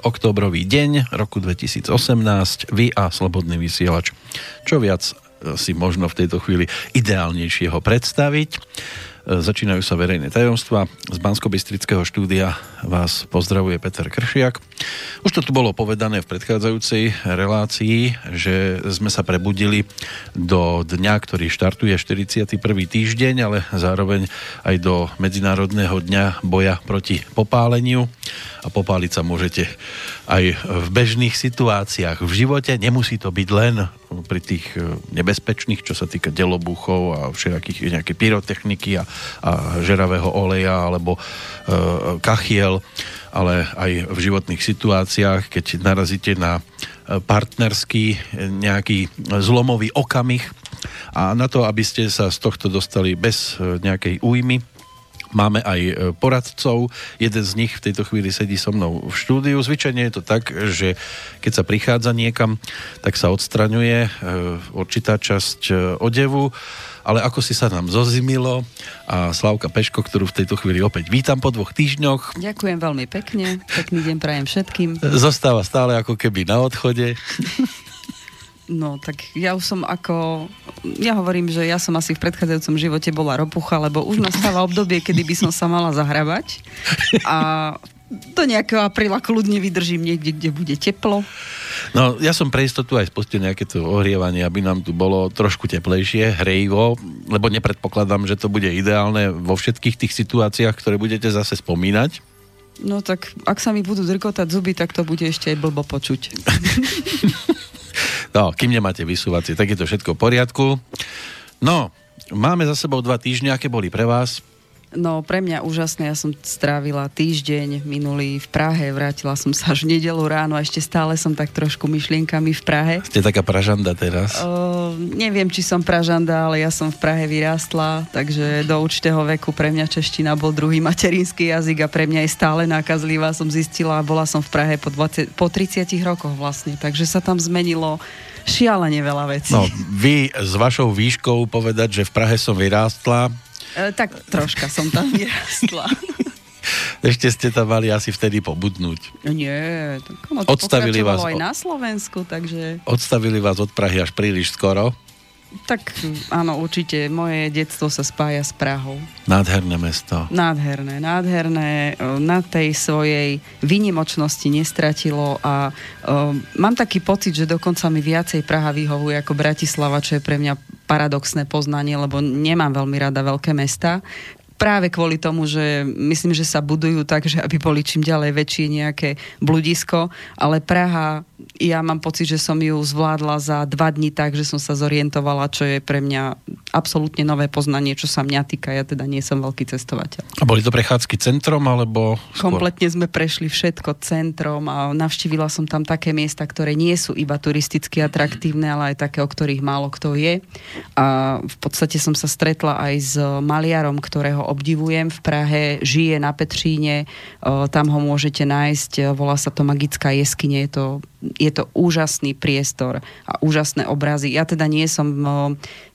októbrový deň roku 2018, vy a Slobodný vysielač. Čo viac e, si možno v tejto chvíli ideálnejšieho predstaviť. Začínajú sa verejné tajomstva. Z bansko štúdia vás pozdravuje Peter Kršiak. Už to tu bolo povedané v predchádzajúcej relácii, že sme sa prebudili do dňa, ktorý štartuje 41. týždeň, ale zároveň aj do Medzinárodného dňa boja proti popáleniu. A popáliť sa môžete aj v bežných situáciách v živote. Nemusí to byť len pri tých e, nebezpečných, čo sa týka delobuchov a všetkých nejaké pyrotechniky a, a žeravého oleja alebo e, kachiel, ale aj v životných situáciách, keď narazíte na e, partnerský e, nejaký zlomový okamih a na to, aby ste sa z tohto dostali bez nejakej újmy, Máme aj e, poradcov, jeden z nich v tejto chvíli sedí so mnou v štúdiu. Zvyčajne je to tak, že keď sa prichádza niekam, tak sa odstraňuje e, určitá časť e, odevu, ale ako si sa nám zozimilo a Slavka Peško, ktorú v tejto chvíli opäť vítam po dvoch týždňoch. Ďakujem veľmi pekne, pekný deň prajem všetkým. Zostáva stále ako keby na odchode. No, tak ja už som ako... Ja hovorím, že ja som asi v predchádzajúcom živote bola ropucha, lebo už nastáva obdobie, kedy by som sa mala zahrabať. A do nejakého apríla kľudne vydržím niekde, kde bude teplo. No, ja som pre istotu aj spustil nejaké to ohrievanie, aby nám tu bolo trošku teplejšie, hrejivo, lebo nepredpokladám, že to bude ideálne vo všetkých tých situáciách, ktoré budete zase spomínať. No tak, ak sa mi budú drkotať zuby, tak to bude ešte aj blbo počuť. No, kým nemáte vysúvacie, tak je to všetko v poriadku. No, máme za sebou dva týždne, aké boli pre vás? No pre mňa úžasné, ja som strávila týždeň minulý v Prahe, vrátila som sa až nedelu ráno a ešte stále som tak trošku myšlienkami v Prahe. Ste taká pražanda teraz? Uh, neviem, či som pražanda, ale ja som v Prahe vyrástla, takže do určitého veku pre mňa čeština bol druhý materinský jazyk a pre mňa je stále nákazlivá, som zistila a bola som v Prahe po, 20, po 30 rokoch vlastne, takže sa tam zmenilo šialene veľa vecí. No, vy s vašou výškou povedať, že v Prahe som vyrástla, E, tak troška som tam vyrastla. Ešte ste tam mali asi vtedy pobudnúť. Nie, tak ono to odstavili vás aj na Slovensku, takže... Odstavili vás od Prahy až príliš skoro. Tak áno, určite. Moje detstvo sa spája s Prahou. Nádherné mesto. Nádherné, nádherné. Na tej svojej výnimočnosti nestratilo a um, mám taký pocit, že dokonca mi viacej Praha vyhovuje ako Bratislava, čo je pre mňa paradoxné poznanie, lebo nemám veľmi rada veľké mesta práve kvôli tomu, že myslím, že sa budujú tak, že aby boli čím ďalej väčšie nejaké bludisko, ale Praha ja mám pocit, že som ju zvládla za dva dní tak, že som sa zorientovala, čo je pre mňa absolútne nové poznanie, čo sa mňa týka. Ja teda nie som veľký cestovateľ. A boli to prechádzky centrom, alebo... Skôr? Kompletne sme prešli všetko centrom a navštívila som tam také miesta, ktoré nie sú iba turisticky atraktívne, ale aj také, o ktorých málo kto je. A v podstate som sa stretla aj s maliarom, ktorého obdivujem v Prahe, žije na Petříne, tam ho môžete nájsť, volá sa to Magická jeskyne, je to je to úžasný priestor a úžasné obrazy. Ja teda nie som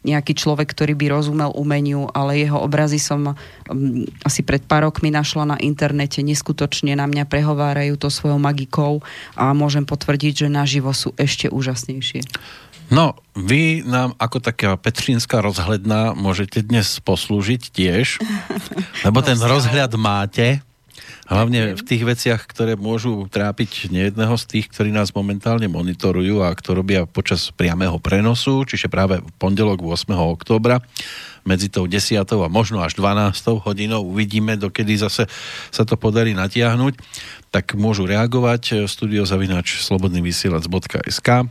nejaký človek, ktorý by rozumel umeniu, ale jeho obrazy som asi pred pár rokmi našla na internete. Neskutočne na mňa prehovárajú to svojou magikou a môžem potvrdiť, že naživo sú ešte úžasnejšie. No, vy nám ako taká petrínska rozhľadná môžete dnes poslúžiť tiež, lebo ten rozhľad máte Hlavne v tých veciach, ktoré môžu trápiť nejedného z tých, ktorí nás momentálne monitorujú a to robia počas priamého prenosu, čiže práve v pondelok 8. októbra medzi tou 10. a možno až 12. hodinou uvidíme, dokedy zase sa to podarí natiahnuť, tak môžu reagovať studiozavinač slobodnyvysielac.sk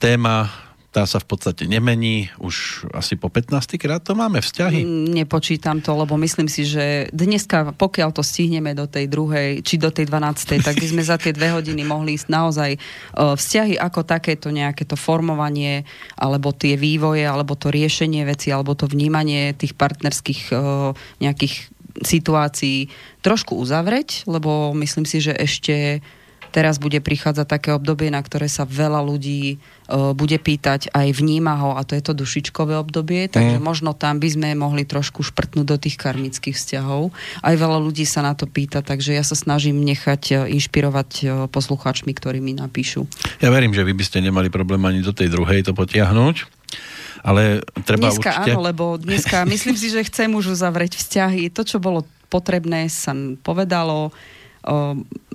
Téma tá sa v podstate nemení, už asi po 15 krát to máme vzťahy. Mm, nepočítam to, lebo myslím si, že dneska, pokiaľ to stihneme do tej druhej, či do tej 12. tak by sme za tie dve hodiny mohli ísť naozaj e, vzťahy ako takéto nejaké to formovanie, alebo tie vývoje, alebo to riešenie veci, alebo to vnímanie tých partnerských e, nejakých situácií trošku uzavrieť, lebo myslím si, že ešte Teraz bude prichádzať také obdobie, na ktoré sa veľa ľudí uh, bude pýtať, aj vníma ho, a to je to dušičkové obdobie, takže mm. možno tam by sme mohli trošku šprtnúť do tých karmických vzťahov. Aj veľa ľudí sa na to pýta, takže ja sa snažím nechať uh, inšpirovať uh, poslucháčmi, ktorí mi napíšu. Ja verím, že vy by ste nemali problém ani do tej druhej to potiahnuť ale treba dneska určite... áno, lebo dneska myslím si, že chcem už uzavrieť vzťahy. To, čo bolo potrebné, sa povedalo.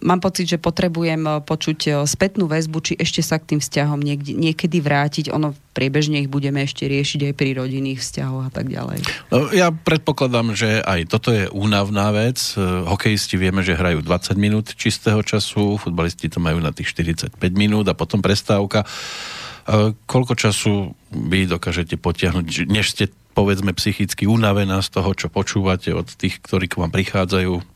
Mám pocit, že potrebujem počuť spätnú väzbu, či ešte sa k tým vzťahom niekde, niekedy vrátiť. Ono priebežne ich budeme ešte riešiť aj pri rodinných vzťahoch a tak ďalej. No, ja predpokladám, že aj toto je únavná vec. Hokejisti vieme, že hrajú 20 minút čistého času, futbalisti to majú na tých 45 minút a potom prestávka. Koľko času vy dokážete potiahnuť, než ste povedzme psychicky unavená z toho, čo počúvate od tých, ktorí k vám prichádzajú?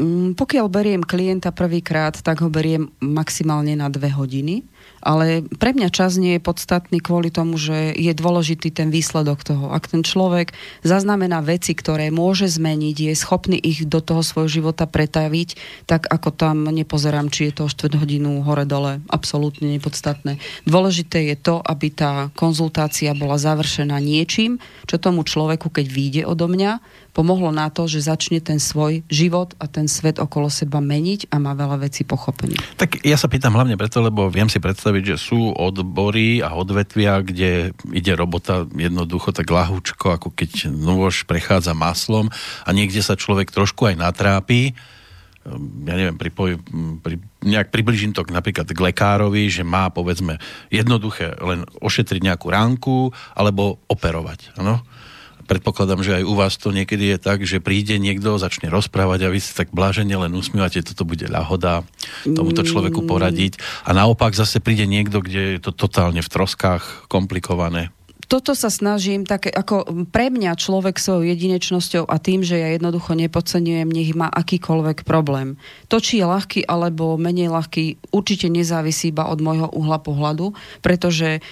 Mm, pokiaľ beriem klienta prvýkrát, tak ho beriem maximálne na dve hodiny ale pre mňa čas nie je podstatný kvôli tomu, že je dôležitý ten výsledok toho. Ak ten človek zaznamená veci, ktoré môže zmeniť, je schopný ich do toho svojho života pretaviť, tak ako tam nepozerám, či je to 4 hodinu hore-dole, absolútne nepodstatné. Dôležité je to, aby tá konzultácia bola završená niečím, čo tomu človeku, keď vyjde odo mňa, pomohlo na to, že začne ten svoj život a ten svet okolo seba meniť a má veľa vecí pochopených. Tak ja sa pýtam hlavne preto, lebo viem si predstaviť, že sú odbory a odvetvia, kde ide robota jednoducho tak lahúčko, ako keď nôž prechádza maslom a niekde sa človek trošku aj natrápi ja neviem, pripoj, pri, nejak približím to napríklad k lekárovi, že má povedzme jednoduché len ošetriť nejakú ránku alebo operovať. Ano? Predpokladám, že aj u vás to niekedy je tak, že príde niekto, začne rozprávať a vy si tak blážene len usmievate, toto bude ľahoda tomuto človeku poradiť. A naopak zase príde niekto, kde je to totálne v troskách komplikované toto sa snažím, také ako pre mňa človek svojou jedinečnosťou a tým, že ja jednoducho nepodceňujem, nech má akýkoľvek problém. To, či je ľahký alebo menej ľahký, určite nezávisí iba od môjho uhla pohľadu, pretože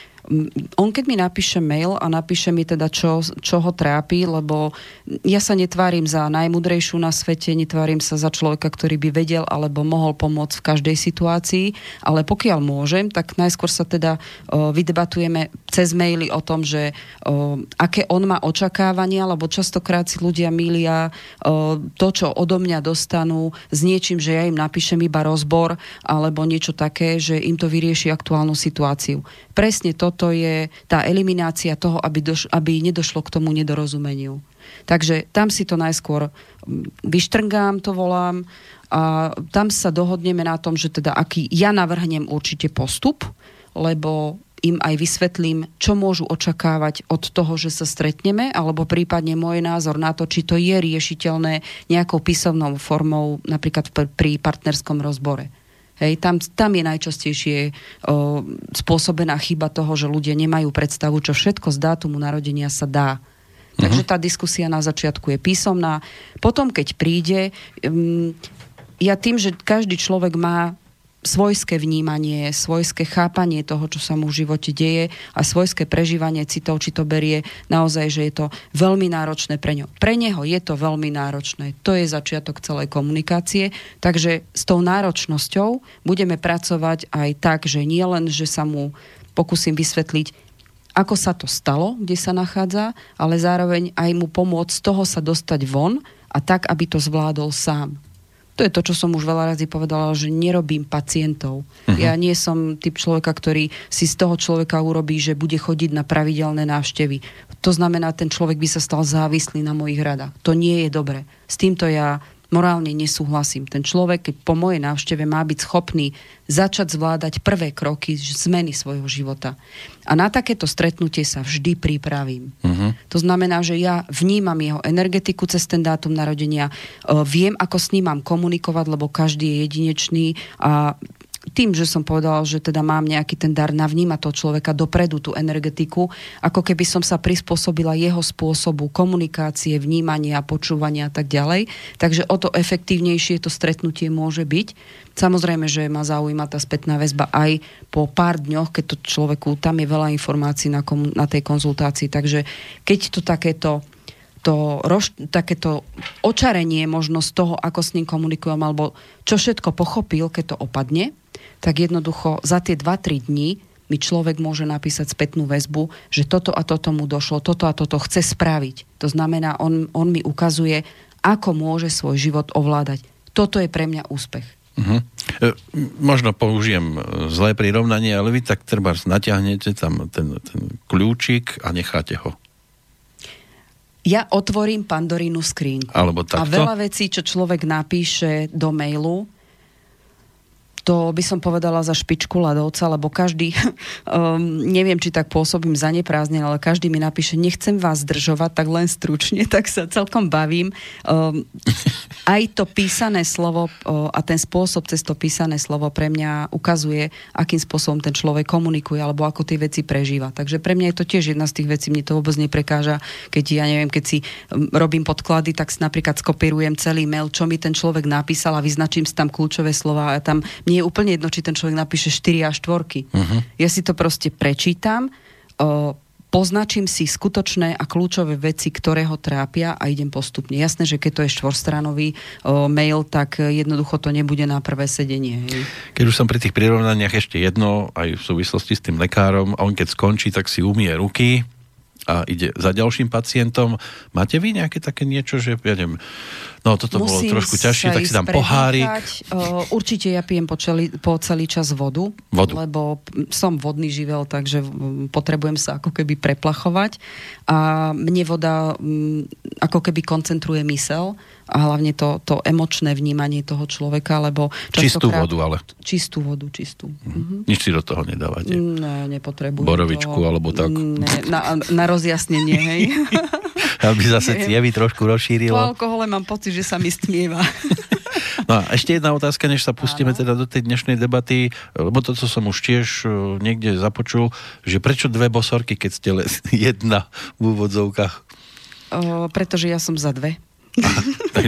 on keď mi napíše mail a napíše mi teda, čo, čo ho trápi, lebo ja sa netvárim za najmudrejšiu na svete, netvárim sa za človeka, ktorý by vedel alebo mohol pomôcť v každej situácii, ale pokiaľ môžem, tak najskôr sa teda o, vydebatujeme cez maily o tom, že o, aké on má očakávania, lebo častokrát si ľudia milia o, to, čo odo mňa dostanú s niečím, že ja im napíšem iba rozbor alebo niečo také, že im to vyrieši aktuálnu situáciu. Presne to toto je tá eliminácia toho, aby, doš- aby nedošlo k tomu nedorozumeniu. Takže tam si to najskôr mm, vyštrngám, to volám, a tam sa dohodneme na tom, že teda aký ja navrhnem určite postup, lebo im aj vysvetlím, čo môžu očakávať od toho, že sa stretneme, alebo prípadne môj názor na to, či to je riešiteľné nejakou písomnou formou, napríklad pri partnerskom rozbore. Hej, tam, tam je najčastejšie o, spôsobená chyba toho, že ľudia nemajú predstavu, čo všetko z dátumu narodenia sa dá. Uh-huh. Takže tá diskusia na začiatku je písomná. Potom, keď príde, um, ja tým, že každý človek má svojské vnímanie, svojské chápanie toho, čo sa mu v živote deje a svojské prežívanie citov, či to berie naozaj, že je to veľmi náročné pre ňo. Pre neho je to veľmi náročné. To je začiatok celej komunikácie. Takže s tou náročnosťou budeme pracovať aj tak, že nie len, že sa mu pokúsim vysvetliť, ako sa to stalo, kde sa nachádza, ale zároveň aj mu pomôcť z toho sa dostať von a tak, aby to zvládol sám. To je to, čo som už veľa razy povedala, že nerobím pacientov. Uh-huh. Ja nie som typ človeka, ktorý si z toho človeka urobí, že bude chodiť na pravidelné návštevy. To znamená, ten človek by sa stal závislý na mojich radách. To nie je dobre. S týmto ja morálne nesúhlasím. Ten človek, keď po mojej návšteve má byť schopný začať zvládať prvé kroky zmeny svojho života. A na takéto stretnutie sa vždy pripravím. Uh-huh. To znamená, že ja vnímam jeho energetiku cez ten dátum narodenia, viem, ako s ním mám komunikovať, lebo každý je jedinečný a tým, že som povedala, že teda mám nejaký ten dar navnímať toho človeka dopredu, tú energetiku, ako keby som sa prispôsobila jeho spôsobu komunikácie, vnímania, počúvania a tak ďalej. Takže o to efektívnejšie to stretnutie môže byť. Samozrejme, že ma zaujíma tá spätná väzba aj po pár dňoch, keď to človeku, tam je veľa informácií na, komu- na tej konzultácii, takže keď to takéto to roš, takéto očarenie možno z toho, ako s ním komunikujem, alebo čo všetko pochopil, keď to opadne, tak jednoducho za tie 2-3 dní mi človek môže napísať spätnú väzbu, že toto a toto mu došlo, toto a toto chce spraviť. To znamená, on, on mi ukazuje, ako môže svoj život ovládať. Toto je pre mňa úspech. Uh-huh. E, možno použijem e, zlé prirovnanie, ale vy tak treba natiahnete tam ten, ten kľúčik a necháte ho. Ja otvorím Pandorínu skrínku. Alebo takto? A veľa vecí, čo človek napíše do mailu, to by som povedala za špičku ľadovca, lebo každý, um, neviem, či tak pôsobím za neprázdne, ale každý mi napíše, nechcem vás zdržovať, tak len stručne, tak sa celkom bavím. Um, aj to písané slovo uh, a ten spôsob cez to písané slovo pre mňa ukazuje, akým spôsobom ten človek komunikuje alebo ako tie veci prežíva. Takže pre mňa je to tiež jedna z tých vecí, mne to vôbec neprekáža, keď ja neviem, keď si um, robím podklady, tak si napríklad skopírujem celý mail, čo mi ten človek napísal a vyznačím si tam kľúčové slova a tam mne je úplne jedno, či ten človek napíše 4 a 4. Uh-huh. Ja si to proste prečítam, o, poznačím si skutočné a kľúčové veci, ktoré ho trápia a idem postupne. Jasné, že keď to je štvorstranový o, mail, tak jednoducho to nebude na prvé sedenie. Hej. Keď už som pri tých prirovnaniach ešte jedno, aj v súvislosti s tým lekárom, on keď skončí, tak si umie ruky, a ide za ďalším pacientom. Máte vy nejaké také niečo, že ja neviem, no toto Musím bolo trošku ťažšie, tak si dám pohárik. Uh, určite ja pijem po, čeli, po celý čas vodu, vodu, lebo som vodný živel, takže potrebujem sa ako keby preplachovať a mne voda um, ako keby koncentruje mysel a hlavne to, to emočné vnímanie toho človeka, lebo Čistú vodu, ale. Čistú vodu, čistú. Mhm. Nič si do toho nedávate? Ne, nepotrebujem Borovičku to. alebo tak? Ne, na, na rozjasnenie, hej. Aby zase cievy trošku rozšírilo. Po alkohole mám pocit, že sa mi stmieva. No a ešte jedna otázka, než sa pustíme teda do tej dnešnej debaty, lebo to, co som už tiež e, niekde započul, že prečo dve bosorky, keď ste jedna v úvodzovkách? O, pretože ja som za dve.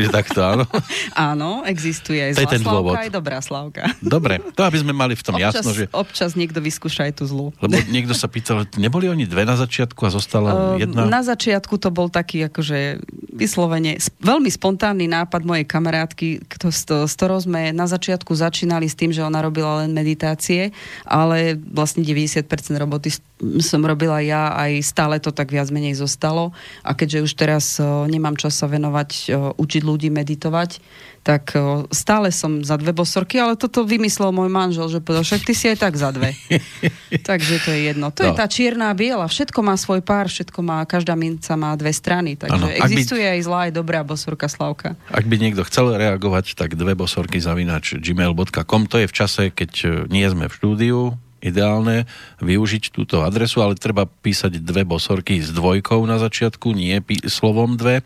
Takže takto, áno. Áno, existuje aj zlá ten dôvod. aj dobrá slávka. Dobre, to aby sme mali v tom občas, jasno, že... Občas niekto vyskúša aj tú zlú. Lebo niekto sa pýtal, neboli oni dve na začiatku a zostala uh, jedna? Na začiatku to bol taký akože vyslovene veľmi spontánny nápad mojej kamarátky, kto, s ktorou sme na začiatku začínali s tým, že ona robila len meditácie, ale vlastne 90% roboty som robila ja, aj stále to tak viac menej zostalo. A keďže už teraz uh, nemám čas sa venovať uh, učiť ľudí meditovať, tak stále som za dve bosorky, ale toto vymyslel môj manžel, že povedal, však ty si aj tak za dve. takže to je jedno. To no. je tá čierna a biela. Všetko má svoj pár, všetko má, každá minca má dve strany. Takže ano, existuje by, aj zlá, aj dobrá bosorka Slavka. Ak by niekto chcel reagovať, tak dve bosorky zavinač gmail.com. To je v čase, keď e, nie sme v štúdiu, ideálne využiť túto adresu, ale treba písať dve bosorky s dvojkou na začiatku, nie pí- slovom dve.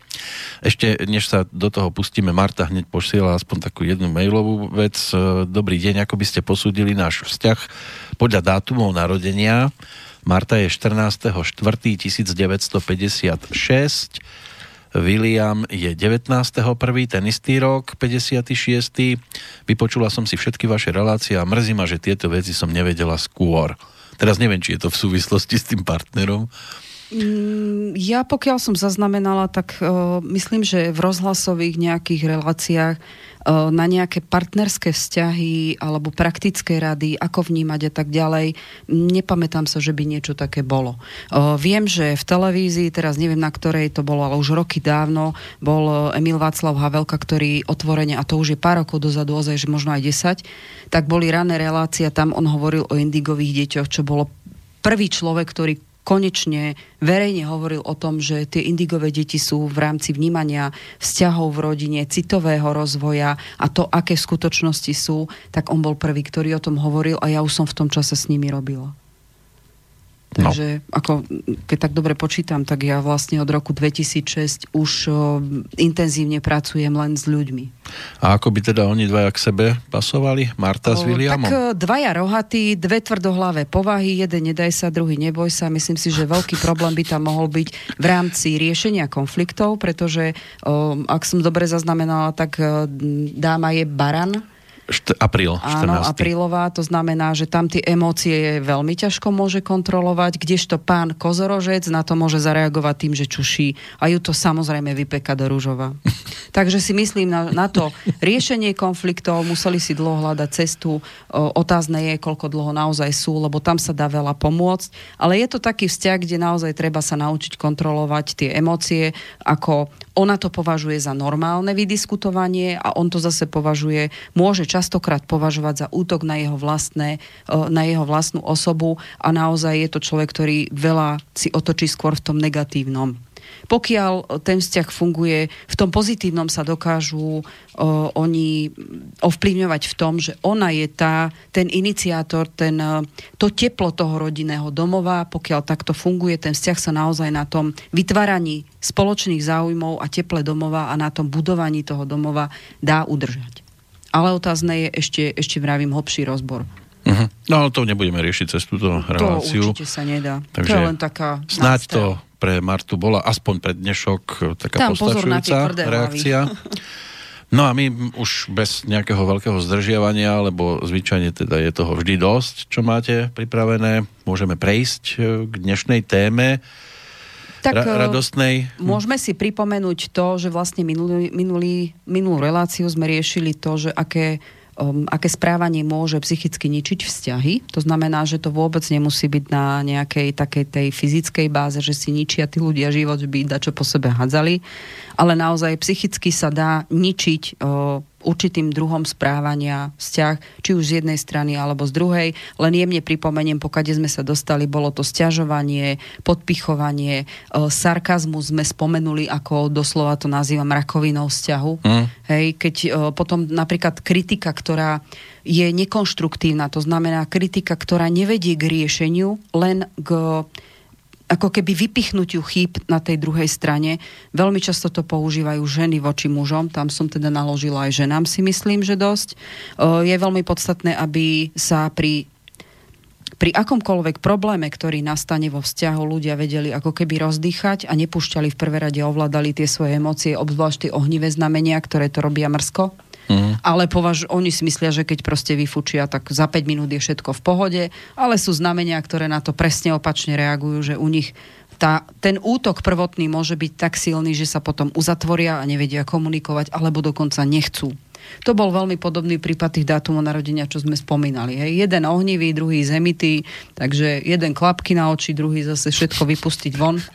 Ešte než sa do toho pustíme, Marta hneď posiela aspoň takú jednu mailovú vec. E, dobrý deň, ako by ste posúdili náš vzťah podľa dátumov narodenia. Marta je 14.4.1956 William je 19.1., ten istý rok, 56. Vypočula som si všetky vaše relácie a mrzí ma, že tieto veci som nevedela skôr. Teraz neviem, či je to v súvislosti s tým partnerom. Mm, ja pokiaľ som zaznamenala, tak uh, myslím, že v rozhlasových nejakých reláciách na nejaké partnerské vzťahy alebo praktické rady, ako vnímať a tak ďalej. Nepamätám sa, že by niečo také bolo. Viem, že v televízii, teraz neviem na ktorej to bolo, ale už roky dávno, bol Emil Václav Havelka, ktorý otvorene, a to už je pár rokov dozadu, ozaj, že možno aj 10, tak boli rané relácie, tam on hovoril o indigových deťoch, čo bolo prvý človek, ktorý konečne verejne hovoril o tom, že tie indigové deti sú v rámci vnímania vzťahov v rodine, citového rozvoja a to, aké skutočnosti sú, tak on bol prvý, ktorý o tom hovoril a ja už som v tom čase s nimi robila. Takže no. ako, keď tak dobre počítam, tak ja vlastne od roku 2006 už o, intenzívne pracujem len s ľuďmi. A ako by teda oni dvaja k sebe pasovali? Marta o, s Williamom? Tak dvaja rohatí, dve tvrdohlavé povahy, jeden nedaj sa, druhý neboj sa. Myslím si, že veľký problém by tam mohol byť v rámci riešenia konfliktov, pretože o, ak som dobre zaznamenala, tak dáma je baran, Št- apríl, 14. Áno, aprílová, to znamená, že tam tie emócie veľmi ťažko môže kontrolovať, kdežto pán kozorožec na to môže zareagovať tým, že čuší a ju to samozrejme vypeka do rúžova. Takže si myslím na, na to riešenie konfliktov, museli si dlho hľadať cestu, o, otázne je, koľko dlho naozaj sú, lebo tam sa dá veľa pomôcť, ale je to taký vzťah, kde naozaj treba sa naučiť kontrolovať tie emócie, ako ona to považuje za normálne vydiskutovanie a on to zase považuje, môže častokrát považovať za útok na jeho, vlastné, e, na jeho vlastnú osobu a naozaj je to človek, ktorý veľa si otočí skôr v tom negatívnom. Pokiaľ ten vzťah funguje, v tom pozitívnom sa dokážu o, oni ovplyvňovať v tom, že ona je tá, ten iniciátor, ten, to teplo toho rodinného domova, pokiaľ takto funguje, ten vzťah sa naozaj na tom vytváraní spoločných záujmov a teple domova a na tom budovaní toho domova dá udržať. Ale otázne je ešte, ešte vravím, hlbší rozbor. Uh-huh. No ale to nebudeme riešiť cez túto reláciu. To určite sa nedá. Takže to je len taká snáď to pre Martu bola aspoň pre dnešok taká Tam postačujúca reakcia. No a my už bez nejakého veľkého zdržiavania, lebo zvyčajne teda je toho vždy dosť, čo máte pripravené, môžeme prejsť e, k dnešnej téme tak, ra- radostnej. Môžeme si pripomenúť to, že vlastne minulý, minulý, minulú reláciu sme riešili to, že aké um, aké správanie môže psychicky ničiť vzťahy. To znamená, že to vôbec nemusí byť na nejakej takej tej fyzickej báze, že si ničia tí ľudia život, by dačo po sebe hadzali, ale naozaj psychicky sa dá ničiť uh, určitým druhom správania vzťah, či už z jednej strany alebo z druhej. Len jemne pripomeniem, pokiaľ sme sa dostali, bolo to stiažovanie, podpichovanie, e, sarkazmus sme spomenuli, ako doslova to nazývam rakovinou vzťahu. Mm. Hej, keď e, potom napríklad kritika, ktorá je nekonštruktívna, to znamená kritika, ktorá nevedie k riešeniu, len k ako keby vypichnutiu chýb na tej druhej strane. Veľmi často to používajú ženy voči mužom, tam som teda naložila aj ženám si myslím, že dosť. Je veľmi podstatné, aby sa pri pri akomkoľvek probléme, ktorý nastane vo vzťahu, ľudia vedeli ako keby rozdýchať a nepúšťali v prvé rade, ovládali tie svoje emócie, obzvlášť tie ohnivé znamenia, ktoré to robia mrsko. Mm. Ale považ, oni si myslia, že keď proste vyfučia, tak za 5 minút je všetko v pohode, ale sú znamenia, ktoré na to presne opačne reagujú, že u nich tá, ten útok prvotný môže byť tak silný, že sa potom uzatvoria a nevedia komunikovať, alebo dokonca nechcú. To bol veľmi podobný prípad tých dátumov narodenia, čo sme spomínali. Hej. Jeden ohnivý, druhý zemitý, takže jeden klapky na oči, druhý zase všetko vypustiť von.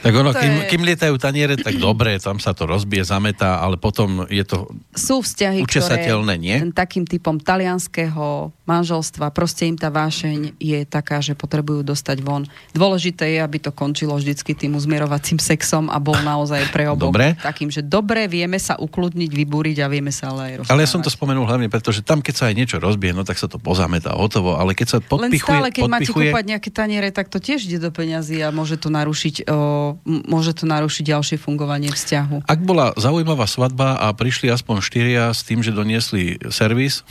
Tak ono, kým, je... kým lietajú taniere, tak dobre, tam sa to rozbije, zametá, ale potom je to Sú vzťahy, učesateľné, ktoré nie? takým typom talianského manželstva, proste im tá vášeň je taká, že potrebujú dostať von. Dôležité je, aby to končilo vždycky tým uzmierovacím sexom a bol naozaj pre oboch dobre. takým, že dobre, vieme sa ukludniť, vybúriť a vieme sa ale aj rozprávať. Ale ja som to spomenul hlavne preto, že tam, keď sa aj niečo rozbije, no tak sa to pozametá hotovo, ale keď sa podpichuje... Len stále, keď podpichuje... máte kúpať nejaké taniere, tak to tiež ide do peňazí a môže to narušiť, o, môže to narušiť ďalšie fungovanie vzťahu. Ak bola zaujímavá svadba a prišli aspoň štyria s tým, že doniesli servis,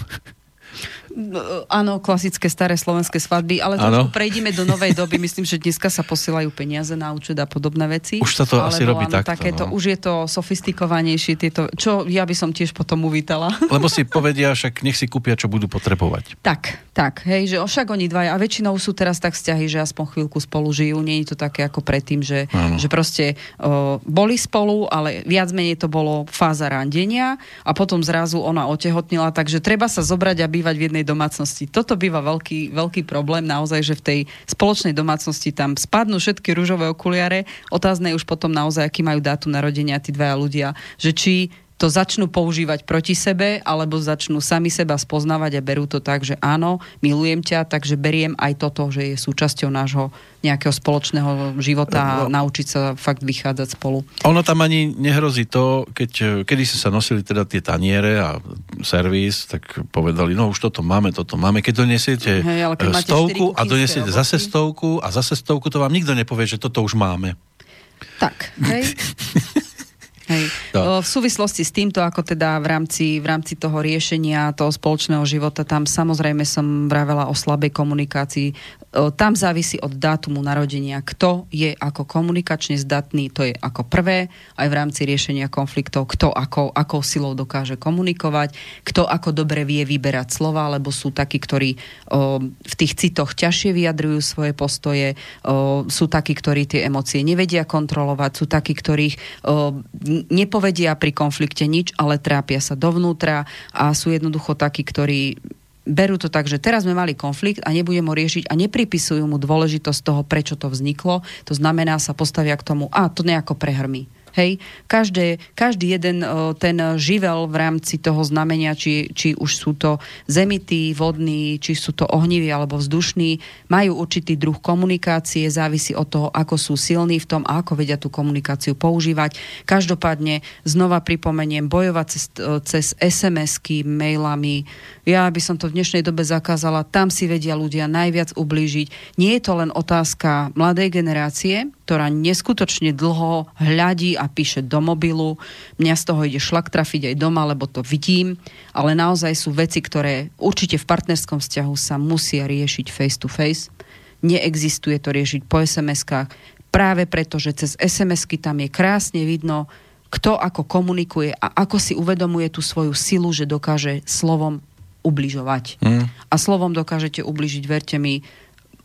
Áno, klasické staré slovenské svadby, ale trošku prejdeme do novej doby. Myslím, že dneska sa posielajú peniaze na účet a podobné veci. Už sa to asi robí áno, takto. Takéto, no. Už je to sofistikovanejšie, tieto, čo ja by som tiež potom uvítala. Lebo si povedia, však nech si kúpia, čo budú potrebovať. Tak, tak, hej, že však oni dvaja, a väčšinou sú teraz tak vzťahy, že aspoň chvíľku spolu žijú, nie je to také ako predtým, že, že proste o, boli spolu, ale viac menej to bolo fáza randenia a potom zrazu ona otehotnila, takže treba sa zobrať a bývať v jednej domácnosti. Toto býva veľký, veľký problém naozaj, že v tej spoločnej domácnosti tam spadnú všetky rúžové okuliare. Otázne je už potom naozaj, aký majú dátum narodenia tí dvaja ľudia, že či to začnú používať proti sebe, alebo začnú sami seba spoznávať a berú to tak, že áno, milujem ťa, takže beriem aj toto, že je súčasťou nášho nejakého spoločného života a no. naučiť sa fakt vychádzať spolu. Ono tam ani nehrozí to, keď kedy si sa nosili teda tie taniere a servis, tak povedali, no už toto máme, toto máme. Keď donesiete Hej, stovku a donesiete zase stovku a zase stovku, to vám nikto nepovie, že toto už máme. Tak, hej. Hej. No. V súvislosti s týmto, ako teda v rámci, v rámci toho riešenia toho spoločného života, tam samozrejme som vravela o slabej komunikácii. Tam závisí od dátumu narodenia, kto je ako komunikačne zdatný, to je ako prvé, aj v rámci riešenia konfliktov, kto ako, akou silou dokáže komunikovať, kto ako dobre vie vyberať slova, lebo sú takí, ktorí o, v tých citoch ťažšie vyjadrujú svoje postoje, o, sú takí, ktorí tie emócie nevedia kontrolovať, sú takí, ktorých o, nepovedia pri konflikte nič, ale trápia sa dovnútra. A sú jednoducho takí, ktorí berú to tak, že teraz sme mali konflikt a nebudem ho riešiť a nepripisujú mu dôležitosť toho, prečo to vzniklo. To znamená, sa postavia k tomu, a to nejako prehrmí. Hej, každé, každý jeden ten živel v rámci toho znamenia, či, či už sú to zemití, vodní, či sú to ohniví alebo vzdušní, majú určitý druh komunikácie, závisí od toho, ako sú silní v tom a ako vedia tú komunikáciu používať. Každopádne znova pripomeniem, bojovať cez, cez SMS-ky, mailami, ja by som to v dnešnej dobe zakázala, tam si vedia ľudia najviac ublížiť. Nie je to len otázka mladej generácie, ktorá neskutočne dlho hľadí a píše do mobilu. Mňa z toho ide šlak trafiť aj doma, lebo to vidím. Ale naozaj sú veci, ktoré určite v partnerskom vzťahu sa musia riešiť face to face. Neexistuje to riešiť po SMS-kách. Práve preto, že cez SMS-ky tam je krásne vidno, kto ako komunikuje a ako si uvedomuje tú svoju silu, že dokáže slovom ubližovať. Mm. A slovom dokážete ubližiť, verte mi,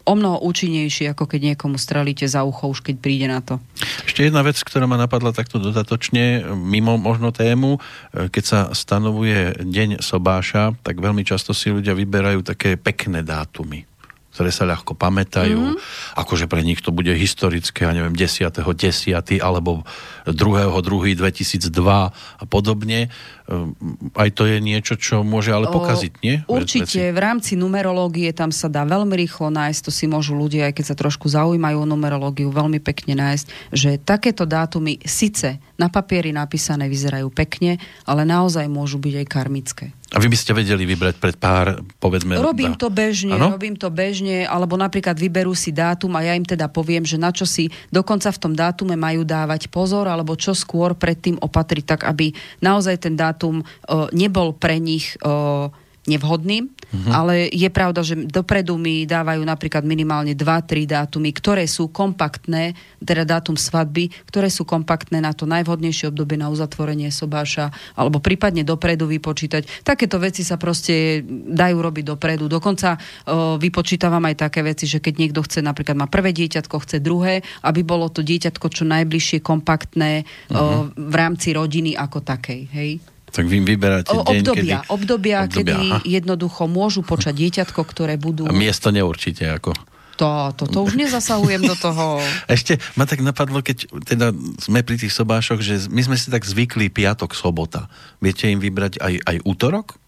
o mnoho účinnejšie, ako keď niekomu strelíte za ucho, už keď príde na to. Ešte jedna vec, ktorá ma napadla takto dodatočne, mimo možno tému, keď sa stanovuje deň sobáša, tak veľmi často si ľudia vyberajú také pekné dátumy ktoré sa ľahko pamätajú. Mm-hmm. Akože pre nich to bude historické, ja neviem, 10. 10. alebo 2. 2. 2002 a podobne. Ehm, aj to je niečo, čo môže ale pokaziť, nie? Určite, v rámci numerológie tam sa dá veľmi rýchlo nájsť, to si môžu ľudia, aj keď sa trošku zaujímajú o numerológiu, veľmi pekne nájsť, že takéto dátumy síce na papieri napísané vyzerajú pekne, ale naozaj môžu byť aj karmické. A vy by ste vedeli vybrať pred pár, povedzme... Robím to bežne, ano? robím to bežne, alebo napríklad vyberú si dátum a ja im teda poviem, že na čo si dokonca v tom dátume majú dávať pozor, alebo čo skôr predtým opatriť, tak aby naozaj ten dátum uh, nebol pre nich... Uh, nevhodným, uh-huh. ale je pravda, že dopredu mi dávajú napríklad minimálne 2-3 dátumy, ktoré sú kompaktné, teda dátum svadby, ktoré sú kompaktné na to najvhodnejšie obdobie na uzatvorenie sobáša, alebo prípadne dopredu vypočítať. Takéto veci sa proste dajú robiť dopredu. Dokonca o, vypočítavam aj také veci, že keď niekto chce, napríklad má prvé dieťatko, chce druhé, aby bolo to dieťatko čo najbližšie kompaktné uh-huh. o, mhm. v rámci rodiny ako takej. Hej? Tak vy vyberáte deň, obdobia, kedy... obdobia, obdobia, kedy aha. jednoducho môžu počať dieťatko, ktoré budú... A miesto neurčite, ako... To, to, to už nezasahujem do toho. Ešte ma tak napadlo, keď teda sme pri tých sobášoch, že my sme si tak zvykli piatok, sobota. Viete im vybrať aj, aj útorok?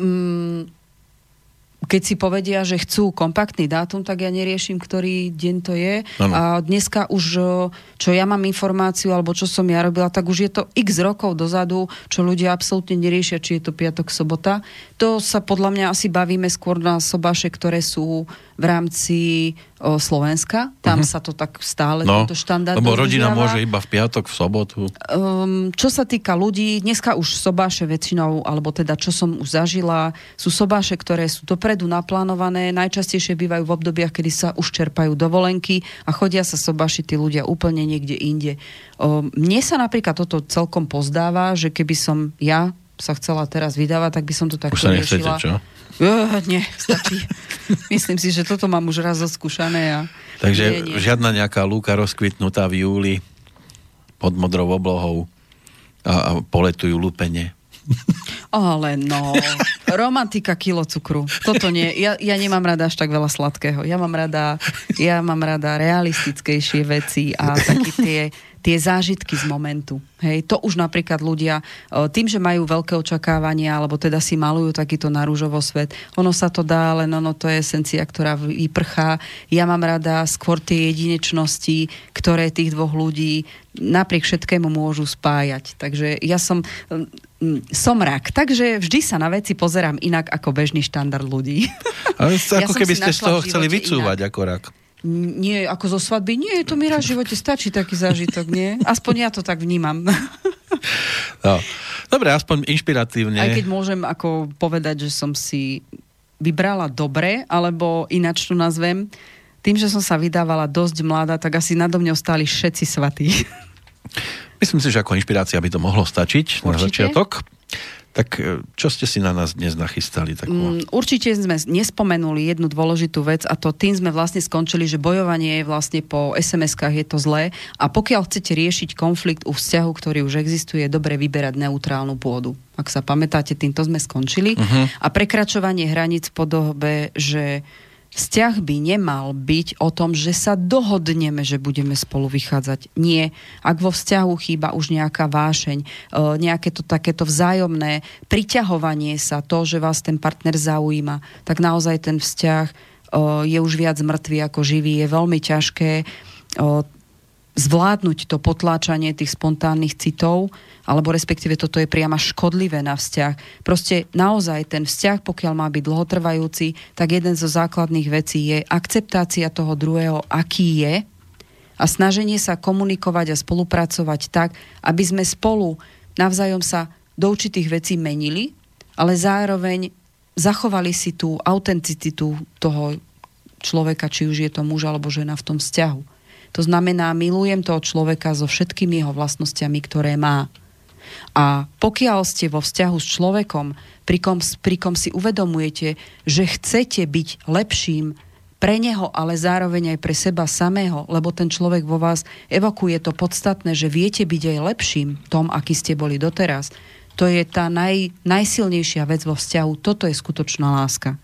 Mm, keď si povedia, že chcú kompaktný dátum, tak ja neriešim, ktorý deň to je. Ano. A dneska už, čo ja mám informáciu, alebo čo som ja robila, tak už je to x rokov dozadu, čo ľudia absolútne neriešia, či je to piatok, sobota. To sa podľa mňa asi bavíme skôr na sobáše, ktoré sú v rámci o, Slovenska. Tam uh-huh. sa to tak stále, no, tento štandard Lebo rodina môže iba v piatok, v sobotu. Um, čo sa týka ľudí, dneska už sobáše väčšinou, alebo teda čo som už zažila, sú sobáše, ktoré sú dopredu naplánované, najčastejšie bývajú v obdobiach, kedy sa už čerpajú dovolenky a chodia sa sobášiť tí ľudia úplne niekde inde. Um, mne sa napríklad toto celkom pozdáva, že keby som ja sa chcela teraz vydávať, tak by som to takto už sa nechcete, riešila. Čo? Uh, nie, stačí. Myslím si, že toto mám už raz odskúšané. A... Takže nie, nie. žiadna nejaká lúka rozkvitnutá v júli pod modrou oblohou a, a poletujú lúpenie. Ale no, romantika kilo cukru. Toto nie. Ja, ja nemám rada až tak veľa sladkého. Ja mám rada, ja mám rada realistickejšie veci a také tie tie zážitky z momentu. Hej, to už napríklad ľudia tým, že majú veľké očakávania, alebo teda si malujú takýto narúžovo svet, ono sa to dá, ale no, no to je esencia, ktorá vyprchá. Ja mám rada skôr tie jedinečnosti, ktoré tých dvoch ľudí napriek všetkému môžu spájať. Takže ja som, som rak, takže vždy sa na veci pozerám inak ako bežný štandard ľudí. Ale ja ako keby ste z toho chceli vycúvať inak. ako rak. Nie, ako zo svadby, nie, to mi raz v živote stačí taký zážitok, nie? Aspoň ja to tak vnímam. No. Dobre, aspoň inšpiratívne. Aj keď môžem ako povedať, že som si vybrala dobre, alebo ináč to nazvem, tým, že som sa vydávala dosť mladá, tak asi nado mňou stáli všetci svatí. Myslím si, že ako inšpirácia by to mohlo stačiť Určite? na začiatok. Tak e, čo ste si na nás dnes nachystali? Takú? Mm, určite sme nespomenuli jednu dôležitú vec a to tým sme vlastne skončili, že bojovanie je vlastne po SMS-kách je to zlé a pokiaľ chcete riešiť konflikt u vzťahu, ktorý už existuje, je dobre vyberať neutrálnu pôdu. Ak sa pamätáte, týmto sme skončili. Uh-huh. A prekračovanie hraníc v podobe, že Vzťah by nemal byť o tom, že sa dohodneme, že budeme spolu vychádzať. Nie. Ak vo vzťahu chýba už nejaká vášeň, e, nejaké to takéto vzájomné priťahovanie sa, to, že vás ten partner zaujíma, tak naozaj ten vzťah e, je už viac mŕtvý ako živý. Je veľmi ťažké e, zvládnuť to potláčanie tých spontánnych citov, alebo respektíve toto je priama škodlivé na vzťah. Proste naozaj ten vzťah, pokiaľ má byť dlhotrvajúci, tak jeden zo základných vecí je akceptácia toho druhého, aký je a snaženie sa komunikovať a spolupracovať tak, aby sme spolu navzájom sa do určitých vecí menili, ale zároveň zachovali si tú autenticitu toho človeka, či už je to muž alebo žena v tom vzťahu. To znamená, milujem toho človeka so všetkými jeho vlastnosťami, ktoré má. A pokiaľ ste vo vzťahu s človekom, pri kom, pri kom si uvedomujete, že chcete byť lepším pre neho, ale zároveň aj pre seba samého, lebo ten človek vo vás evokuje to podstatné, že viete byť aj lepším tom, aký ste boli doteraz. To je tá naj, najsilnejšia vec vo vzťahu. Toto je skutočná láska.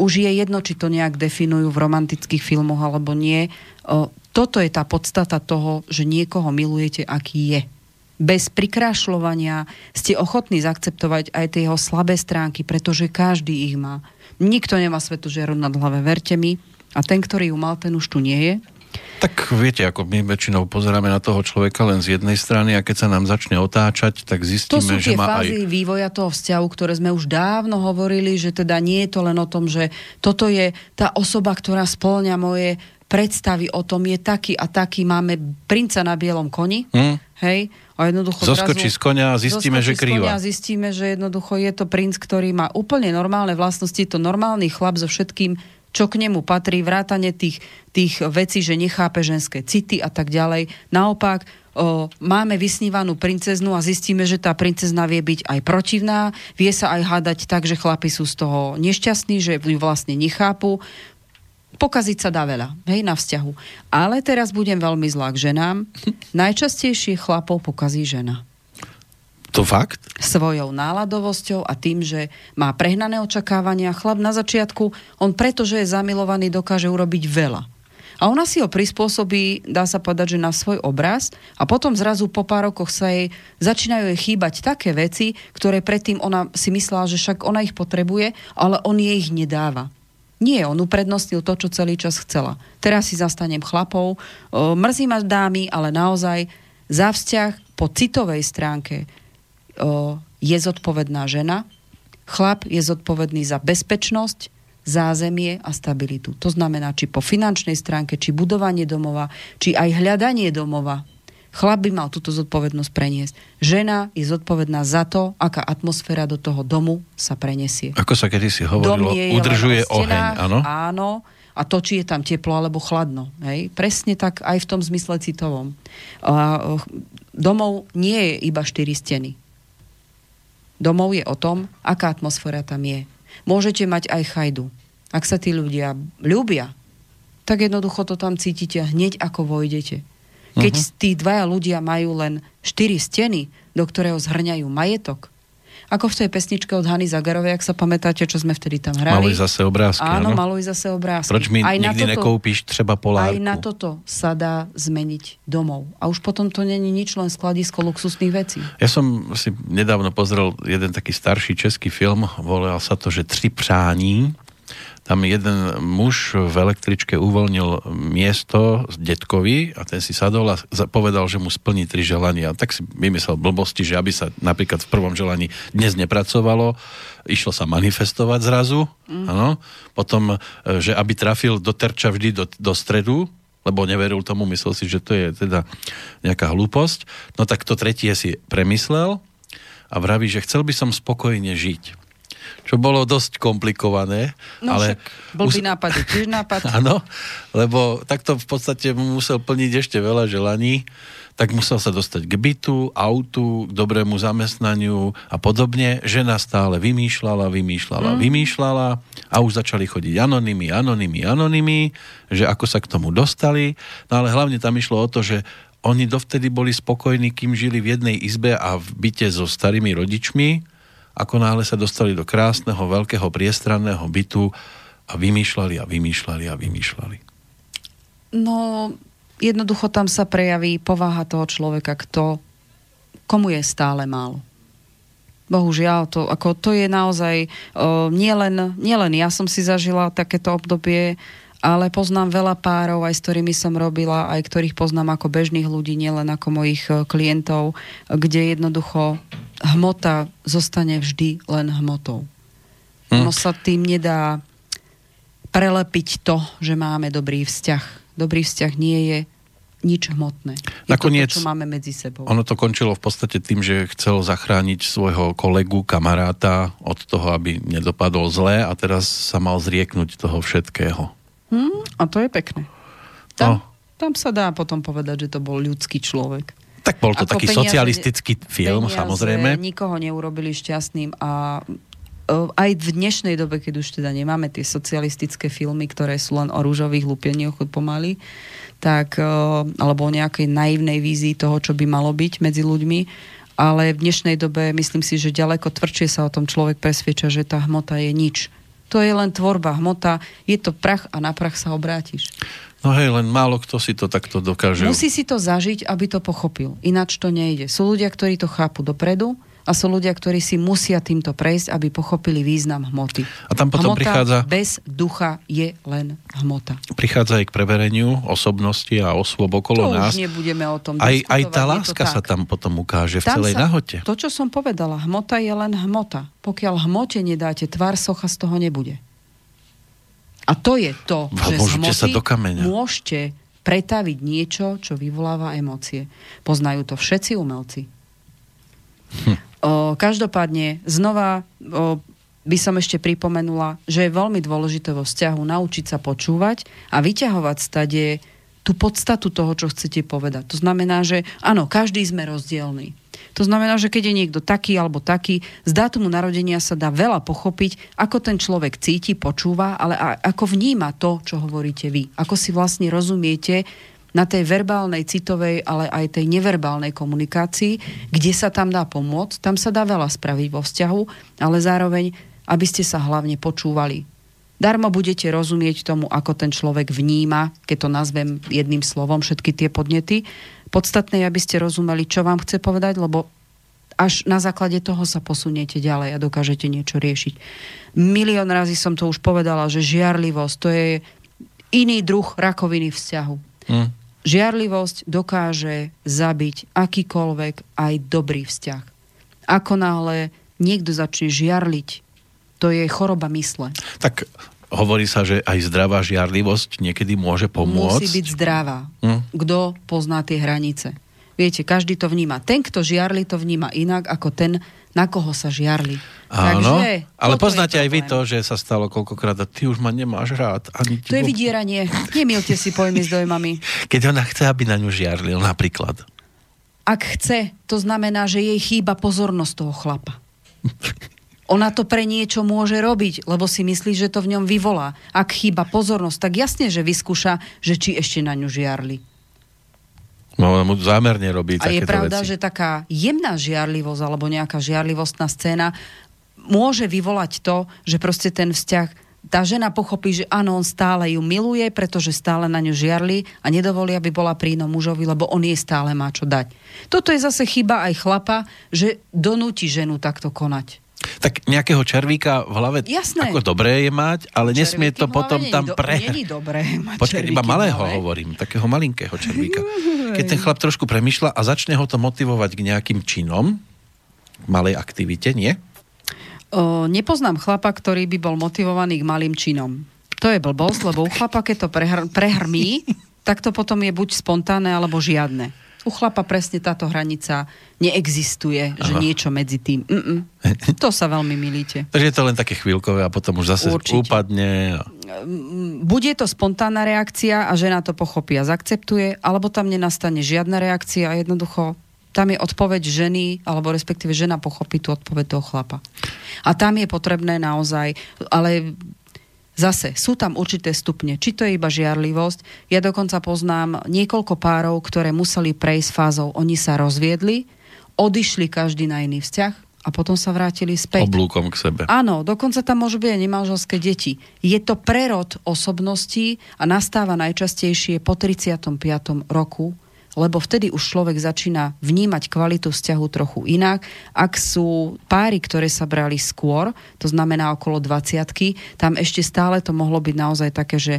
Už je jedno, či to nejak definujú v romantických filmoch alebo nie. O, toto je tá podstata toho, že niekoho milujete, aký je bez prikrášľovania ste ochotní zaakceptovať aj tie jeho slabé stránky, pretože každý ich má. Nikto nemá svetu žeru nad hlave, verte mi. A ten, ktorý ju mal, ten už tu nie je. Tak viete, ako my väčšinou pozeráme na toho človeka len z jednej strany a keď sa nám začne otáčať, tak zistíme, to sú že má fázy aj... vývoja toho vzťahu, ktoré sme už dávno hovorili, že teda nie je to len o tom, že toto je tá osoba, ktorá splňa moje predstavy o tom, je taký a taký, máme princa na bielom koni, hmm. hej, a jednoducho zoskočí z konia a zistíme, že krýva. a zistíme, že jednoducho je to princ, ktorý má úplne normálne vlastnosti, to normálny chlap so všetkým, čo k nemu patrí, vrátane tých, tých vecí, že nechápe ženské city a tak ďalej. Naopak, o, máme vysnívanú princeznu a zistíme, že tá princezna vie byť aj protivná, vie sa aj hádať tak, že chlapi sú z toho nešťastní, že ju vlastne nechápu pokaziť sa dá veľa, hej, na vzťahu. Ale teraz budem veľmi zlá k ženám. Najčastejšie chlapov pokazí žena. To fakt? Svojou náladovosťou a tým, že má prehnané očakávania. Chlap na začiatku, on pretože je zamilovaný, dokáže urobiť veľa. A ona si ho prispôsobí, dá sa povedať, že na svoj obraz a potom zrazu po pár rokoch sa jej začínajú jej chýbať také veci, ktoré predtým ona si myslela, že však ona ich potrebuje, ale on jej ich nedáva. Nie, on uprednostnil to, čo celý čas chcela. Teraz si zastanem chlapov. Mrzí ma dámy, ale naozaj za vzťah po citovej stránke je zodpovedná žena. Chlap je zodpovedný za bezpečnosť, zázemie a stabilitu. To znamená, či po finančnej stránke, či budovanie domova, či aj hľadanie domova, Chlap by mal túto zodpovednosť preniesť. Žena je zodpovedná za to, aká atmosféra do toho domu sa prenesie. Ako sa kedysi hovorilo, udržuje oheň, áno? Áno, a to, či je tam teplo alebo chladno. Hej? Presne tak aj v tom zmysle citovom. A, domov nie je iba štyri steny. Domov je o tom, aká atmosféra tam je. Môžete mať aj chajdu. Ak sa tí ľudia ľúbia, tak jednoducho to tam cítite hneď ako vojdete. Keď uh-huh. tí dvaja ľudia majú len štyri steny, do ktorého zhrňajú majetok, ako v tej pesničke od Hany Zagarovej, ak sa pamätáte, čo sme vtedy tam hrali. Maluj zase obrázky, áno? Áno, maluj zase obrázky. Proč mi aj nikdy toto, nekoupíš třeba polárku? Aj na toto sa dá zmeniť domov. A už potom to není nič, len skladisko luxusných vecí. Ja som si nedávno pozrel jeden taký starší český film, volal sa to, že Tři přání tam jeden muž v električke uvoľnil miesto z detkovi a ten si sadol a povedal, že mu splní tri želania. Tak si vymyslel blbosti, že aby sa napríklad v prvom želaní dnes nepracovalo, išlo sa manifestovať zrazu, mm. ano. potom, e, že aby trafil do terča vždy do, do stredu, lebo neveril tomu, myslel si, že to je teda nejaká hlúposť. No tak to tretie si premyslel a vraví, že chcel by som spokojne žiť čo bolo dosť komplikované. No ale však blbý us... nápad tiež nápad. Áno, lebo takto v podstate musel plniť ešte veľa želaní, tak musel sa dostať k bytu, autu, k dobrému zamestnaniu a podobne. Žena stále vymýšľala, vymýšľala, mm. vymýšľala a už začali chodiť anonymy, anonymy, anonymy, že ako sa k tomu dostali. No ale hlavne tam išlo o to, že oni dovtedy boli spokojní, kým žili v jednej izbe a v byte so starými rodičmi, ako náhle sa dostali do krásneho, veľkého, priestranného bytu a vymýšľali a vymýšľali a vymýšľali. No, jednoducho tam sa prejaví povaha toho človeka, kto, komu je stále málo. Bohužiaľ, to, ako, to je naozaj uh, nielen, nielen ja som si zažila takéto obdobie, ale poznám veľa párov, aj s ktorými som robila, aj ktorých poznám ako bežných ľudí, nielen ako mojich e, klientov, kde jednoducho hmota zostane vždy len hmotou. Hm. Ono sa tým nedá prelepiť to, že máme dobrý vzťah. Dobrý vzťah nie je nič hmotné. Je Nakoniec, to, čo máme medzi sebou. Ono to končilo v podstate tým, že chcel zachrániť svojho kolegu, kamaráta od toho, aby nedopadol zle a teraz sa mal zrieknúť toho všetkého. Hmm, a to je pekné. Tam, no. tam sa dá potom povedať, že to bol ľudský človek. Tak bol to Ako taký peniaze, socialistický film, peniaze samozrejme. nikoho neurobili šťastným a e, aj v dnešnej dobe, keď už teda nemáme tie socialistické filmy, ktoré sú len o rúžových lupienioch pomaly, tak, e, alebo o nejakej naivnej vízii toho, čo by malo byť medzi ľuďmi, ale v dnešnej dobe myslím si, že ďaleko tvrdšie sa o tom človek presvieča, že tá hmota je nič. To je len tvorba hmota, je to prach a na prach sa obrátiš. No hej, len málo kto si to takto dokáže. Musí si to zažiť, aby to pochopil. Ináč to nejde. Sú ľudia, ktorí to chápu dopredu a sú ľudia, ktorí si musia týmto prejsť, aby pochopili význam hmoty. A tam potom hmota prichádza... bez ducha je len hmota. Prichádza aj k prevereniu osobnosti a osôb okolo to nás. už nebudeme o tom aj, aj tá láska sa tam potom ukáže v tam celej sa, nahote. To, čo som povedala, hmota je len hmota. Pokiaľ hmote nedáte tvár, socha z toho nebude. A to je to, že z hmoty sa do kameňa. môžete pretaviť niečo, čo vyvoláva emócie. Poznajú to všetci umelci. Hm. O, každopádne, znova o, by som ešte pripomenula, že je veľmi dôležité vo vzťahu naučiť sa počúvať a vyťahovať stade tú podstatu toho, čo chcete povedať. To znamená, že áno, každý sme rozdielný. To znamená, že keď je niekto taký alebo taký, z dátumu narodenia sa dá veľa pochopiť, ako ten človek cíti, počúva, ale ako vníma to, čo hovoríte vy. Ako si vlastne rozumiete na tej verbálnej, citovej, ale aj tej neverbálnej komunikácii, kde sa tam dá pomôcť. Tam sa dá veľa spraviť vo vzťahu, ale zároveň, aby ste sa hlavne počúvali. Darmo budete rozumieť tomu, ako ten človek vníma, keď to nazvem jedným slovom, všetky tie podnety. Podstatné je, aby ste rozumeli, čo vám chce povedať, lebo až na základe toho sa posuniete ďalej a dokážete niečo riešiť. Milión razy som to už povedala, že žiarlivosť to je iný druh rakoviny vzťahu. Hmm. Žiarlivosť dokáže zabiť akýkoľvek aj dobrý vzťah. Ako náhle niekto začne žiarliť, to je choroba mysle. Tak hovorí sa, že aj zdravá žiarlivosť niekedy môže pomôcť. Musí byť zdravá. Hm? Kto pozná tie hranice? Viete, každý to vníma. Ten, kto žiarli, to vníma inak ako ten, na koho sa žiarli. Áno, Takže, ale poznáte aj vy to, že sa stalo koľkokrát a ty už ma nemáš rád. Ani to je vydieranie. Nemilte si pojmy s dojmami. Keď ona chce, aby na ňu žiarlil napríklad. Ak chce, to znamená, že jej chýba pozornosť toho chlapa. Ona to pre niečo môže robiť, lebo si myslí, že to v ňom vyvolá. Ak chýba pozornosť, tak jasne, že vyskúša, že či ešte na ňu žiarli. No, mu zámerne robí A je pravda, veci. že taká jemná žiarlivosť alebo nejaká žiarlivostná scéna môže vyvolať to, že proste ten vzťah tá žena pochopí, že áno, on stále ju miluje, pretože stále na ňu žiarli a nedovolí, aby bola prínom mužovi, lebo on jej stále má čo dať. Toto je zase chyba aj chlapa, že donúti ženu takto konať. Tak nejakého červíka v hlave Jasné. ako dobré je mať, ale Červíky nesmie to potom tam do, pre... Není dobré mať Počkaj, iba malého hovorím, takého malinkého červíka. Keď ten chlap trošku premyšľa a začne ho to motivovať k nejakým činom, malej aktivite, nie? O, nepoznám chlapa, ktorý by bol motivovaný k malým činom. To je blbosť, lebo u chlapa, keď to prehr- prehrmí, tak to potom je buď spontánne, alebo žiadne. U chlapa presne táto hranica neexistuje, ano. že niečo medzi tým. Mm-mm. To sa veľmi milíte. Takže je to len také chvíľkové a potom už zase Určite. upadne. Mm, bude to spontánna reakcia a žena to pochopí a zakceptuje, alebo tam nenastane žiadna reakcia a jednoducho tam je odpoveď ženy, alebo respektíve žena pochopí tú odpoveď toho chlapa. A tam je potrebné naozaj, ale Zase, sú tam určité stupne. Či to je iba žiarlivosť. Ja dokonca poznám niekoľko párov, ktoré museli prejsť fázou. Oni sa rozviedli, odišli každý na iný vzťah a potom sa vrátili späť. Oblúkom k sebe. Áno, dokonca tam môžu byť aj nemanželské deti. Je to prerod osobností a nastáva najčastejšie po 35. roku lebo vtedy už človek začína vnímať kvalitu vzťahu trochu inak. Ak sú páry, ktoré sa brali skôr, to znamená okolo 20 tam ešte stále to mohlo byť naozaj také, že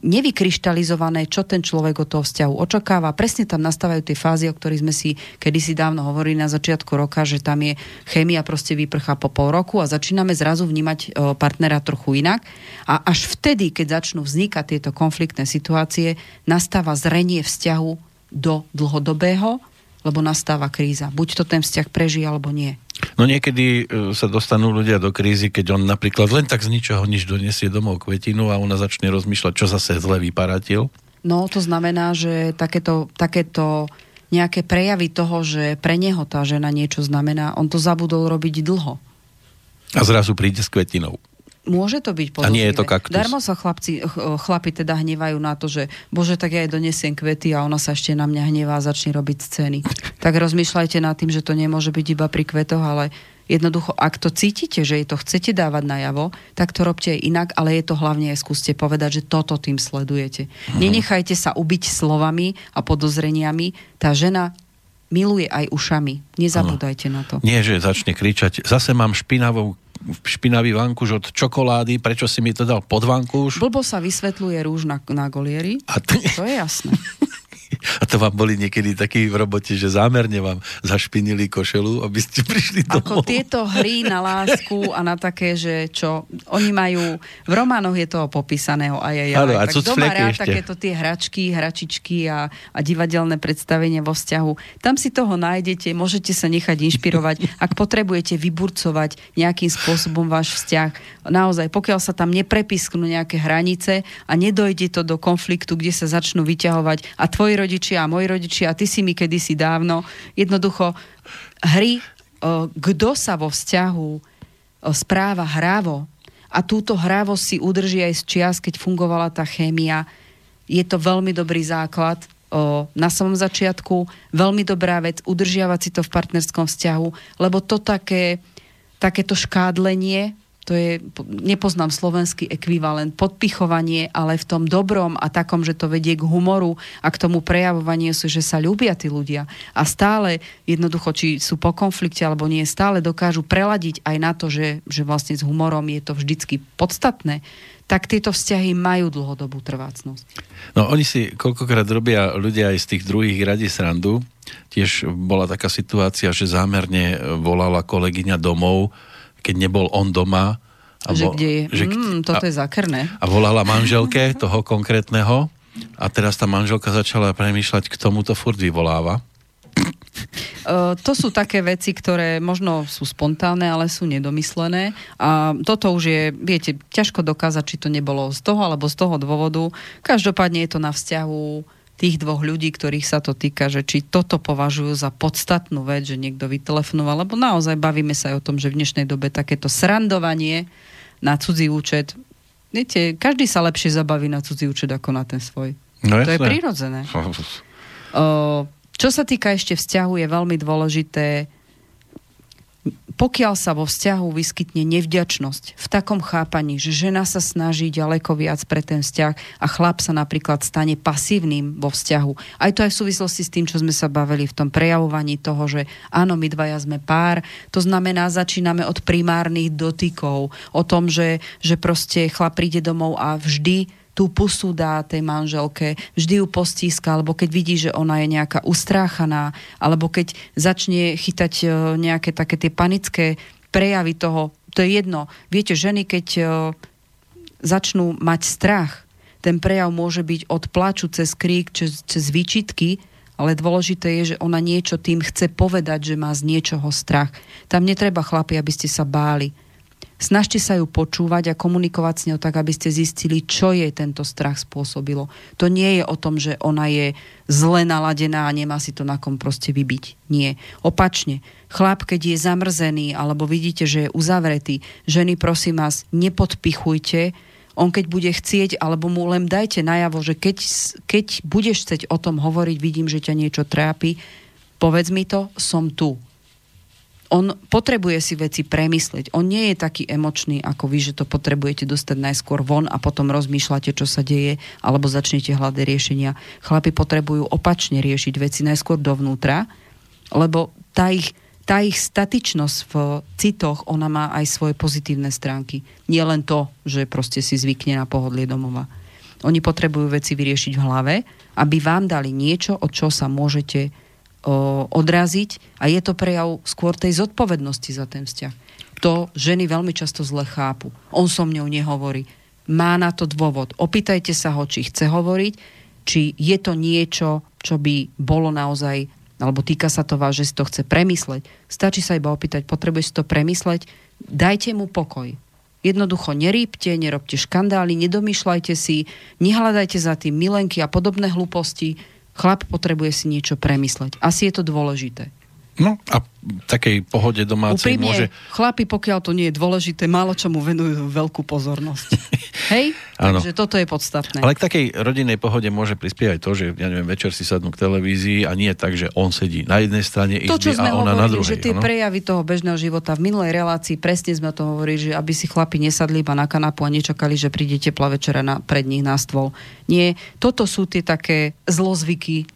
nevykryštalizované, čo ten človek od toho vzťahu očakáva. Presne tam nastávajú tie fázy, o ktorých sme si kedysi dávno hovorili na začiatku roka, že tam je chémia proste vyprchá po pol roku a začíname zrazu vnímať e, partnera trochu inak. A až vtedy, keď začnú vznikať tieto konfliktné situácie, nastáva zrenie vzťahu do dlhodobého, lebo nastáva kríza. Buď to ten vzťah prežije, alebo nie. No niekedy e, sa dostanú ľudia do krízy, keď on napríklad len tak z ničoho nič donesie domov kvetinu a ona začne rozmýšľať, čo zase zle vyparatil. No to znamená, že takéto, takéto nejaké prejavy toho, že pre neho tá žena niečo znamená, on to zabudol robiť dlho. A zrazu príde s kvetinou. Môže to byť podozrivé. A nie je to kaktus. Darmo sa chlapci, chlapi teda hnevajú na to, že bože, tak ja jej donesiem kvety a ona sa ešte na mňa hnevá a začne robiť scény. tak rozmýšľajte nad tým, že to nemôže byť iba pri kvetoch, ale jednoducho, ak to cítite, že jej to chcete dávať najavo, tak to robte aj inak, ale je to hlavne aj skúste povedať, že toto tým sledujete. Mhm. Nenechajte sa ubiť slovami a podozreniami. Tá žena miluje aj ušami. Nezabúdajte ano. na to. Nie, že začne kričať, zase mám špinavú špinavý vankúš od čokolády, prečo si mi to dal pod vankúš? Blbo sa vysvetľuje rúž na, na golieri. A t- to je jasné. A to vám boli niekedy takí v robote, že zámerne vám zašpinili košelu, aby ste prišli domov. Ako tieto hry na lásku a na také, že čo, oni majú, v románoch je toho popísaného aj aj, aj. tak doma rád ešte. takéto tie hračky, hračičky a, a divadelné predstavenie vo vzťahu. Tam si toho nájdete, môžete sa nechať inšpirovať. Ak potrebujete vyburcovať nejakým spôsobom váš vzťah, naozaj, pokiaľ sa tam neprepisknú nejaké hranice a nedojde to do konfliktu, kde sa začnú vyťahovať a tvoji rodičia a moji rodičia ty si mi kedysi dávno. Jednoducho hry, kto sa vo vzťahu správa hrávo. A túto hrávo si udrží aj z čias, keď fungovala tá chémia, je to veľmi dobrý základ na samom začiatku, veľmi dobrá vec, udržiavať si to v partnerskom vzťahu, lebo to také, takéto škádlenie to je, nepoznám slovenský ekvivalent, podpichovanie, ale v tom dobrom a takom, že to vedie k humoru a k tomu prejavovaniu sú, že sa ľúbia tí ľudia. A stále, jednoducho, či sú po konflikte alebo nie, stále dokážu preladiť aj na to, že, že vlastne s humorom je to vždycky podstatné tak tieto vzťahy majú dlhodobú trvácnosť. No oni si koľkokrát robia ľudia aj z tých druhých radí srandu. Tiež bola taká situácia, že zámerne volala kolegyňa domov, keď nebol on doma. A že kde je? Že, mm, toto a, je zakrné. A volala manželke toho konkrétneho a teraz tá manželka začala premýšľať, k tomu to furt vyvoláva. Uh, to sú také veci, ktoré možno sú spontánne, ale sú nedomyslené. A toto už je, viete, ťažko dokázať, či to nebolo z toho alebo z toho dôvodu. Každopádne je to na vzťahu tých dvoch ľudí, ktorých sa to týka, že či toto považujú za podstatnú vec, že niekto vytelefonoval, lebo naozaj bavíme sa aj o tom, že v dnešnej dobe takéto srandovanie na cudzí účet, viete, každý sa lepšie zabaví na cudzí účet ako na ten svoj. No to je prirodzené. o, čo sa týka ešte vzťahu, je veľmi dôležité pokiaľ sa vo vzťahu vyskytne nevďačnosť v takom chápaní, že žena sa snaží ďaleko viac pre ten vzťah a chlap sa napríklad stane pasívnym vo vzťahu. Aj to aj v súvislosti s tým, čo sme sa bavili v tom prejavovaní toho, že áno, my dvaja sme pár. To znamená, začíname od primárnych dotykov, o tom, že, že proste chlap príde domov a vždy tú pusu dá tej manželke, vždy ju postíska, alebo keď vidí, že ona je nejaká ustráchaná, alebo keď začne chytať e, nejaké také tie panické prejavy toho, to je jedno. Viete, ženy, keď e, začnú mať strach, ten prejav môže byť od plaču cez krík, cez, cez výčitky, ale dôležité je, že ona niečo tým chce povedať, že má z niečoho strach. Tam netreba chlapi, aby ste sa báli. Snažte sa ju počúvať a komunikovať s ňou tak, aby ste zistili, čo jej tento strach spôsobilo. To nie je o tom, že ona je zle naladená a nemá si to na kom proste vybiť. Nie. Opačne. Chlap, keď je zamrzený alebo vidíte, že je uzavretý, ženy, prosím vás, nepodpichujte, on keď bude chcieť, alebo mu len dajte najavo, že keď, keď budeš chcieť o tom hovoriť, vidím, že ťa niečo trápi, povedz mi to, som tu on potrebuje si veci premyslieť. On nie je taký emočný ako vy, že to potrebujete dostať najskôr von a potom rozmýšľate, čo sa deje, alebo začnete hľadať riešenia. Chlapi potrebujú opačne riešiť veci najskôr dovnútra, lebo tá ich, tá ich statičnosť v citoch, ona má aj svoje pozitívne stránky. Nie len to, že proste si zvykne na pohodlie domova. Oni potrebujú veci vyriešiť v hlave, aby vám dali niečo, od čo sa môžete odraziť a je to prejav skôr tej zodpovednosti za ten vzťah. To ženy veľmi často zle chápu. On so mňou nehovorí. Má na to dôvod. Opýtajte sa ho, či chce hovoriť, či je to niečo, čo by bolo naozaj, alebo týka sa to vás, že si to chce premysleť. Stačí sa iba opýtať, potrebuje si to premysleť, dajte mu pokoj. Jednoducho nerýpte, nerobte škandály, nedomýšľajte si, nehľadajte za tým milenky a podobné hlúposti Chlap potrebuje si niečo premysleť. Asi je to dôležité. No a takej pohode domácej Úprimne, môže... chlapi, pokiaľ to nie je dôležité, málo čomu venujú veľkú pozornosť. Hej? Takže toto je podstatné. Ale k takej rodinnej pohode môže prispievať to, že ja neviem, večer si sadnú k televízii a nie tak, že on sedí na jednej strane to, čo sme a ona hovorili, na druhej. že tie ano? prejavy toho bežného života v minulej relácii presne sme to hovorili, že aby si chlapi nesadli iba na kanapu a nečakali, že príde teplá večera na, pred nich na stôl. Nie, toto sú tie také zlozvyky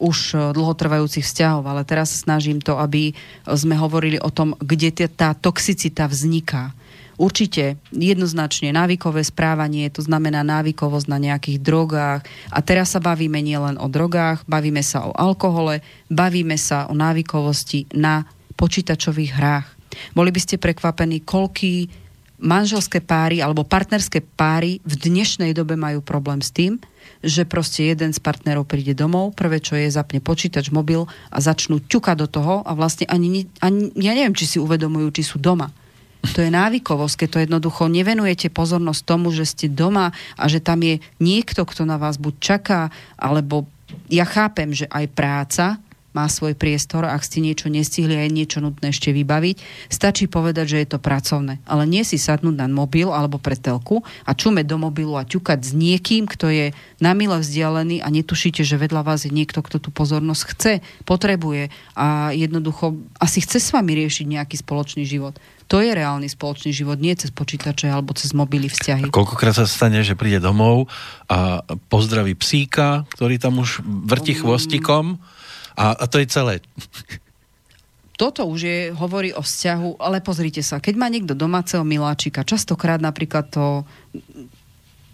už e, dlhotrvajúcich vzťahov, ale teraz snažím to, aby sme hovorili o tom, kde tá toxicita vzniká. Určite jednoznačne návykové správanie, to znamená návykovosť na nejakých drogách. A teraz sa bavíme nielen o drogách, bavíme sa o alkohole, bavíme sa o návykovosti na počítačových hrách. Boli by ste prekvapení, koľký manželské páry alebo partnerské páry v dnešnej dobe majú problém s tým, že proste jeden z partnerov príde domov, prvé čo je, zapne počítač, mobil a začnú ťukať do toho a vlastne ani, ani ja neviem, či si uvedomujú, či sú doma. To je návykovosť, keď to jednoducho nevenujete pozornosť tomu, že ste doma a že tam je niekto, kto na vás buď čaká, alebo ja chápem, že aj práca má svoj priestor, ak ste niečo nestihli a je niečo nutné ešte vybaviť, stačí povedať, že je to pracovné. Ale nie si sadnúť na mobil alebo pre telku a čume do mobilu a ťukať s niekým, kto je na mile vzdialený a netušíte, že vedľa vás je niekto, kto tú pozornosť chce, potrebuje a jednoducho asi chce s vami riešiť nejaký spoločný život. To je reálny spoločný život, nie cez počítače alebo cez mobily vzťahy. A koľkokrát sa stane, že príde domov a pozdraví psíka, ktorý tam už vrti chvostikom a, a to je celé. Toto už je, hovorí o vzťahu, ale pozrite sa, keď má niekto domáceho miláčika, častokrát napríklad to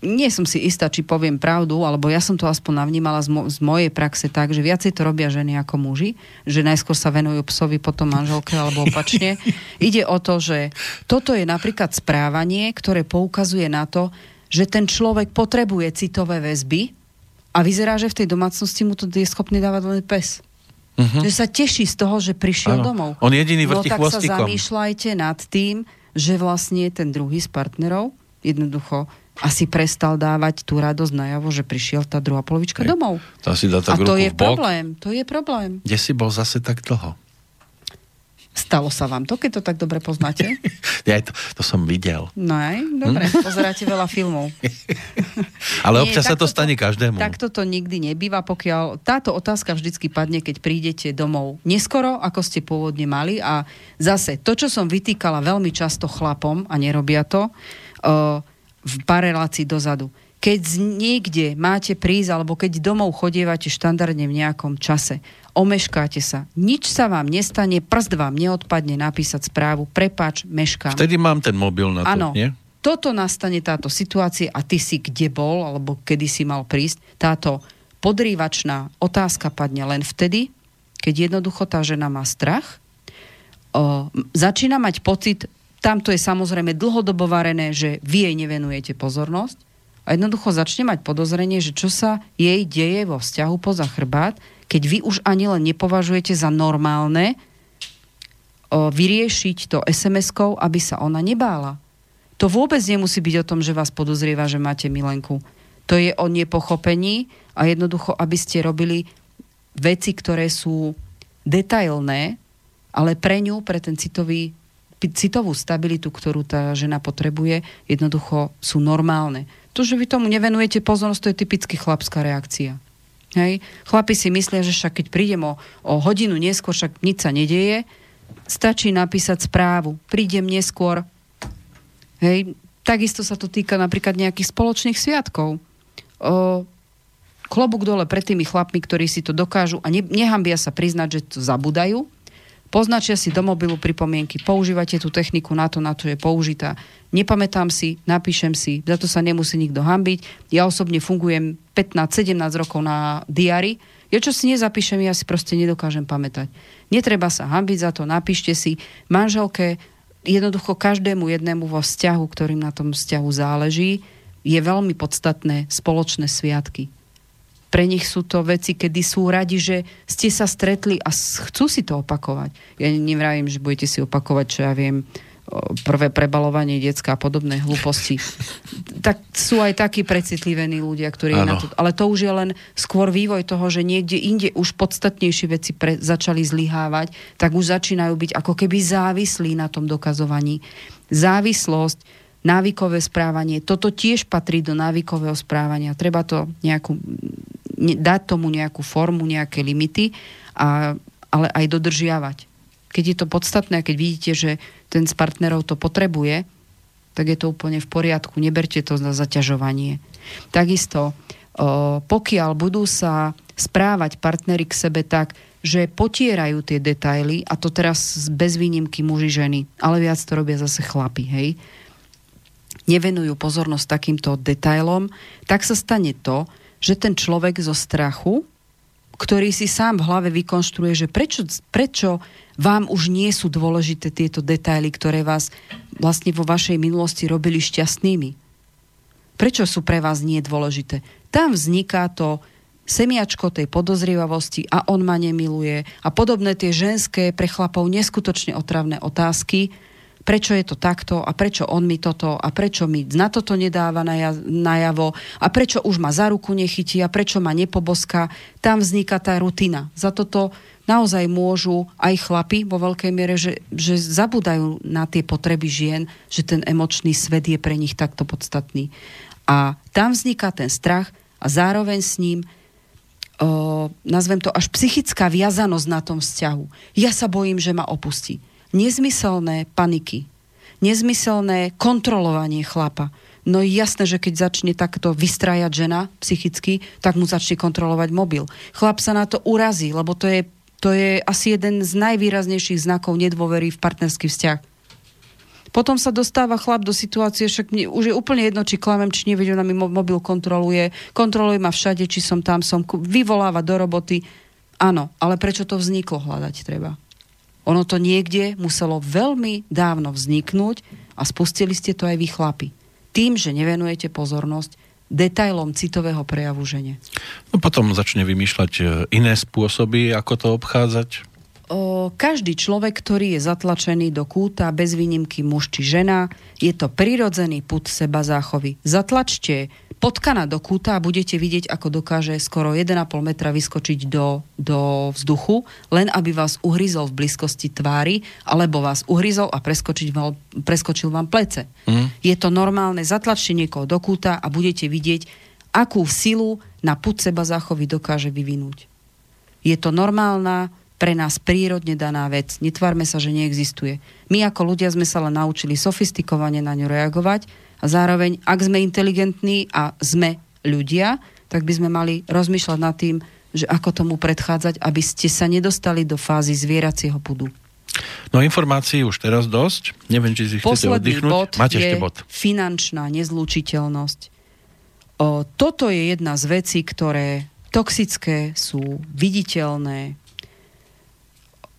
nie som si istá, či poviem pravdu, alebo ja som to aspoň navnímala z, mo- z mojej praxe tak, že viacej to robia ženy ako muži, že najskôr sa venujú psovi, potom manželke alebo opačne. Ide o to, že toto je napríklad správanie, ktoré poukazuje na to, že ten človek potrebuje citové väzby a vyzerá, že v tej domácnosti mu to je schopný dávať len pes. Uh-huh. Že sa teší z toho, že prišiel ano. domov. On jediný vrti no tak chvostikom. sa zamýšľajte nad tým, že vlastne ten druhý z partnerov jednoducho asi prestal dávať tú radosť najavo, že prišiel tá druhá polovička Hej. domov. To si dá tak A to je problém, to je problém. Kde si bol zase tak dlho? Stalo sa vám to, keď to tak dobre poznáte? ja to, to som videl. No aj, dobre, hm? pozeráte veľa filmov. Ale občas Nie, sa to stane každému. Takto to nikdy nebýva, pokiaľ táto otázka vždycky padne, keď prídete domov neskoro, ako ste pôvodne mali. A zase, to, čo som vytýkala veľmi často chlapom, a nerobia to, uh, v pár relácií dozadu. Keď niekde máte prísť, alebo keď domov chodievate štandardne v nejakom čase, omeškáte sa. Nič sa vám nestane, prst vám neodpadne napísať správu, prepač, meškám. Vtedy mám ten mobil na to, ano, nie? toto nastane táto situácia a ty si kde bol, alebo kedy si mal prísť, táto podrývačná otázka padne len vtedy, keď jednoducho tá žena má strach, o, začína mať pocit, tamto je samozrejme dlhodobo varené, že vy jej nevenujete pozornosť a jednoducho začne mať podozrenie, že čo sa jej deje vo vzťahu poza chrbát, keď vy už ani len nepovažujete za normálne o, vyriešiť to SMS-kou, aby sa ona nebála. To vôbec nemusí byť o tom, že vás podozrieva, že máte milenku. To je o nepochopení a jednoducho, aby ste robili veci, ktoré sú detailné, ale pre ňu, pre ten citový, citovú stabilitu, ktorú tá žena potrebuje, jednoducho sú normálne. To, že vy tomu nevenujete pozornosť, to je typicky chlapská reakcia. Hej. Chlapi si myslia, že však keď prídem o, o hodinu neskôr, však nič sa nedieje, stačí napísať správu. Prídem neskôr. Hej. Takisto sa to týka napríklad nejakých spoločných sviatkov. O, klobúk dole pred tými chlapmi, ktorí si to dokážu a ne, nehambia sa priznať, že to zabudajú, Poznačia si do mobilu pripomienky, používate tú techniku na to, na čo je použitá. Nepamätám si, napíšem si, za to sa nemusí nikto hambiť. Ja osobne fungujem 15-17 rokov na diary. Ja čo si nezapíšem, ja si proste nedokážem pamätať. Netreba sa hambiť za to, napíšte si manželke, jednoducho každému jednému vo vzťahu, ktorým na tom vzťahu záleží, je veľmi podstatné spoločné sviatky pre nich sú to veci, kedy sú radi, že ste sa stretli a chcú si to opakovať. Ja nevravím, že budete si opakovať, čo ja viem, prvé prebalovanie decka a podobné hlúposti. tak sú aj takí precitlivení ľudia, ktorí na to... Ale to už je len skôr vývoj toho, že niekde inde už podstatnejšie veci pre, začali zlyhávať, tak už začínajú byť ako keby závislí na tom dokazovaní. Závislosť, návykové správanie, toto tiež patrí do návykového správania. Treba to nejakú dať tomu nejakú formu, nejaké limity, a, ale aj dodržiavať. Keď je to podstatné keď vidíte, že ten z partnerov to potrebuje, tak je to úplne v poriadku. Neberte to za zaťažovanie. Takisto, pokiaľ budú sa správať partnery k sebe tak, že potierajú tie detaily, a to teraz bez výnimky muži, ženy, ale viac to robia zase chlapi, hej, nevenujú pozornosť takýmto detailom, tak sa stane to, že ten človek zo strachu, ktorý si sám v hlave vykonštruuje, že prečo, prečo vám už nie sú dôležité tieto detaily, ktoré vás vlastne vo vašej minulosti robili šťastnými. Prečo sú pre vás nie dôležité? Tam vzniká to semiačko tej podozrievavosti a on ma nemiluje a podobné tie ženské pre chlapov neskutočne otravné otázky, prečo je to takto a prečo on mi toto a prečo mi na toto nedáva najavo a prečo už ma za ruku nechytí a prečo ma nepoboská. Tam vzniká tá rutina. Za toto naozaj môžu aj chlapi vo veľkej miere, že, že zabudajú na tie potreby žien, že ten emočný svet je pre nich takto podstatný. A tam vzniká ten strach a zároveň s ním o, nazvem to až psychická viazanosť na tom vzťahu. Ja sa bojím, že ma opustí nezmyselné paniky, nezmyselné kontrolovanie chlapa. No jasné, že keď začne takto vystrajať žena psychicky, tak mu začne kontrolovať mobil. Chlap sa na to urazí, lebo to je, to je asi jeden z najvýraznejších znakov nedôvery v partnerský vzťah. Potom sa dostáva chlap do situácie, však mne už je úplne jedno, či klamem, či nevedel, na mi mobil kontroluje, kontroluje ma všade, či som tam, som, vyvoláva do roboty. Áno, ale prečo to vzniklo hľadať treba? Ono to niekde muselo veľmi dávno vzniknúť a spustili ste to aj vy chlapi. Tým, že nevenujete pozornosť detailom citového prejavu žene. No potom začne vymýšľať e, iné spôsoby, ako to obchádzať. Každý človek, ktorý je zatlačený do kúta, bez výnimky muž či žena, je to prirodzený put seba záchovy. Zatlačte potkana do kúta a budete vidieť, ako dokáže skoro 1,5 metra vyskočiť do, do vzduchu, len aby vás uhryzol v blízkosti tvári, alebo vás uhryzol a preskočiť vám, preskočil vám plece. Mm. Je to normálne, zatlačte niekoho do kúta a budete vidieť, akú silu na put seba záchovy dokáže vyvinúť. Je to normálna, pre nás prírodne daná vec. Netvárme sa, že neexistuje. My ako ľudia sme sa len naučili sofistikovane na ňu reagovať a zároveň, ak sme inteligentní a sme ľudia, tak by sme mali rozmýšľať nad tým, že ako tomu predchádzať, aby ste sa nedostali do fázy zvieracieho pudu. No informácií už teraz dosť. Neviem, či si chcete oddychnúť. Bod Máte ešte bod. finančná nezlučiteľnosť. O, toto je jedna z vecí, ktoré toxické sú viditeľné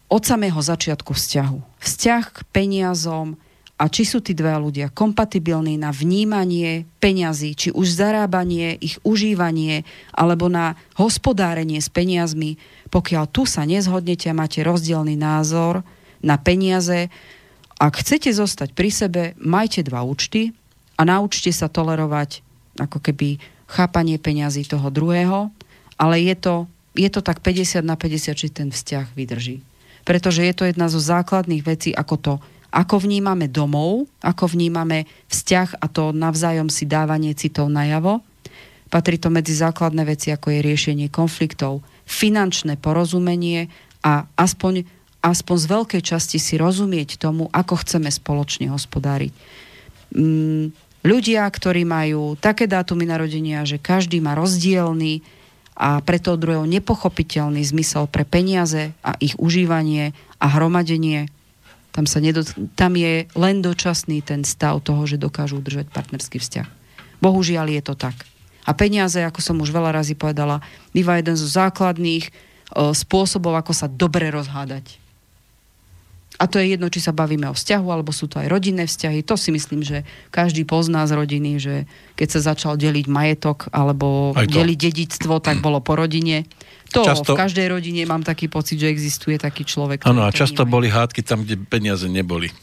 od samého začiatku vzťahu. Vzťah k peniazom a či sú tí dva ľudia kompatibilní na vnímanie peňazí, či už zarábanie, ich užívanie, alebo na hospodárenie s peniazmi. Pokiaľ tu sa nezhodnete a máte rozdielný názor na peniaze, ak chcete zostať pri sebe, majte dva účty a naučte sa tolerovať ako keby chápanie peňazí toho druhého, ale je to, je to tak 50 na 50, či ten vzťah vydrží. Pretože je to jedna zo základných vecí, ako to ako vnímame domov, ako vnímame vzťah a to navzájom si dávanie citov najavo. Patrí to medzi základné veci, ako je riešenie konfliktov, finančné porozumenie a aspoň, aspoň z veľkej časti si rozumieť tomu, ako chceme spoločne hospodáriť. Mm, ľudia, ktorí majú také dátumy narodenia, že každý má rozdielný a preto druhého nepochopiteľný zmysel pre peniaze a ich užívanie a hromadenie, tam, sa nedot- tam je len dočasný ten stav toho, že dokážu udržať partnerský vzťah. Bohužiaľ je to tak. A peniaze, ako som už veľa razy povedala, býva jeden zo základných o, spôsobov, ako sa dobre rozhádať. A to je jedno, či sa bavíme o vzťahu, alebo sú to aj rodinné vzťahy. To si myslím, že každý pozná z rodiny, že keď sa začal deliť majetok alebo deliť dedictvo, tak bolo po rodine. To často... v každej rodine mám taký pocit, že existuje taký človek. Áno, a často vnímajú. boli hádky tam, kde peniaze neboli.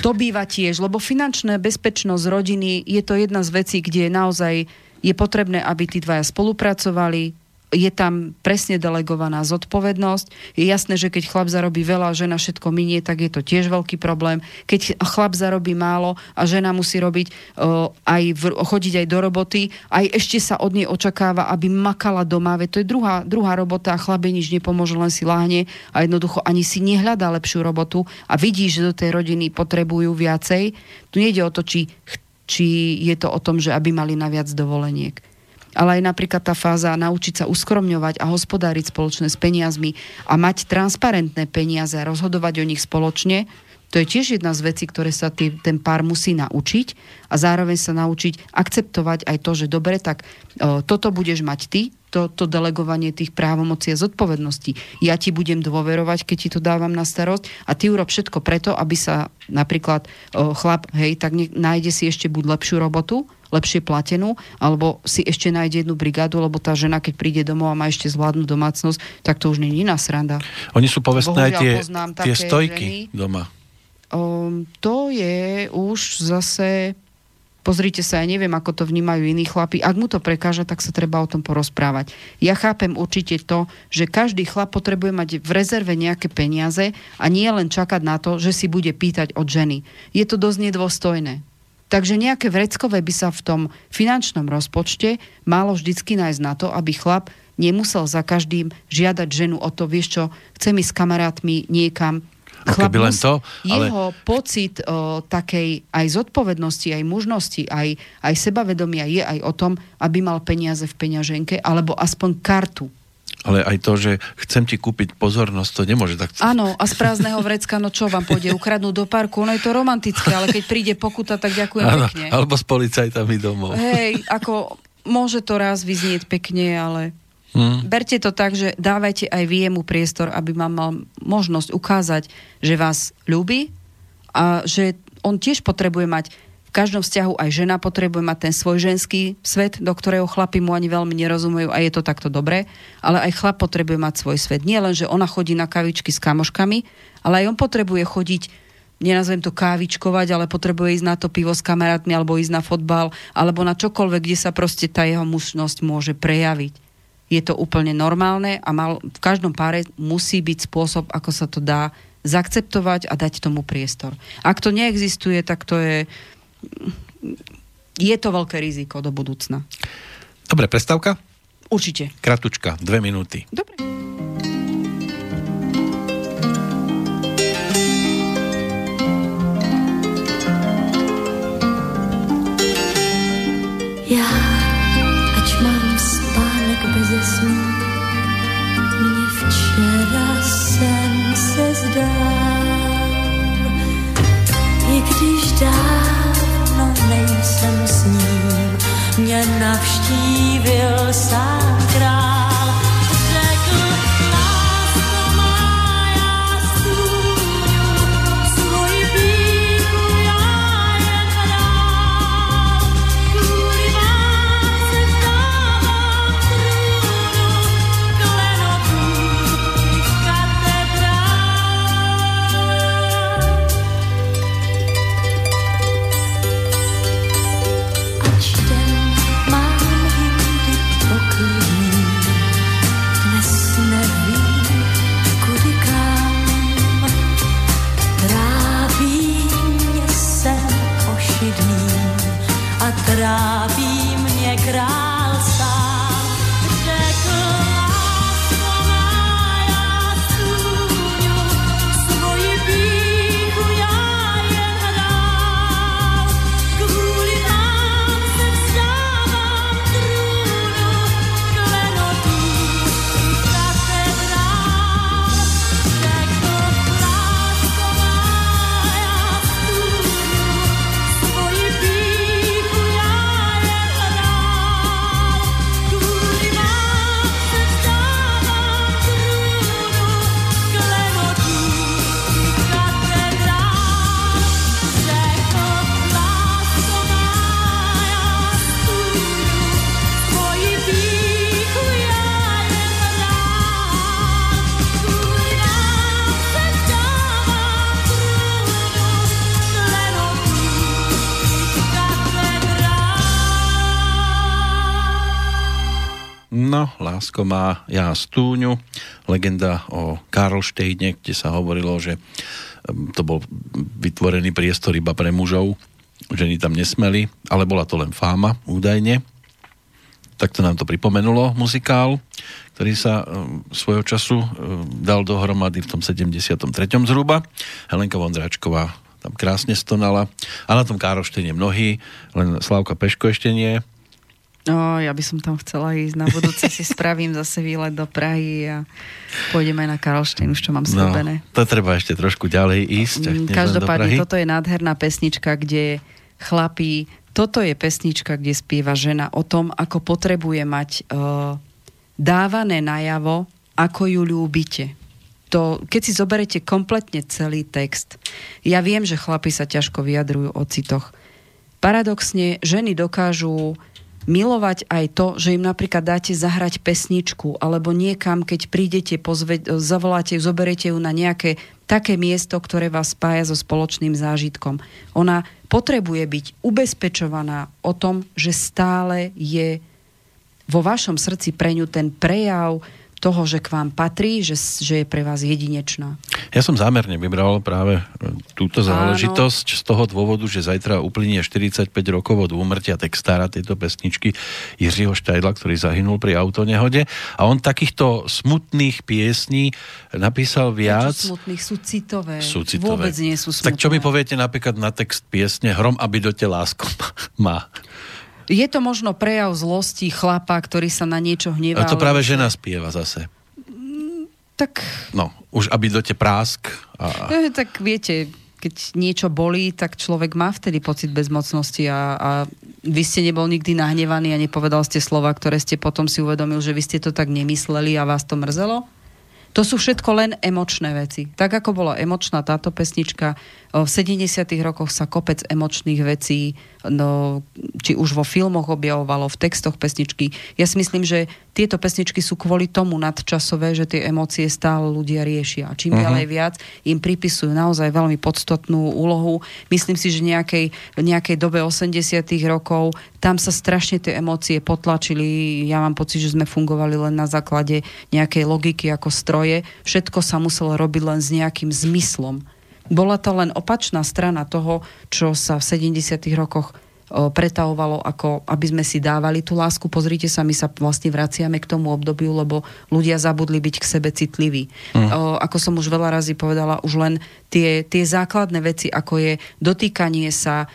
To býva tiež, lebo finančná bezpečnosť rodiny je to jedna z vecí, kde naozaj je potrebné, aby tí dvaja spolupracovali, je tam presne delegovaná zodpovednosť. Je jasné, že keď chlap zarobí veľa a žena všetko minie, tak je to tiež veľký problém. Keď chlap zarobí málo a žena musí robiť uh, aj v, chodiť aj do roboty, aj ešte sa od nej očakáva, aby makala doma, veď to je druhá, druhá robota a chlabe nič nepomôže, len si láhne a jednoducho ani si nehľadá lepšiu robotu a vidí, že do tej rodiny potrebujú viacej. Tu nejde o to, či, či je to o tom, že aby mali na viac dovoleniek ale aj napríklad tá fáza naučiť sa uskromňovať a hospodáriť spoločne s peniazmi a mať transparentné peniaze rozhodovať o nich spoločne, to je tiež jedna z vecí, ktoré sa tý, ten pár musí naučiť a zároveň sa naučiť akceptovať aj to, že dobre, tak o, toto budeš mať ty, to, to delegovanie tých právomocí a zodpovedností. Ja ti budem dôverovať, keď ti to dávam na starosť a ty urob všetko preto, aby sa napríklad o, chlap, hej, tak ne, nájde si ešte buď lepšiu robotu, lepšie platenú, alebo si ešte nájde jednu brigádu, lebo tá žena, keď príde domov a má ešte zvládnu domácnosť, tak to už nie je iná sranda. Oni sú povestné aj tie, tie stojky ženy. doma. Um, to je už zase Pozrite sa, ja neviem, ako to vnímajú iní chlapi. Ak mu to prekáža, tak sa treba o tom porozprávať. Ja chápem určite to, že každý chlap potrebuje mať v rezerve nejaké peniaze a nie len čakať na to, že si bude pýtať od ženy. Je to dosť nedôstojné. Takže nejaké vreckové by sa v tom finančnom rozpočte malo vždycky nájsť na to, aby chlap nemusel za každým žiadať ženu o to, vieš čo, chcem ísť s kamarátmi niekam. Chlap len to, ale... Jeho pocit o, takej aj zodpovednosti, aj mužnosti, aj, aj sebavedomia je aj o tom, aby mal peniaze v peňaženke, alebo aspoň kartu ale aj to, že chcem ti kúpiť pozornosť, to nemôže tak... Áno, a z prázdneho vrecka, no čo vám pôjde, ukradnúť do parku, no je to romantické, ale keď príde pokuta, tak ďakujem ano, pekne. Alebo s policajtami domov. Hej, ako môže to raz vyznieť pekne, ale hmm. berte to tak, že dávajte aj vy jemu priestor, aby vám mal možnosť ukázať, že vás ľúbi a že on tiež potrebuje mať každom vzťahu aj žena potrebuje mať ten svoj ženský svet, do ktorého chlapi mu ani veľmi nerozumejú a je to takto dobré, ale aj chlap potrebuje mať svoj svet. Nie len, že ona chodí na kavičky s kamoškami, ale aj on potrebuje chodiť nenazvem to kávičkovať, ale potrebuje ísť na to pivo s kamarátmi alebo ísť na fotbal alebo na čokoľvek, kde sa proste tá jeho mužnosť môže prejaviť. Je to úplne normálne a mal, v každom páre musí byť spôsob, ako sa to dá zakceptovať a dať tomu priestor. Ak to neexistuje, tak to je je to veľké riziko do budúcna. Dobre, prestávka? Určite. Kratučka, dve minúty. Dobre. Navštívil sám král. llorar. Áno, Lásko má ja stúňu, legenda o Karlštejne, kde sa hovorilo, že to bol vytvorený priestor iba pre mužov, ženy tam nesmeli, ale bola to len fáma, údajne. Takto nám to pripomenulo muzikál, ktorý sa svojho času dal dohromady v tom 73. zhruba. Helenka Vondráčková tam krásne stonala. A na tom Károštene mnohí, len Slavka Peško ešte nie. No, ja by som tam chcela ísť. Na budúce si spravím zase výlet do Prahy a pôjdeme na Karlštejn, už čo mám slúbené. No, to treba ešte trošku ďalej ísť. Každopádne, toto je nádherná pesnička, kde chlapí, toto je pesnička, kde spieva žena o tom, ako potrebuje mať uh, dávané najavo, ako ju ľúbite. To, keď si zoberete kompletne celý text, ja viem, že chlapi sa ťažko vyjadrujú o citoch. Paradoxne, ženy dokážu milovať aj to, že im napríklad dáte zahrať pesničku alebo niekam, keď prídete, pozve, zavoláte ju, zoberiete ju na nejaké také miesto, ktoré vás spája so spoločným zážitkom. Ona potrebuje byť ubezpečovaná o tom, že stále je vo vašom srdci pre ňu ten prejav toho, že k vám patrí, že, že je pre vás jedinečná. Ja som zámerne vybral práve e, túto záležitosť Áno. z toho dôvodu, že zajtra uplynie 45 rokov od úmrtia textára tejto pesničky Jiřího Štajdla, ktorý zahynul pri autonehode. A on takýchto smutných piesní napísal viac. Čo smutných sú citové. Sú citové. Vôbec nie sú smutné. Tak čo mi poviete napríklad na text piesne Hrom, aby do te lásko má? Je to možno prejav zlosti chlapa, ktorý sa na niečo hnevá. A to práve žena spieva zase. Mm, tak... No, už aby do te prásk. A... E, tak viete, keď niečo bolí, tak človek má vtedy pocit bezmocnosti a, a vy ste nebol nikdy nahnevaný a nepovedal ste slova, ktoré ste potom si uvedomil, že vy ste to tak nemysleli a vás to mrzelo? To sú všetko len emočné veci. Tak ako bola emočná táto pesnička, v 70. rokoch sa kopec emočných vecí no, či už vo filmoch objavovalo, v textoch pesničky. Ja si myslím, že tieto pesničky sú kvôli tomu nadčasové, že tie emócie stále ľudia riešia. A čím uh-huh. ďalej viac im pripisujú naozaj veľmi podstatnú úlohu. Myslím si, že nejakej, nejakej dobe 80 rokov tam sa strašne tie emócie potlačili. Ja mám pocit, že sme fungovali len na základe nejakej logiky ako stroje. Všetko sa muselo robiť len s nejakým zmyslom. Bola to len opačná strana toho, čo sa v 70. rokoch pretavovalo, ako aby sme si dávali tú lásku. Pozrite sa, my sa vlastne vraciame k tomu obdobiu, lebo ľudia zabudli byť k sebe citliví. Mm. O, ako som už veľa razy povedala, už len tie, tie základné veci, ako je dotýkanie sa,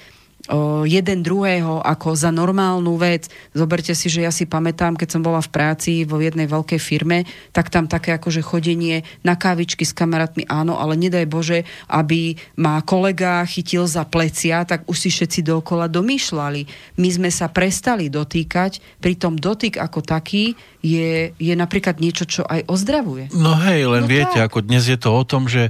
jeden druhého ako za normálnu vec. Zoberte si, že ja si pamätám, keď som bola v práci vo jednej veľkej firme, tak tam také akože chodenie na kávičky s kamarátmi, áno, ale nedaj Bože, aby ma kolega chytil za plecia, tak už si všetci dookola domýšľali. My sme sa prestali dotýkať, pritom dotyk ako taký je, je napríklad niečo, čo aj ozdravuje. No hej, len no viete, tak. ako dnes je to o tom, že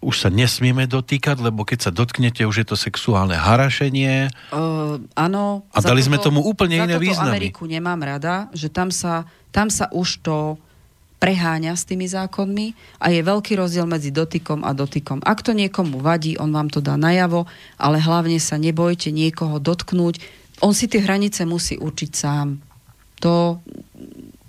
už sa nesmieme dotýkať, lebo keď sa dotknete, už je to sexuálne harašenie. Uh, áno. A dali toto, sme tomu úplne iné významy. Ameriku nemám rada, že tam sa, tam sa už to preháňa s tými zákonmi a je veľký rozdiel medzi dotykom a dotykom. Ak to niekomu vadí, on vám to dá najavo, ale hlavne sa nebojte niekoho dotknúť. On si tie hranice musí určiť sám. To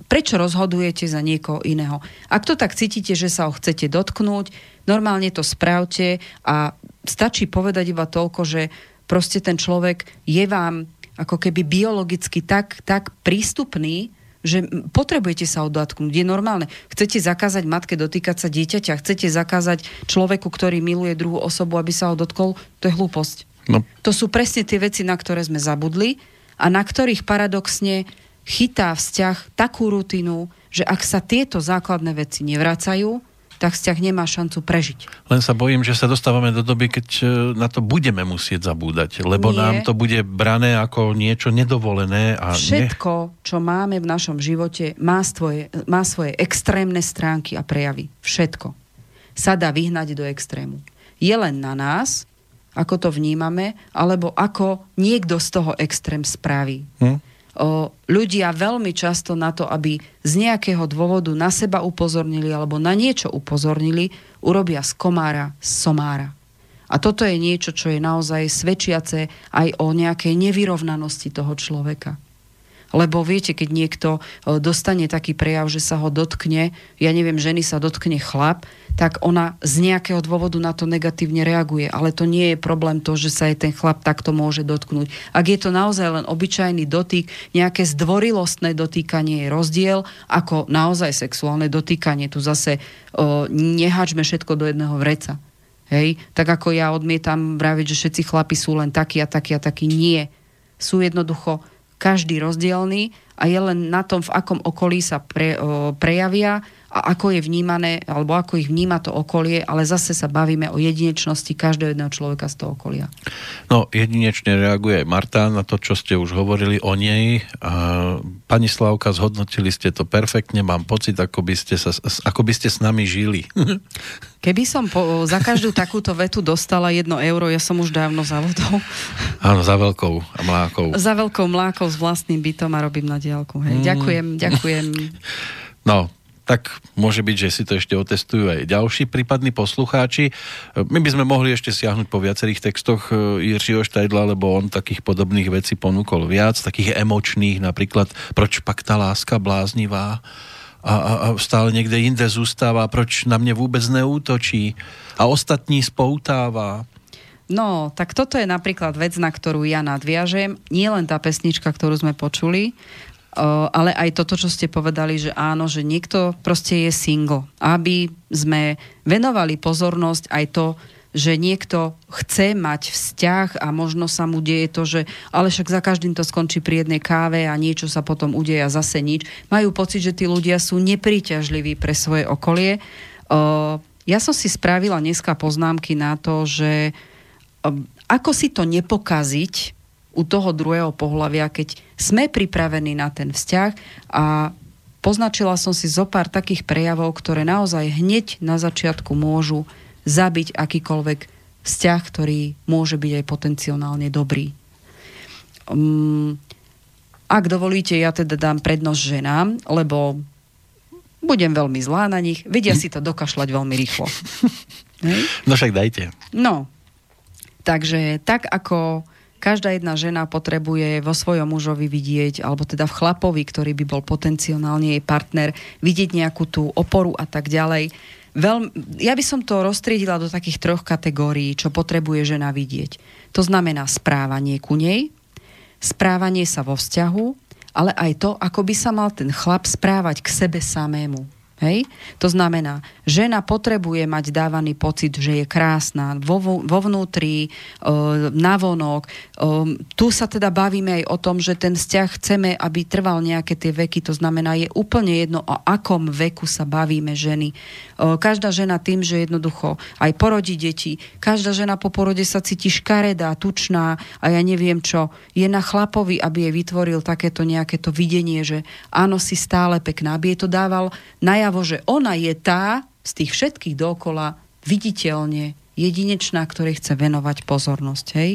prečo rozhodujete za niekoho iného. Ak to tak cítite, že sa ho chcete dotknúť, Normálne to spravte a stačí povedať iba toľko, že proste ten človek je vám ako keby biologicky tak, tak prístupný, že potrebujete sa odotknúť. Je normálne. Chcete zakázať matke dotýkať sa dieťaťa, chcete zakázať človeku, ktorý miluje druhú osobu, aby sa ho dotkol, to je hlúposť. No. To sú presne tie veci, na ktoré sme zabudli a na ktorých paradoxne chytá vzťah takú rutinu, že ak sa tieto základné veci nevracajú, tak vzťah nemá šancu prežiť. Len sa bojím, že sa dostávame do doby, keď e, na to budeme musieť zabúdať, lebo Nie. nám to bude brané ako niečo nedovolené. A Všetko, ne... čo máme v našom živote, má, svoje, má svoje extrémne stránky a prejavy. Všetko sa dá vyhnať do extrému. Je len na nás, ako to vnímame, alebo ako niekto z toho extrém spraví. Hm? Ľudia veľmi často na to, aby z nejakého dôvodu na seba upozornili alebo na niečo upozornili, urobia z komára somára. A toto je niečo, čo je naozaj svedčiace aj o nejakej nevyrovnanosti toho človeka. Lebo viete, keď niekto e, dostane taký prejav, že sa ho dotkne, ja neviem, ženy sa dotkne chlap, tak ona z nejakého dôvodu na to negatívne reaguje. Ale to nie je problém to, že sa aj ten chlap takto môže dotknúť. Ak je to naozaj len obyčajný dotyk, nejaké zdvorilostné dotýkanie je rozdiel, ako naozaj sexuálne dotýkanie. Tu zase o, nehačme všetko do jedného vreca. Hej? Tak ako ja odmietam vraviť, že všetci chlapi sú len takí a takí a takí. Nie. Sú jednoducho každý rozdielný a je len na tom, v akom okolí sa pre, o, prejavia a ako je vnímané, alebo ako ich vníma to okolie, ale zase sa bavíme o jedinečnosti každého jedného človeka z toho okolia. No, jedinečne reaguje Marta na to, čo ste už hovorili o nej. A pani Slavka, zhodnotili ste to perfektne, mám pocit, ako by ste, sa, ako by ste s nami žili. Keby som po, za každú takúto vetu dostala jedno euro, ja som už dávno za vodou. Áno, za veľkou mlákou. Za veľkou mlákou s vlastným bytom a robím na diálku. Hej. Mm. Ďakujem, ďakujem. No, tak môže byť, že si to ešte otestujú aj ďalší prípadní poslucháči. My by sme mohli ešte siahnuť po viacerých textoch e, Jiřího Štajdla, lebo on takých podobných vecí ponúkol viac, takých emočných, napríklad proč pak tá láska bláznivá a, a, a stále niekde inde zústáva, proč na mne vôbec neútočí a ostatní spoutává. No, tak toto je napríklad vec, na ktorú ja nadviažem. Nie len tá pesnička, ktorú sme počuli, ale aj toto, čo ste povedali, že áno, že niekto proste je single. Aby sme venovali pozornosť aj to, že niekto chce mať vzťah a možno sa mu deje to, že ale však za každým to skončí pri jednej káve a niečo sa potom udeje a zase nič. Majú pocit, že tí ľudia sú nepríťažliví pre svoje okolie. Ja som si spravila dneska poznámky na to, že ako si to nepokaziť u toho druhého pohľavia, keď sme pripravení na ten vzťah a poznačila som si zo pár takých prejavov, ktoré naozaj hneď na začiatku môžu zabiť akýkoľvek vzťah, ktorý môže byť aj potenciálne dobrý. Um, ak dovolíte, ja teda dám prednosť ženám, lebo budem veľmi zlá na nich, vedia si to dokašľať veľmi rýchlo. No však dajte. No, takže tak ako každá jedna žena potrebuje vo svojom mužovi vidieť, alebo teda v chlapovi, ktorý by bol potenciálne jej partner, vidieť nejakú tú oporu a tak ďalej. Veľmi, ja by som to roztriedila do takých troch kategórií, čo potrebuje žena vidieť. To znamená správanie ku nej, správanie sa vo vzťahu, ale aj to, ako by sa mal ten chlap správať k sebe samému. Hej? To znamená, žena potrebuje mať dávaný pocit, že je krásna vo, vo vnútri, e, navonok. E, tu sa teda bavíme aj o tom, že ten vzťah chceme, aby trval nejaké tie veky. To znamená, je úplne jedno, o akom veku sa bavíme ženy. E, každá žena tým, že jednoducho aj porodí deti, každá žena po porode sa cíti škaredá, tučná a ja neviem čo. Je na chlapovi, aby jej vytvoril takéto nejaké to videnie, že áno, si stále pekná, aby jej to dával najavo najavo, že ona je tá z tých všetkých dokola viditeľne jedinečná, ktorej chce venovať pozornosť. Hej.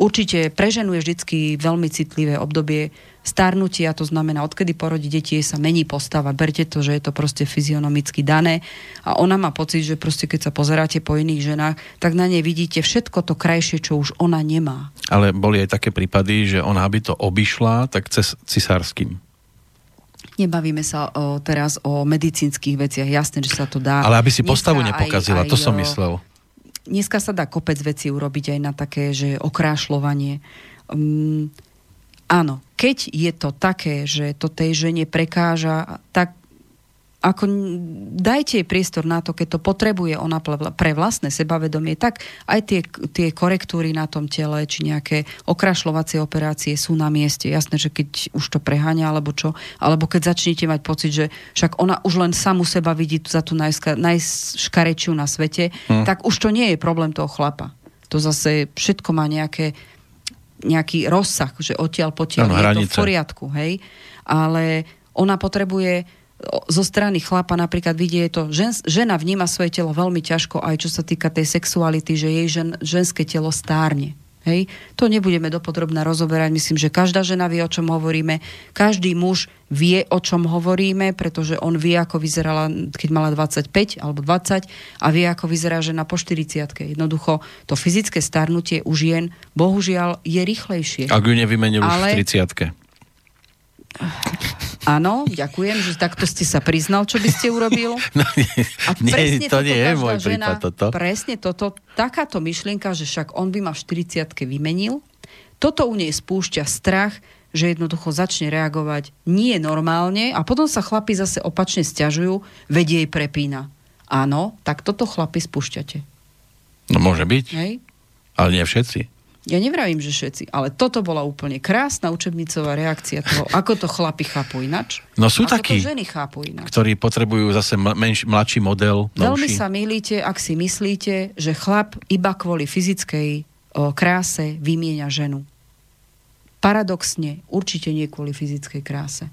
Určite pre ženu je vždy veľmi citlivé obdobie starnutia, to znamená, odkedy porodí deti, sa mení postava. Berte to, že je to proste fyzionomicky dané a ona má pocit, že proste keď sa pozeráte po iných ženách, tak na nej vidíte všetko to krajšie, čo už ona nemá. Ale boli aj také prípady, že ona by to obišla, tak cez cisárským. Nebavíme sa o, teraz o medicínskych veciach, jasné, že sa to dá. Ale aby si postavu nepokazila, aj, aj, to som myslel. Dneska sa dá kopec veci urobiť aj na také, že okrášľovanie. Um, áno, keď je to také, že to tej žene prekáža, tak ako dajte jej priestor na to, keď to potrebuje ona pre vlastné sebavedomie, tak aj tie, tie korektúry na tom tele, či nejaké okrašľovacie operácie sú na mieste. Jasné, že keď už to preháňa, alebo čo, alebo keď začnete mať pocit, že však ona už len samu seba vidí za tú najska, najškarečiu na svete, hmm. tak už to nie je problém toho chlapa. To zase všetko má nejaké nejaký rozsah, že odtiaľ potiaľ ano, je hranice. to v poriadku, hej? Ale ona potrebuje zo strany chlapa napríklad vidie to, žen, žena vníma svoje telo veľmi ťažko, aj čo sa týka tej sexuality, že jej žen, ženské telo stárne. Hej? To nebudeme dopodrobne rozoberať. Myslím, že každá žena vie, o čom hovoríme. Každý muž vie, o čom hovoríme, pretože on vie, ako vyzerala, keď mala 25 alebo 20 a vie, ako vyzerá žena po 40 Jednoducho, to fyzické starnutie u žien, bohužiaľ, je rýchlejšie. Ak ju nevymenil Ale... už v 30 Áno, ďakujem, že takto ste sa priznal, čo by ste urobil. No, nie, A nie, presne to toto nie je môj žena, prípad toto. Presne toto, takáto myšlienka, že však on by ma v 40 vymenil, toto u nej spúšťa strach, že jednoducho začne reagovať nie normálne a potom sa chlapi zase opačne stiažujú, vedie jej prepína. Áno, tak toto chlapi spúšťate. No môže byť, Hej? ale nie všetci. Ja nevravím, že všetci, ale toto bola úplne krásna učebnicová reakcia toho, ako to chlapi chápu inač. No sú ako takí, ženy chápu ináč. ktorí potrebujú zase menš, mladší model, Veľmi novší. sa milíte, ak si myslíte, že chlap iba kvôli fyzickej o, kráse vymieňa ženu. Paradoxne, určite nie kvôli fyzickej kráse.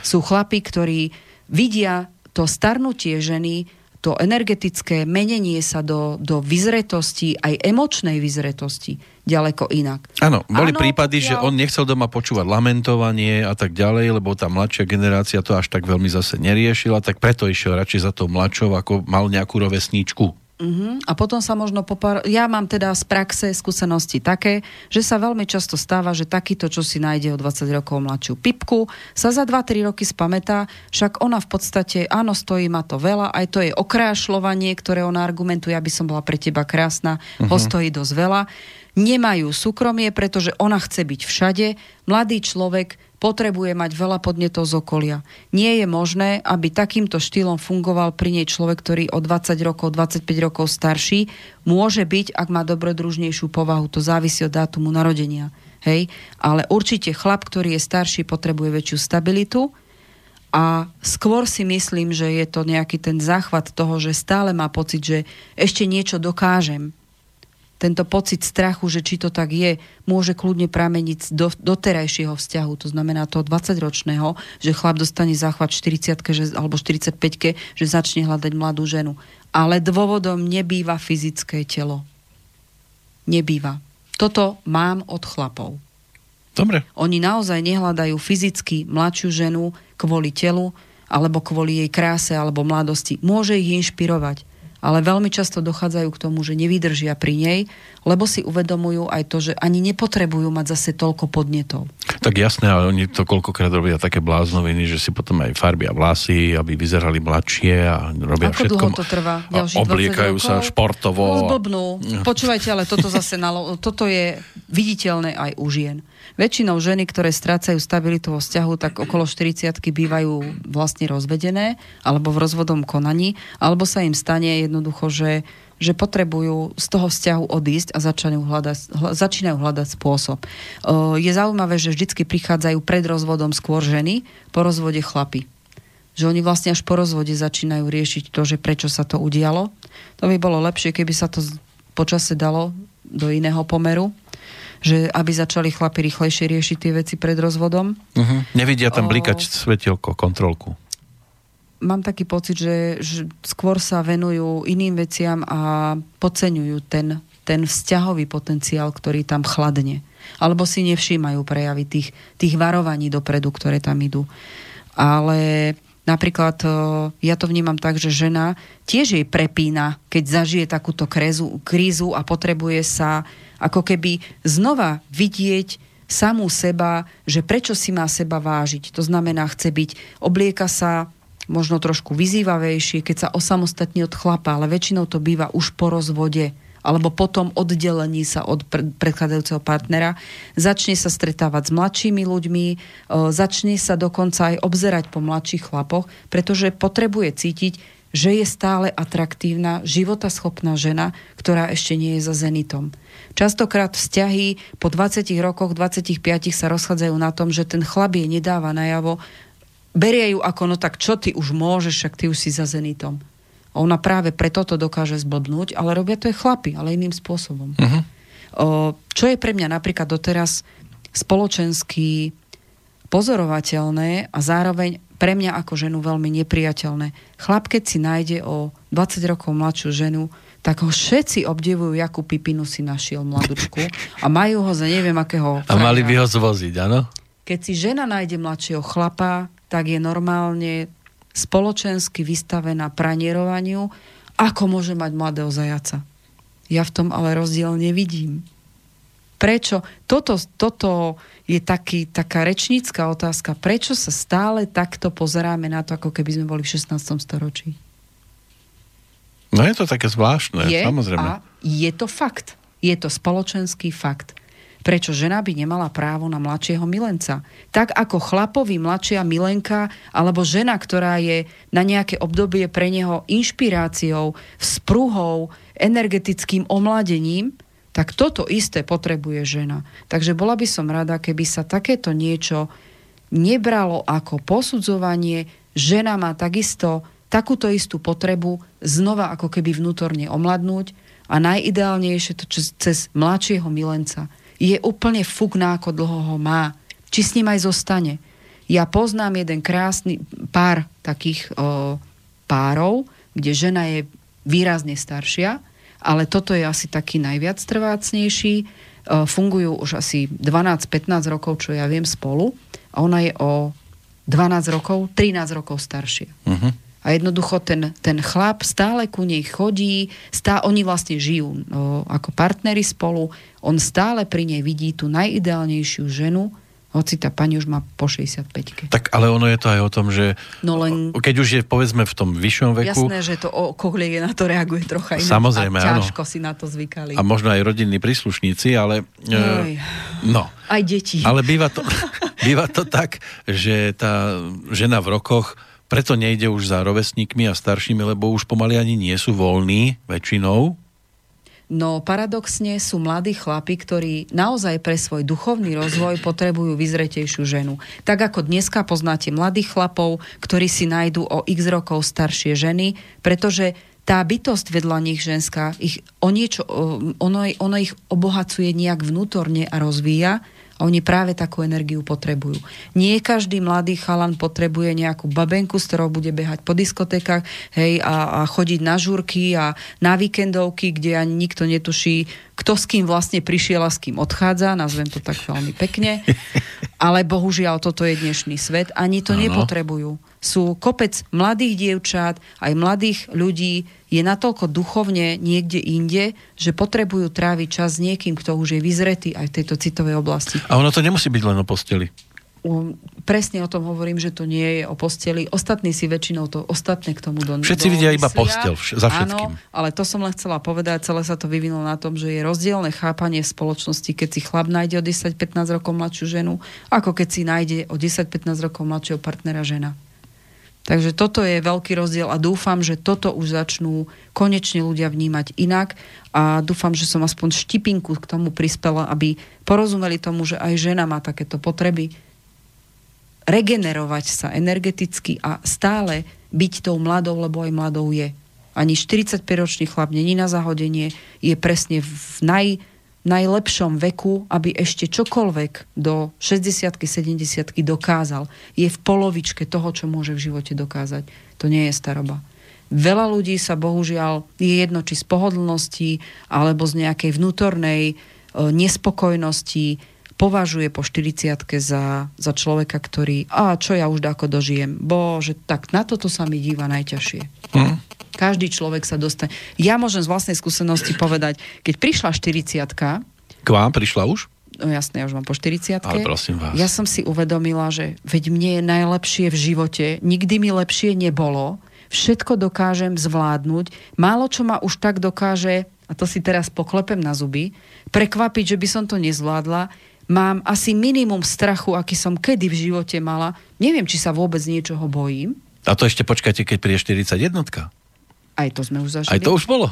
Sú chlapi, ktorí vidia to starnutie ženy, to energetické menenie sa do, do vyzretosti, aj emočnej vyzretosti, ďaleko inak. Áno, boli Áno, prípady, pokiaľ- že on nechcel doma počúvať lamentovanie a tak ďalej, lebo tá mladšia generácia to až tak veľmi zase neriešila, tak preto išiel radšej za tou mladšou, ako mal nejakú rovesníčku. Uh-huh. A potom sa možno popar... Ja mám teda z praxe skúsenosti také, že sa veľmi často stáva, že takýto, čo si nájde o 20 rokov mladšiu pipku, sa za 2-3 roky spamätá, však ona v podstate, áno, stojí ma to veľa, aj to je okrášľovanie, ktoré ona argumentuje, aby som bola pre teba krásna, uh-huh. ho stojí dosť veľa. Nemajú súkromie, pretože ona chce byť všade. Mladý človek potrebuje mať veľa podnetov z okolia. Nie je možné, aby takýmto štýlom fungoval pri nej človek, ktorý o 20 rokov, 25 rokov starší. Môže byť, ak má dobrodružnejšiu povahu, to závisí od dátumu narodenia. Hej? Ale určite chlap, ktorý je starší, potrebuje väčšiu stabilitu a skôr si myslím, že je to nejaký ten záchvat toho, že stále má pocit, že ešte niečo dokážem, tento pocit strachu, že či to tak je, môže kľudne prameniť z do, doterajšieho vzťahu. To znamená toho 20-ročného, že chlap dostane záchvat 40 že, alebo 45 že začne hľadať mladú ženu. Ale dôvodom nebýva fyzické telo. Nebýva. Toto mám od chlapov. Dobre. Oni naozaj nehľadajú fyzicky mladšiu ženu kvôli telu, alebo kvôli jej kráse, alebo mladosti. Môže ich inšpirovať, ale veľmi často dochádzajú k tomu, že nevydržia pri nej, lebo si uvedomujú aj to, že ani nepotrebujú mať zase toľko podnetov. Tak jasné, ale oni to koľkokrát robia také bláznoviny, že si potom aj farbia vlasy, aby vyzerali mladšie a robia Ako všetko. dlho to trvá? Ďalších 20 obliekajú sa športovo. No, zblbnú. Počúvajte, ale toto zase nalo... toto je viditeľné aj u žien. Väčšinou ženy, ktoré strácajú stabilitu vo vzťahu, tak okolo 40 bývajú vlastne rozvedené alebo v rozvodom konaní, alebo sa im stane jednoducho, že, že potrebujú z toho vzťahu odísť a začínajú hľadať, hľa, začínajú hľadať spôsob. O, je zaujímavé, že vždycky prichádzajú pred rozvodom skôr ženy, po rozvode chlapy že oni vlastne až po rozvode začínajú riešiť to, že prečo sa to udialo. To by bolo lepšie, keby sa to počase dalo do iného pomeru, že aby začali chlapi rýchlejšie riešiť tie veci pred rozvodom. Uh-huh. Nevidia O. tam blikať svetielko, kontrolku. Mám taký pocit, že, že skôr sa venujú iným veciam a podceňujú ten, ten vzťahový potenciál, ktorý tam chladne. Alebo si nevšímajú prejavy tých, tých varovaní dopredu, ktoré tam idú. Ale napríklad e, ja to vnímam tak, že žena tiež jej prepína, keď zažije takúto krézu, krízu a potrebuje sa ako keby znova vidieť samú seba, že prečo si má seba vážiť. To znamená, chce byť, oblieka sa možno trošku vyzývavejšie, keď sa osamostatní od chlapa, ale väčšinou to býva už po rozvode alebo potom oddelení sa od pred- predchádzajúceho partnera, začne sa stretávať s mladšími ľuďmi, e, začne sa dokonca aj obzerať po mladších chlapoch, pretože potrebuje cítiť, že je stále atraktívna, životaschopná žena, ktorá ešte nie je za zenitom. Častokrát vzťahy po 20 rokoch, 25 sa rozchádzajú na tom, že ten chlap jej nedáva najavo, berie ju ako, no tak čo ty už môžeš, však ty už si za zenitom. A ona práve preto to dokáže zblbnúť, ale robia to aj chlapi, ale iným spôsobom. Uh-huh. O, čo je pre mňa napríklad doteraz spoločensky pozorovateľné a zároveň pre mňa ako ženu veľmi nepriateľné. Chlap, keď si nájde o 20 rokov mladšiu ženu, tak ho všetci obdivujú, akú pipinu si našiel mladučku a majú ho za neviem akého... A mali by ho zvoziť, áno? Keď si žena nájde mladšieho chlapa, tak je normálne spoločensky vystavená pranierovaniu, ako môže mať mladého zajaca. Ja v tom ale rozdiel nevidím. Prečo? Toto, toto je taký, taká rečnícka otázka. Prečo sa stále takto pozeráme na to, ako keby sme boli v 16. storočí? No je to také zvláštne, je, samozrejme. A je to fakt. Je to spoločenský fakt. Prečo žena by nemala právo na mladšieho milenca? Tak ako chlapovi mladšia milenka alebo žena, ktorá je na nejaké obdobie pre neho inšpiráciou, spruhou, energetickým omladením, tak toto isté potrebuje žena. Takže bola by som rada, keby sa takéto niečo nebralo ako posudzovanie. Žena má takisto takúto istú potrebu znova ako keby vnútorne omladnúť a najideálnejšie to cez mladšieho milenca je úplne fukná, ako dlho ho má. Či s ním aj zostane. Ja poznám jeden krásny pár takých o, párov, kde žena je výrazne staršia, ale toto je asi taký najviac trvácnejší. O, fungujú už asi 12-15 rokov, čo ja viem, spolu. A ona je o 12 rokov, 13 rokov staršia. Uh-huh. A jednoducho ten, ten chlap stále ku nej chodí, stá, oni vlastne žijú no, ako partneri spolu, on stále pri nej vidí tú najideálnejšiu ženu, hoci tá pani už má po 65 Tak ale ono je to aj o tom, že no len, keď už je povedzme v tom vyššom veku... Jasné, že to kohlie na to reaguje trocha inak. Samozrejme, a ťažko áno. si na to zvykali. A možno aj rodinní príslušníci, ale... Ej, no. Aj deti. Ale býva to, býva to tak, že tá žena v rokoch preto nejde už za rovesníkmi a staršími, lebo už pomaly ani nie sú voľní väčšinou. No paradoxne sú mladí chlapi, ktorí naozaj pre svoj duchovný rozvoj potrebujú vyzretejšiu ženu. Tak ako dneska poznáte mladých chlapov, ktorí si nájdú o x rokov staršie ženy, pretože tá bytosť vedľa nich ženská, ich o niečo, ono, ono ich obohacuje nejak vnútorne a rozvíja a oni práve takú energiu potrebujú. Nie každý mladý chalan potrebuje nejakú babenku, s ktorou bude behať po diskotékach hej, a, a chodiť na žurky a na víkendovky, kde ani nikto netuší, kto s kým vlastne prišiel a s kým odchádza, nazvem to tak veľmi pekne. Ale bohužiaľ, toto je dnešný svet. Ani to ano. nepotrebujú. Sú kopec mladých dievčat, aj mladých ľudí, je natoľko duchovne niekde inde, že potrebujú tráviť čas s niekým, kto už je vyzretý aj v tejto citovej oblasti. A ono to nemusí byť len o posteli. Um, presne o tom hovorím, že to nie je o posteli. Ostatní si väčšinou to ostatné k tomu do Všetci vidia iba postel vš- za všetkým. Áno, ale to som len chcela povedať, celé sa to vyvinulo na tom, že je rozdielne chápanie v spoločnosti, keď si chlap nájde o 10-15 rokov mladšiu ženu, ako keď si nájde o 10-15 rokov mladšieho partnera žena. Takže toto je veľký rozdiel a dúfam, že toto už začnú konečne ľudia vnímať inak a dúfam, že som aspoň štipinku k tomu prispela, aby porozumeli tomu, že aj žena má takéto potreby regenerovať sa energeticky a stále byť tou mladou, lebo aj mladou je. Ani 45-ročný chlap není na zahodenie, je presne v naj, najlepšom veku, aby ešte čokoľvek do 60 70 dokázal. Je v polovičke toho, čo môže v živote dokázať. To nie je staroba. Veľa ľudí sa bohužiaľ, je jedno či z pohodlnosti, alebo z nejakej vnútornej e, nespokojnosti, považuje po 40 za, za človeka, ktorý, a čo ja už ako dožijem, bože, tak na toto sa mi díva najťažšie. Mm. Každý človek sa dostane. Ja môžem z vlastnej skúsenosti povedať, keď prišla 40 K vám prišla už? No jasné, ja už mám po 40 Ale prosím vás. Ja som si uvedomila, že veď mne je najlepšie v živote, nikdy mi lepšie nebolo, všetko dokážem zvládnuť, málo čo ma už tak dokáže, a to si teraz poklepem na zuby, prekvapiť, že by som to nezvládla, mám asi minimum strachu, aký som kedy v živote mala. Neviem, či sa vôbec niečoho bojím. A to ešte počkajte, keď príde 41 aj to sme už zažili. Aj to už bolo?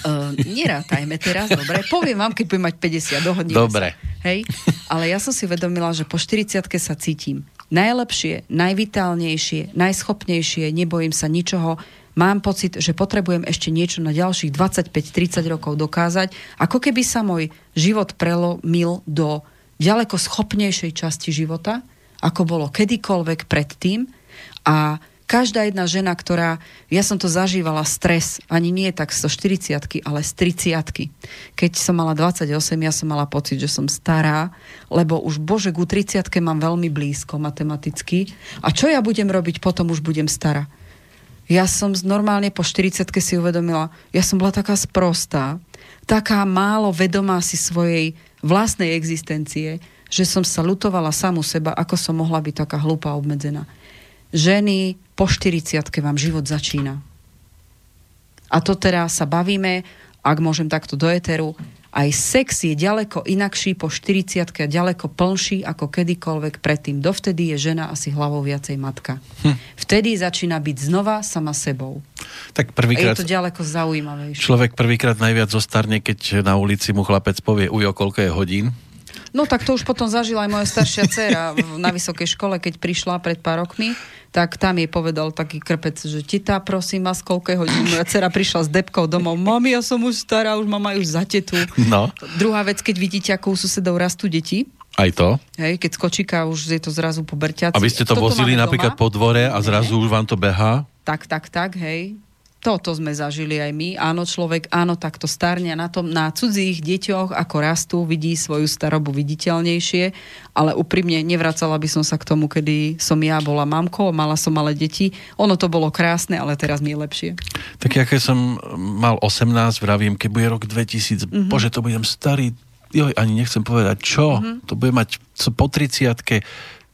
Uh, nerátajme teraz, dobre. Poviem vám, keď budem mať 50, dohodneme Dobre. Sa. Hej? Ale ja som si vedomila, že po 40 sa cítim najlepšie, najvitálnejšie, najschopnejšie, nebojím sa ničoho. Mám pocit, že potrebujem ešte niečo na ďalších 25-30 rokov dokázať, ako keby sa môj život prelomil do ďaleko schopnejšej časti života, ako bolo kedykoľvek predtým. A každá jedna žena, ktorá, ja som to zažívala stres, ani nie tak zo 40 ale z 30 Keď som mala 28, ja som mala pocit, že som stará, lebo už bože, ku 30 mám veľmi blízko matematicky. A čo ja budem robiť, potom už budem stará. Ja som normálne po 40 si uvedomila, ja som bola taká sprostá, taká málo vedomá si svojej vlastnej existencie, že som sa lutovala samu seba, ako som mohla byť taká hlúpa obmedzená. Ženy, po 40 vám život začína. A to teraz sa bavíme, ak môžem takto do eteru, aj sex je ďaleko inakší po 40 a ďaleko plnší ako kedykoľvek predtým. Dovtedy je žena asi hlavou viacej matka. Hm. Vtedy začína byť znova sama sebou. Tak prvýkrát... je to ďaleko zaujímavejšie. Človek prvýkrát najviac zostarne, keď na ulici mu chlapec povie, ujo, koľko je hodín. No tak to už potom zažila aj moja staršia dcera na vysokej škole, keď prišla pred pár rokmi tak tam jej povedal taký krpec, že tita, prosím vás, koľko hodín. Moja dcera prišla s depkou domov. Mami, ja som už stará, už mama už za tetu. No. Druhá vec, keď vidíte, ako u susedov rastú deti, aj to? Hej, keď skočíka, už je to zrazu poberťací. A vy ste to Toto vozili napríklad doma. po dvore a zrazu už vám to behá? Tak, tak, tak, hej. Toto sme zažili aj my. Áno, človek, áno, takto starne na tom, na cudzích deťoch, ako rastú, vidí svoju starobu viditeľnejšie, ale úprimne nevracala by som sa k tomu, kedy som ja bola mamkou, mala som malé deti. Ono to bolo krásne, ale teraz mi je lepšie. Tak ja keď som mal 18, vravím, keď bude rok 2000, mm-hmm. bože, to budem starý, joj, ani nechcem povedať, čo? Mm-hmm. To bude mať po 30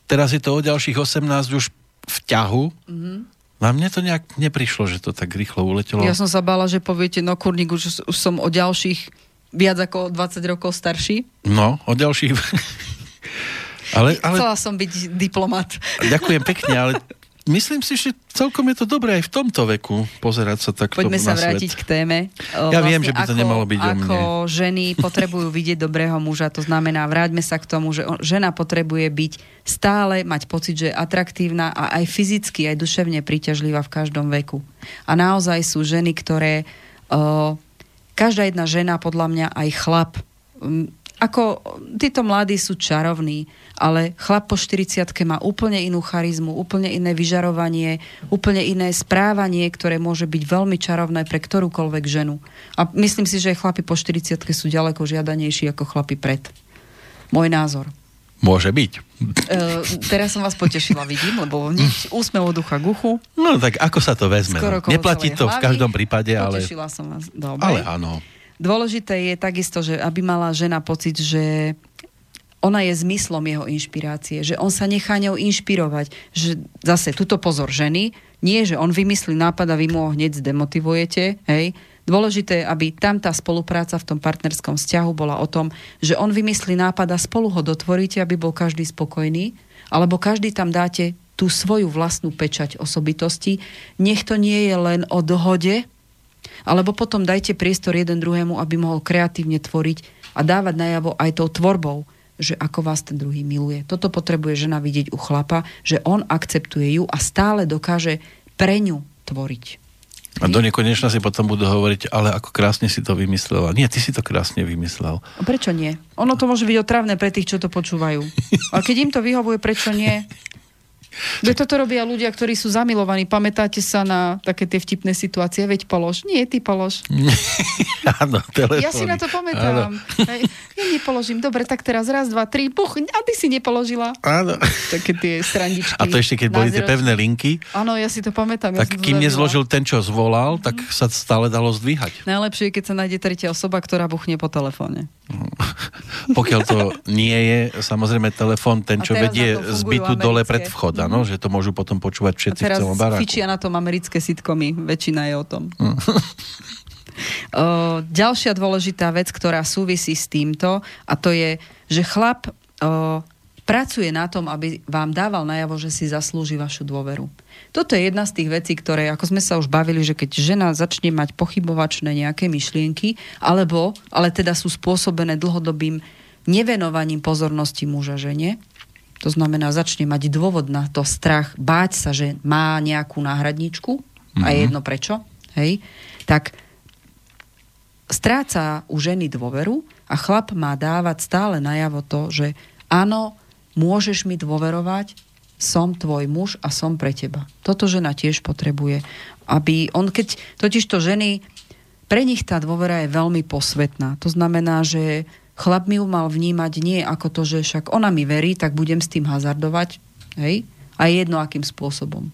Teraz je to o ďalších 18 už v ťahu. Mm-hmm a mne to nejak neprišlo, že to tak rýchlo uletelo. Ja som sa bála, že poviete, no kurník, už, už som o ďalších viac ako 20 rokov starší. No, o ďalších... ale, ale... Chcela som byť diplomat. Ďakujem pekne, ale myslím si, že celkom je to dobré aj v tomto veku pozerať sa takto Poďme sa vrátiť svet. k téme. Ja vlastne viem, že by to ako, nemalo byť o mne. Ako ženy potrebujú vidieť dobrého muža, to znamená, vráťme sa k tomu, že žena potrebuje byť stále, mať pocit, že je atraktívna a aj fyzicky, aj duševne príťažlivá v každom veku. A naozaj sú ženy, ktoré... Uh, každá jedna žena, podľa mňa aj chlap, ako títo mladí sú čarovní, ale chlap po 40 má úplne inú charizmu, úplne iné vyžarovanie, úplne iné správanie, ktoré môže byť veľmi čarovné pre ktorúkoľvek ženu. A myslím si, že chlapi po 40 sú ďaleko žiadanejší ako chlapi pred. Môj názor. Môže byť. Uh, teraz som vás potešila, vidím, lebo nič úsmev od ducha k uchu. No tak ako sa to vezme? No? Neplatí to hlavy. v každom prípade, ale... Potešila som vás, dobre. Ale áno. Dôležité je takisto, že aby mala žena pocit, že ona je zmyslom jeho inšpirácie, že on sa nechá ňou inšpirovať. Že zase, tuto pozor ženy, nie, že on vymyslí nápad a vy mu ho hneď zdemotivujete, hej. Dôležité, aby tam tá spolupráca v tom partnerskom vzťahu bola o tom, že on vymyslí nápad a spolu ho dotvoríte, aby bol každý spokojný, alebo každý tam dáte tú svoju vlastnú pečať osobitosti. Nech to nie je len o dohode, alebo potom dajte priestor jeden druhému, aby mohol kreatívne tvoriť a dávať najavo aj tou tvorbou, že ako vás ten druhý miluje. Toto potrebuje žena vidieť u chlapa, že on akceptuje ju a stále dokáže pre ňu tvoriť. A do nekonečna si potom budú hovoriť, ale ako krásne si to vymyslela. Nie, ty si to krásne vymyslel. A prečo nie? Ono to môže byť otravné pre tých, čo to počúvajú. A keď im to vyhovuje, prečo nie? Veď toto robia ľudia, ktorí sú zamilovaní. Pamätáte sa na také tie vtipné situácie? Veď polož. Nie, ty polož. Áno, telefóny. Ja si na to pamätám. Hej, ja nepoložím. Dobre, tak teraz raz, dva, tri, puch, a ty si nepoložila. Áno. Také tie srandičky. A to ešte, keď boli tie pevné linky. Áno, ja si to pamätám. Ja tak kým nezložil ten, čo zvolal, tak sa stále dalo zdvíhať. Najlepšie je, keď sa nájde tretia osoba, ktorá buchne po telefóne. Pokiaľ to nie je, samozrejme, telefón, ten, čo vedie z bytu dole pred mm-hmm. že to môžu potom počúvať všetci v celom baráku. fičia na tom americké sitcomy, väčšina je o tom. Mm. o, ďalšia dôležitá vec, ktorá súvisí s týmto, a to je, že chlap o, pracuje na tom, aby vám dával najavo, že si zaslúži vašu dôveru. Toto je jedna z tých vecí, ktoré, ako sme sa už bavili, že keď žena začne mať pochybovačné nejaké myšlienky, alebo, ale teda sú spôsobené dlhodobým nevenovaním pozornosti muža žene, to znamená, začne mať dôvod na to strach, báť sa, že má nejakú náhradničku, mm-hmm. a je mhm. jedno prečo, hej, tak stráca u ženy dôveru a chlap má dávať stále najavo to, že áno, môžeš mi dôverovať, som tvoj muž a som pre teba. Toto žena tiež potrebuje. Aby on, keď totiž to ženy, pre nich tá dôvera je veľmi posvetná. To znamená, že chlap mi ju mal vnímať nie ako to, že však ona mi verí, tak budem s tým hazardovať. Hej? A jedno akým spôsobom.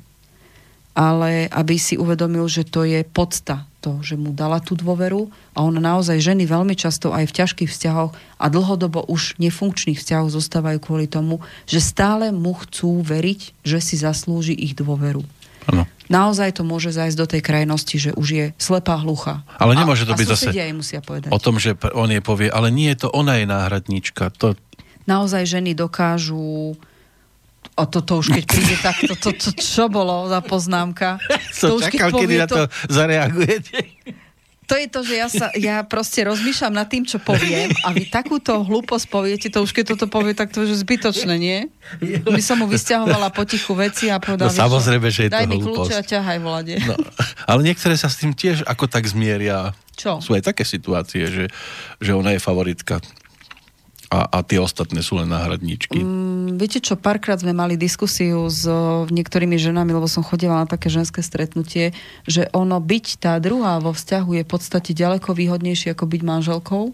ale aby si uvedomil, že to je podsta to, že mu dala tú dôveru a on naozaj ženy veľmi často aj v ťažkých vzťahoch a dlhodobo už nefunkčných vzťahoch zostávajú kvôli tomu, že stále mu chcú veriť, že si zaslúži ich dôveru. Ano. Naozaj to môže zájsť do tej krajnosti, že už je slepá hlucha. Ale nemôže to a, byť a zase musia povedať. o tom, že on jej povie, ale nie je to ona je náhradníčka. To... Naozaj ženy dokážu O toto už keď príde takto, to, to, to, čo bolo za poznámka? Som to už čakal, kedy na to, to zareagujete. To je to, že ja, sa, ja proste rozmýšľam nad tým, čo poviem a vy takúto hlúposť poviete, to už keď toto povie, tak to už je zbytočné, nie? By som mu vysťahovala potichu veci a povedala, no, samozrejme, že je daj to mi kľúče a ťahaj vlade. No, ale niektoré sa s tým tiež ako tak zmieria. Čo? Sú aj také situácie, že, že ona je favoritka a, a tie ostatné sú len náhradníčky. Mm, viete čo, párkrát sme mali diskusiu s niektorými ženami, lebo som chodila na také ženské stretnutie, že ono byť tá druhá vo vzťahu je v podstate ďaleko výhodnejšie ako byť manželkou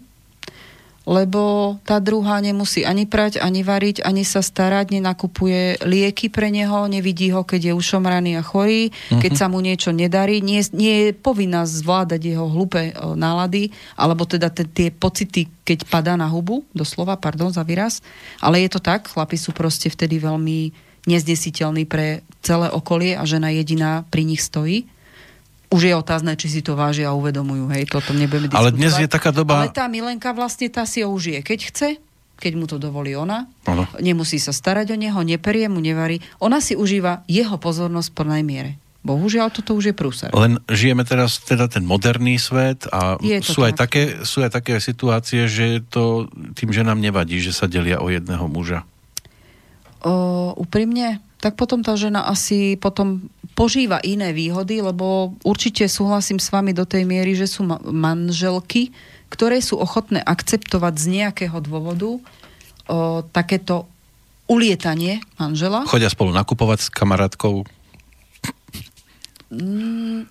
lebo tá druhá nemusí ani prať, ani variť, ani sa starať, nenakupuje lieky pre neho, nevidí ho, keď je ušomraný a chorý, keď sa mu niečo nedarí, nie, nie je povinná zvládať jeho hlúpe nálady, alebo teda t- tie pocity, keď padá na hubu, doslova, pardon za výraz, ale je to tak, chlapi sú proste vtedy veľmi neznesiteľní pre celé okolie a žena jediná pri nich stojí už je otázne, či si to vážia a uvedomujú, hej, toto nebudeme diskutovať. Ale dnes je taká doba... Ale tá Milenka vlastne tá si ho užije, keď chce, keď mu to dovolí ona. Ano. Nemusí sa starať o neho, neperie mu, nevarí. Ona si užíva jeho pozornosť v plnej miere. Bohužiaľ, toto už je prúser. Len žijeme teraz teda ten moderný svet a sú, tak. aj také, sú aj také situácie, že to tým, že nám nevadí, že sa delia o jedného muža. O, úprimne? Tak potom tá žena asi potom požíva iné výhody, lebo určite súhlasím s vami do tej miery, že sú manželky, ktoré sú ochotné akceptovať z nejakého dôvodu o, takéto ulietanie manžela. Chodia spolu nakupovať s kamarátkou. Mm,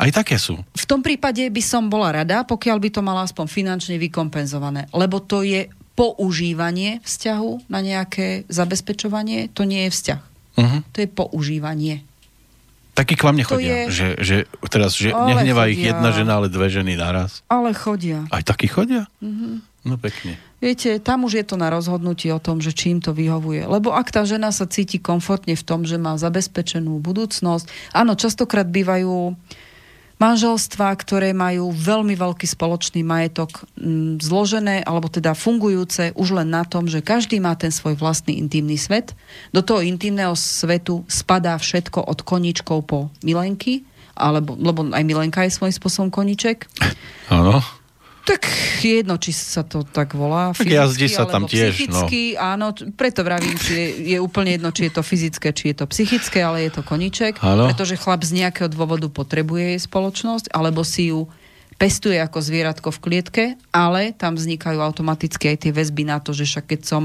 aj také sú. V tom prípade by som bola rada, pokiaľ by to mala aspoň finančne vykompenzované. Lebo to je používanie vzťahu na nejaké zabezpečovanie, to nie je vzťah. Uh-huh. To je používanie. Takí k vám nechodia, je... že, že teraz že nehnevá ich jedna žena, ale dve ženy naraz. Ale chodia. Aj takí chodia? Mm-hmm. No pekne. Viete, tam už je to na rozhodnutí o tom, že čím to vyhovuje. Lebo ak tá žena sa cíti komfortne v tom, že má zabezpečenú budúcnosť, áno, častokrát bývajú manželstvá, ktoré majú veľmi veľký spoločný majetok m, zložené, alebo teda fungujúce už len na tom, že každý má ten svoj vlastný intimný svet. Do toho intimného svetu spadá všetko od koničkov po milenky, alebo, lebo aj milenka je svojím spôsobom koniček. Áno. Tak jedno, či sa to tak volá. Tak jazdí sa tam tiež. No. áno, preto vravím, či je, je úplne jedno, či je to fyzické, či je to psychické, ale je to koniček. Áno. Pretože chlap z nejakého dôvodu potrebuje jej spoločnosť, alebo si ju pestuje ako zvieratko v klietke, ale tam vznikajú automaticky aj tie väzby na to, že však keď som,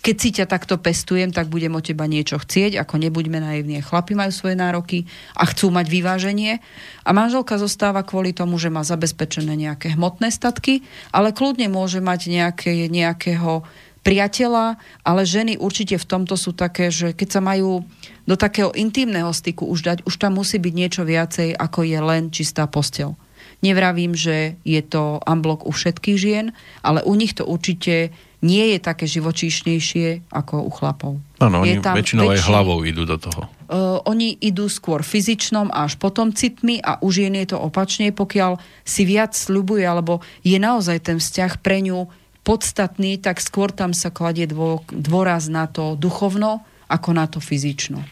keď si ťa takto pestujem, tak budem od teba niečo chcieť, ako nebuďme naivní. Chlapi majú svoje nároky a chcú mať vyváženie a manželka zostáva kvôli tomu, že má zabezpečené nejaké hmotné statky, ale kľudne môže mať nejaké, nejakého priateľa, ale ženy určite v tomto sú také, že keď sa majú do takého intimného styku už dať, už tam musí byť niečo viacej, ako je len čistá postel. Nevravím, že je to unblock u všetkých žien, ale u nich to určite nie je také živočíšnejšie ako u chlapov. Áno, oni väčšinou väčší, aj hlavou idú do toho. Uh, oni idú skôr fyzičnom a až potom citmi a u žien je to opačne, pokiaľ si viac sľubuje, alebo je naozaj ten vzťah pre ňu podstatný, tak skôr tam sa kladie dvo, dôraz na to duchovno, ako na to fyzično.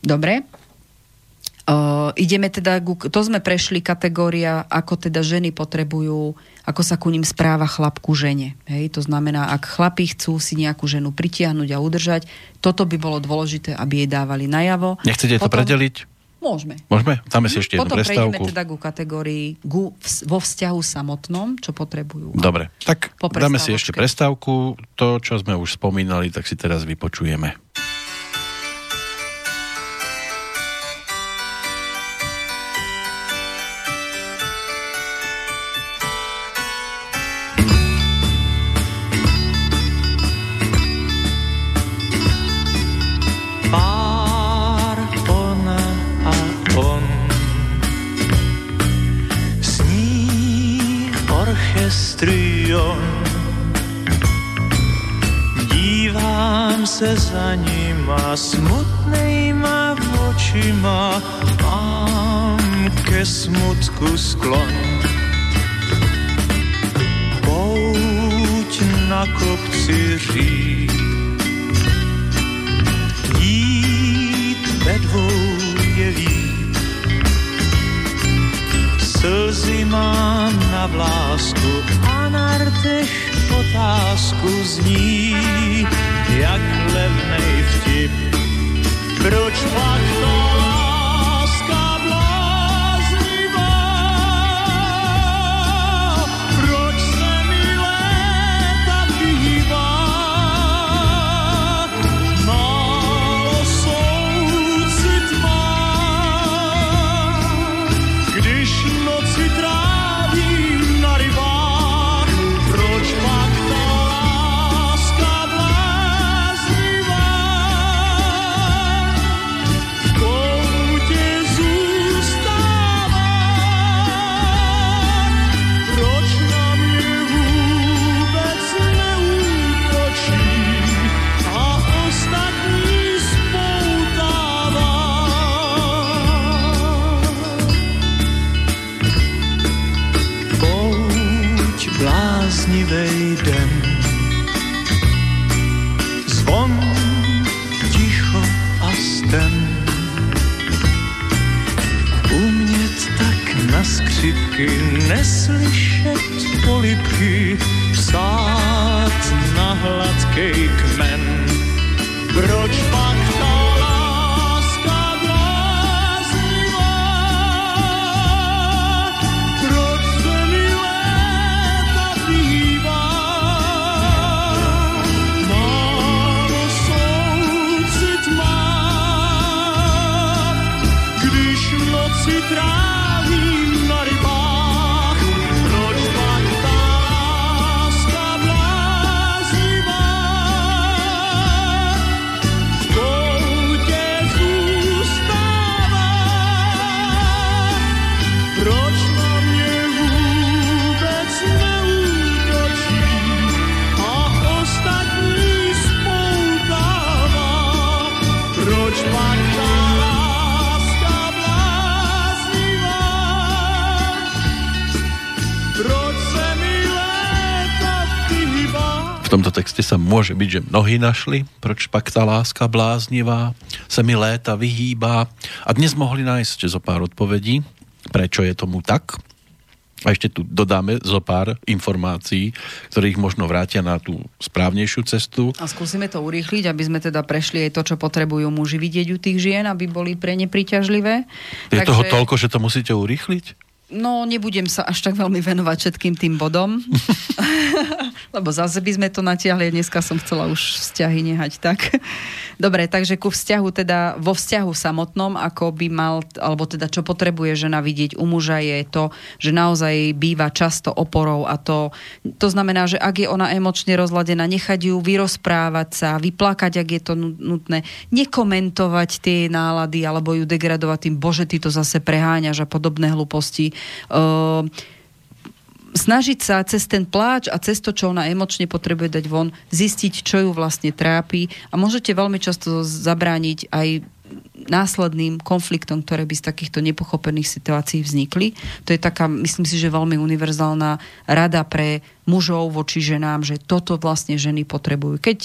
Dobre? Uh, ideme teda, to sme prešli kategória, ako teda ženy potrebujú, ako sa ku ním správa chlap ku žene. Hej? To znamená, ak chlapi chcú si nejakú ženu pritiahnuť a udržať, toto by bolo dôležité, aby jej dávali najavo. Nechcete Potom, to predeliť? Môžeme. Môžeme? Dáme si ešte Potom jednu prestávku. Potom teda ku kategórii gu, vo vzťahu samotnom, čo potrebujú. Dobre, tak dáme si ešte prestávku. To, čo sme už spomínali, tak si teraz vypočujeme. Se za nima smutnejma očima, mám ke smutku sklon. Pouť na kopci řík, jít ve dvou je. Slzy mám na vlásku a na rtech otázku zní, jak levnej vtip. Proč pak to môže byť, že mnohí našli, proč pak tá láska bláznivá sa mi léta vyhýbá. A dnes mohli nájsť zo pár odpovedí, prečo je tomu tak. A ešte tu dodáme zo pár informácií, ktoré ich možno vrátia na tú správnejšiu cestu. A skúsime to urýchliť, aby sme teda prešli aj to, čo potrebujú muži vidieť u tých žien, aby boli pre ne príťažlivé. Je toho toľko, že to musíte urýchliť? No, nebudem sa až tak veľmi venovať všetkým tým bodom, lebo zase by sme to natiahli. Dneska som chcela už vzťahy nehať tak. Dobre, takže ku vzťahu, teda vo vzťahu samotnom, ako by mal, alebo teda čo potrebuje žena vidieť u muža je to, že naozaj býva často oporou a to, to znamená, že ak je ona emočne rozladená, nechať ju vyrozprávať sa, vyplakať, ak je to nutné, nekomentovať tie nálady alebo ju degradovať tým, bože, ty to zase preháňaš a podobné hlúposti. Uh, snažiť sa cez ten pláč a cez to, čo ona emočne potrebuje dať von, zistiť, čo ju vlastne trápi a môžete veľmi často zabrániť aj následným konfliktom, ktoré by z takýchto nepochopených situácií vznikli. To je taká, myslím si, že veľmi univerzálna rada pre mužov voči ženám, že toto vlastne ženy potrebujú. Keď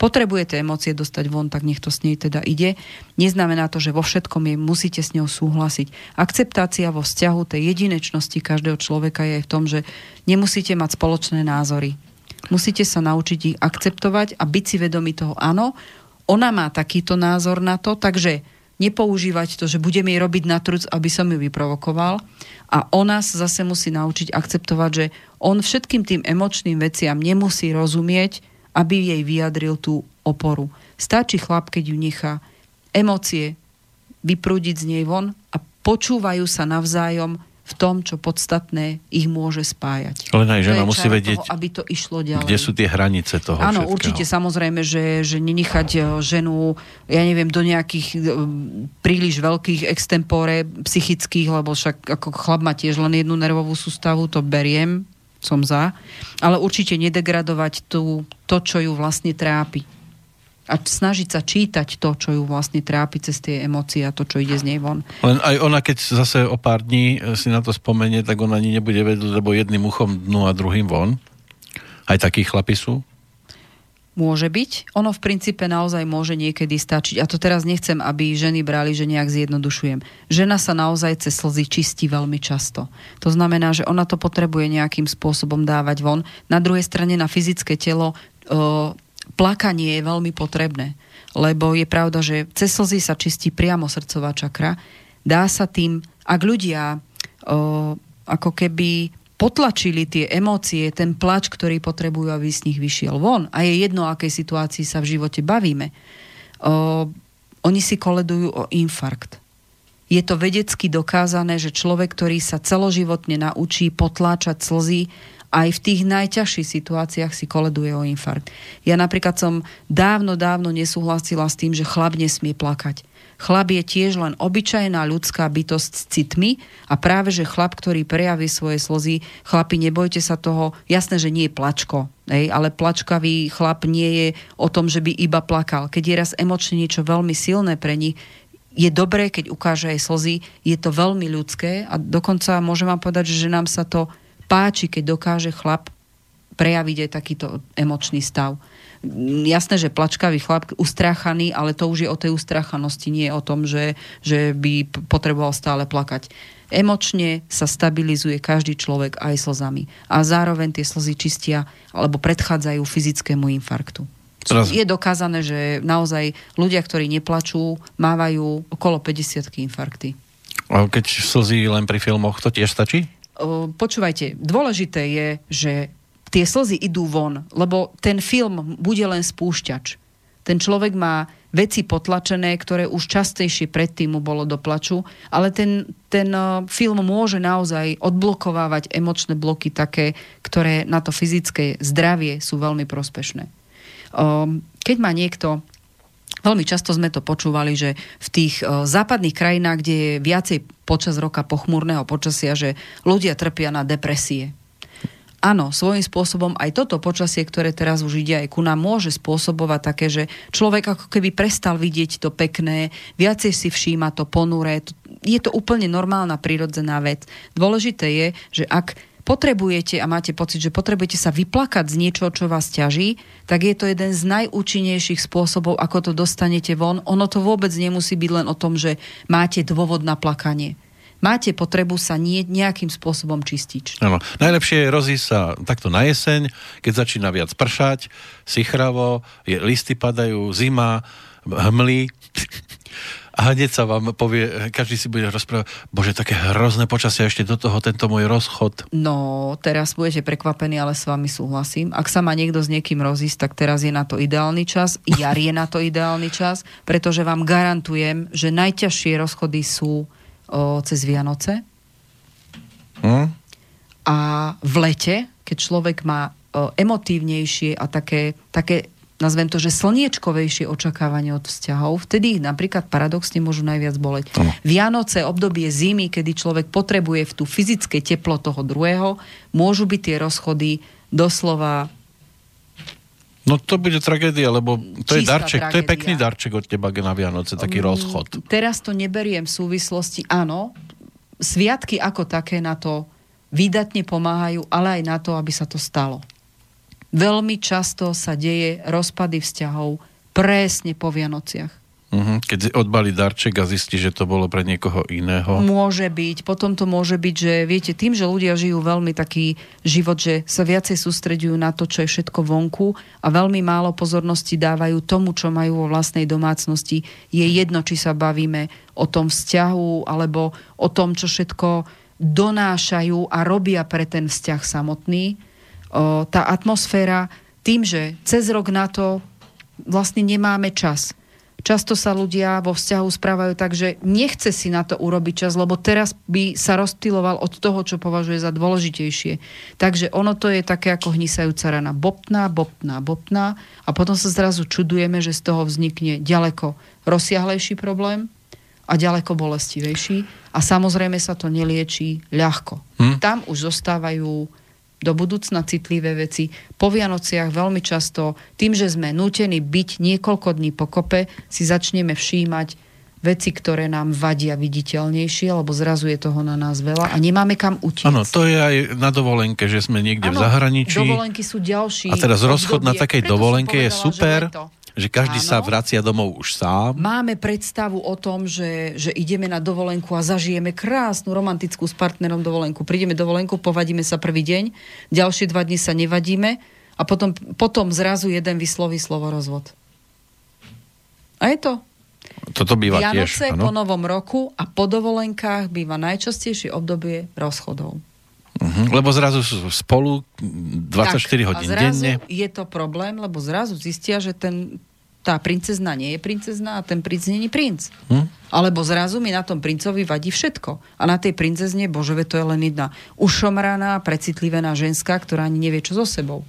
potrebujete emócie dostať von, tak nech to s nej teda ide. Neznamená to, že vo všetkom jej musíte s ňou súhlasiť. Akceptácia vo vzťahu tej jedinečnosti každého človeka je v tom, že nemusíte mať spoločné názory. Musíte sa naučiť ich akceptovať a byť si vedomí toho, áno, ona má takýto názor na to, takže nepoužívať to, že budem jej robiť na truc, aby som ju vyprovokoval. A ona sa zase musí naučiť akceptovať, že on všetkým tým emočným veciam nemusí rozumieť, aby jej vyjadril tú oporu. Stačí chlap, keď ju nechá emócie vyprúdiť z nej von a počúvajú sa navzájom v tom, čo podstatné ich môže spájať. Len aj žena musí vedieť, toho, aby to išlo ďalej. kde sú tie hranice toho Áno, všetkého. určite, samozrejme, že, že nenechať e, ženu, ja neviem, do nejakých e, príliš veľkých extempore psychických, lebo však ako chlap má tiež len jednu nervovú sústavu, to beriem, som za, ale určite nedegradovať tú, to, čo ju vlastne trápi. A snažiť sa čítať to, čo ju vlastne trápi cez tie emócie a to, čo ide z nej von. Len aj ona, keď zase o pár dní si na to spomenie, tak ona ani nebude vedieť, lebo jedným uchom dnu a druhým von. Aj takí chlapi sú. Môže byť. Ono v princípe naozaj môže niekedy stačiť. A to teraz nechcem, aby ženy brali, že nejak zjednodušujem. Žena sa naozaj cez slzy čistí veľmi často. To znamená, že ona to potrebuje nejakým spôsobom dávať von. Na druhej strane na fyzické telo o, plakanie je veľmi potrebné. Lebo je pravda, že cez slzy sa čistí priamo srdcová čakra. Dá sa tým, ak ľudia o, ako keby potlačili tie emócie, ten plač, ktorý potrebujú, aby z nich vyšiel von. A je jedno, o akej situácii sa v živote bavíme. O, oni si koledujú o infarkt. Je to vedecky dokázané, že človek, ktorý sa celoživotne naučí potláčať slzy, aj v tých najťažších situáciách si koleduje o infarkt. Ja napríklad som dávno, dávno nesúhlasila s tým, že chlap nesmie plakať. Chlap je tiež len obyčajná ľudská bytosť s citmi a práve, že chlap, ktorý prejaví svoje slzy, chlapi, nebojte sa toho, jasné, že nie je plačko, hej, ale plačkavý chlap nie je o tom, že by iba plakal. Keď je raz emočne niečo veľmi silné pre nich, je dobré, keď ukáže aj slzy, je to veľmi ľudské a dokonca môžem vám povedať, že nám sa to páči, keď dokáže chlap prejaviť aj takýto emočný stav jasné, že plačkavý chlap, ustráchaný, ale to už je o tej ustráchanosti, nie o tom, že, že by potreboval stále plakať. Emočne sa stabilizuje každý človek aj slzami. A zároveň tie slzy čistia alebo predchádzajú fyzickému infarktu. Teraz... Je dokázané, že naozaj ľudia, ktorí neplačú, mávajú okolo 50 infarkty. A keď slzy len pri filmoch, to tiež stačí? Počúvajte, dôležité je, že tie slzy idú von, lebo ten film bude len spúšťač. Ten človek má veci potlačené, ktoré už častejšie predtým mu bolo do plaču, ale ten, ten uh, film môže naozaj odblokovávať emočné bloky také, ktoré na to fyzické zdravie sú veľmi prospešné. Um, keď má niekto Veľmi často sme to počúvali, že v tých uh, západných krajinách, kde je viacej počas roka pochmúrneho počasia, že ľudia trpia na depresie áno, svojím spôsobom aj toto počasie, ktoré teraz už ide aj ku nám, môže spôsobovať také, že človek ako keby prestal vidieť to pekné, viacej si všíma to ponuré. Je to úplne normálna, prirodzená vec. Dôležité je, že ak potrebujete a máte pocit, že potrebujete sa vyplakať z niečoho, čo vás ťaží, tak je to jeden z najúčinnejších spôsobov, ako to dostanete von. Ono to vôbec nemusí byť len o tom, že máte dôvod na plakanie máte potrebu sa nie, nejakým spôsobom čistiť. Ano. Najlepšie je rozísť sa takto na jeseň, keď začína viac pršať, sichravo, je, listy padajú, zima, hmly a hneď sa vám povie, každý si bude rozprávať, bože, také hrozné počasie, ešte do toho tento môj rozchod. No, teraz budete prekvapení, ale s vami súhlasím. Ak sa má niekto s niekým rozísť, tak teraz je na to ideálny čas, jar je na to ideálny čas, pretože vám garantujem, že najťažšie rozchody sú o, cez Vianoce. Hm? A v lete, keď človek má o, emotívnejšie a také, také nazvem to, že slniečkovejšie očakávanie od vzťahov, vtedy ich napríklad paradoxne môžu najviac boleť. Ano. Vianoce, obdobie zimy, kedy človek potrebuje v tú fyzické teplo toho druhého, môžu byť tie rozchody doslova No to bude tragédia, lebo to je darček, tragédia. to je pekný darček od teba na Vianoce, taký um, rozchod. Teraz to neberiem v súvislosti, áno, sviatky ako také na to výdatne pomáhajú, ale aj na to, aby sa to stalo. Veľmi často sa deje rozpady vzťahov presne po Vianociach. Uh-huh. Keď odbalí darček a zistí, že to bolo pre niekoho iného. Môže byť. Potom to môže byť, že viete, tým, že ľudia žijú veľmi taký život, že sa viacej sústredujú na to, čo je všetko vonku a veľmi málo pozornosti dávajú tomu, čo majú vo vlastnej domácnosti. Je jedno, či sa bavíme o tom vzťahu alebo o tom, čo všetko donášajú a robia pre ten vzťah samotný. O, tá atmosféra, tým, že cez rok na to vlastne nemáme čas Často sa ľudia vo vzťahu správajú tak, že nechce si na to urobiť čas, lebo teraz by sa rozptiloval od toho, čo považuje za dôležitejšie. Takže ono to je také ako hnisajúca rana. Bopná, bopná, bopná a potom sa zrazu čudujeme, že z toho vznikne ďaleko rozsiahlejší problém a ďaleko bolestivejší a samozrejme sa to neliečí ľahko. Hm? Tam už zostávajú do budúcna citlivé veci. Po Vianociach veľmi často, tým, že sme nútení byť niekoľko dní pokope, si začneme všímať veci, ktoré nám vadia viditeľnejšie, lebo zrazu je toho na nás veľa a nemáme kam utiecť. Áno, to je aj na dovolenke, že sme niekde v Áno, zahraničí. Dovolenky sú ďalší. A teraz rozchod na takej Preto dovolenke je povedala, super, že leto. Že každý sa Áno. vracia domov už sám. Máme predstavu o tom, že, že ideme na dovolenku a zažijeme krásnu romantickú s partnerom dovolenku. Prídeme dovolenku, povadíme sa prvý deň, ďalšie dva dni sa nevadíme a potom, potom zrazu jeden vysloví slovo rozvod. A je to. Toto býva Vianoce tiež. po Áno? novom roku a po dovolenkách býva najčastejšie obdobie rozchodov. Mhm. Lebo zrazu sú spolu 24 Tak, hodín a zrazu denne. je to problém, lebo zrazu zistia, že ten, tá princezna nie je princezna a ten princ nie je princ. Hm? Alebo zrazu mi na tom princovi vadí všetko. A na tej princezne, bože, to je len jedna ušomraná, precitlivená ženská, ktorá ani nevie, čo so sebou.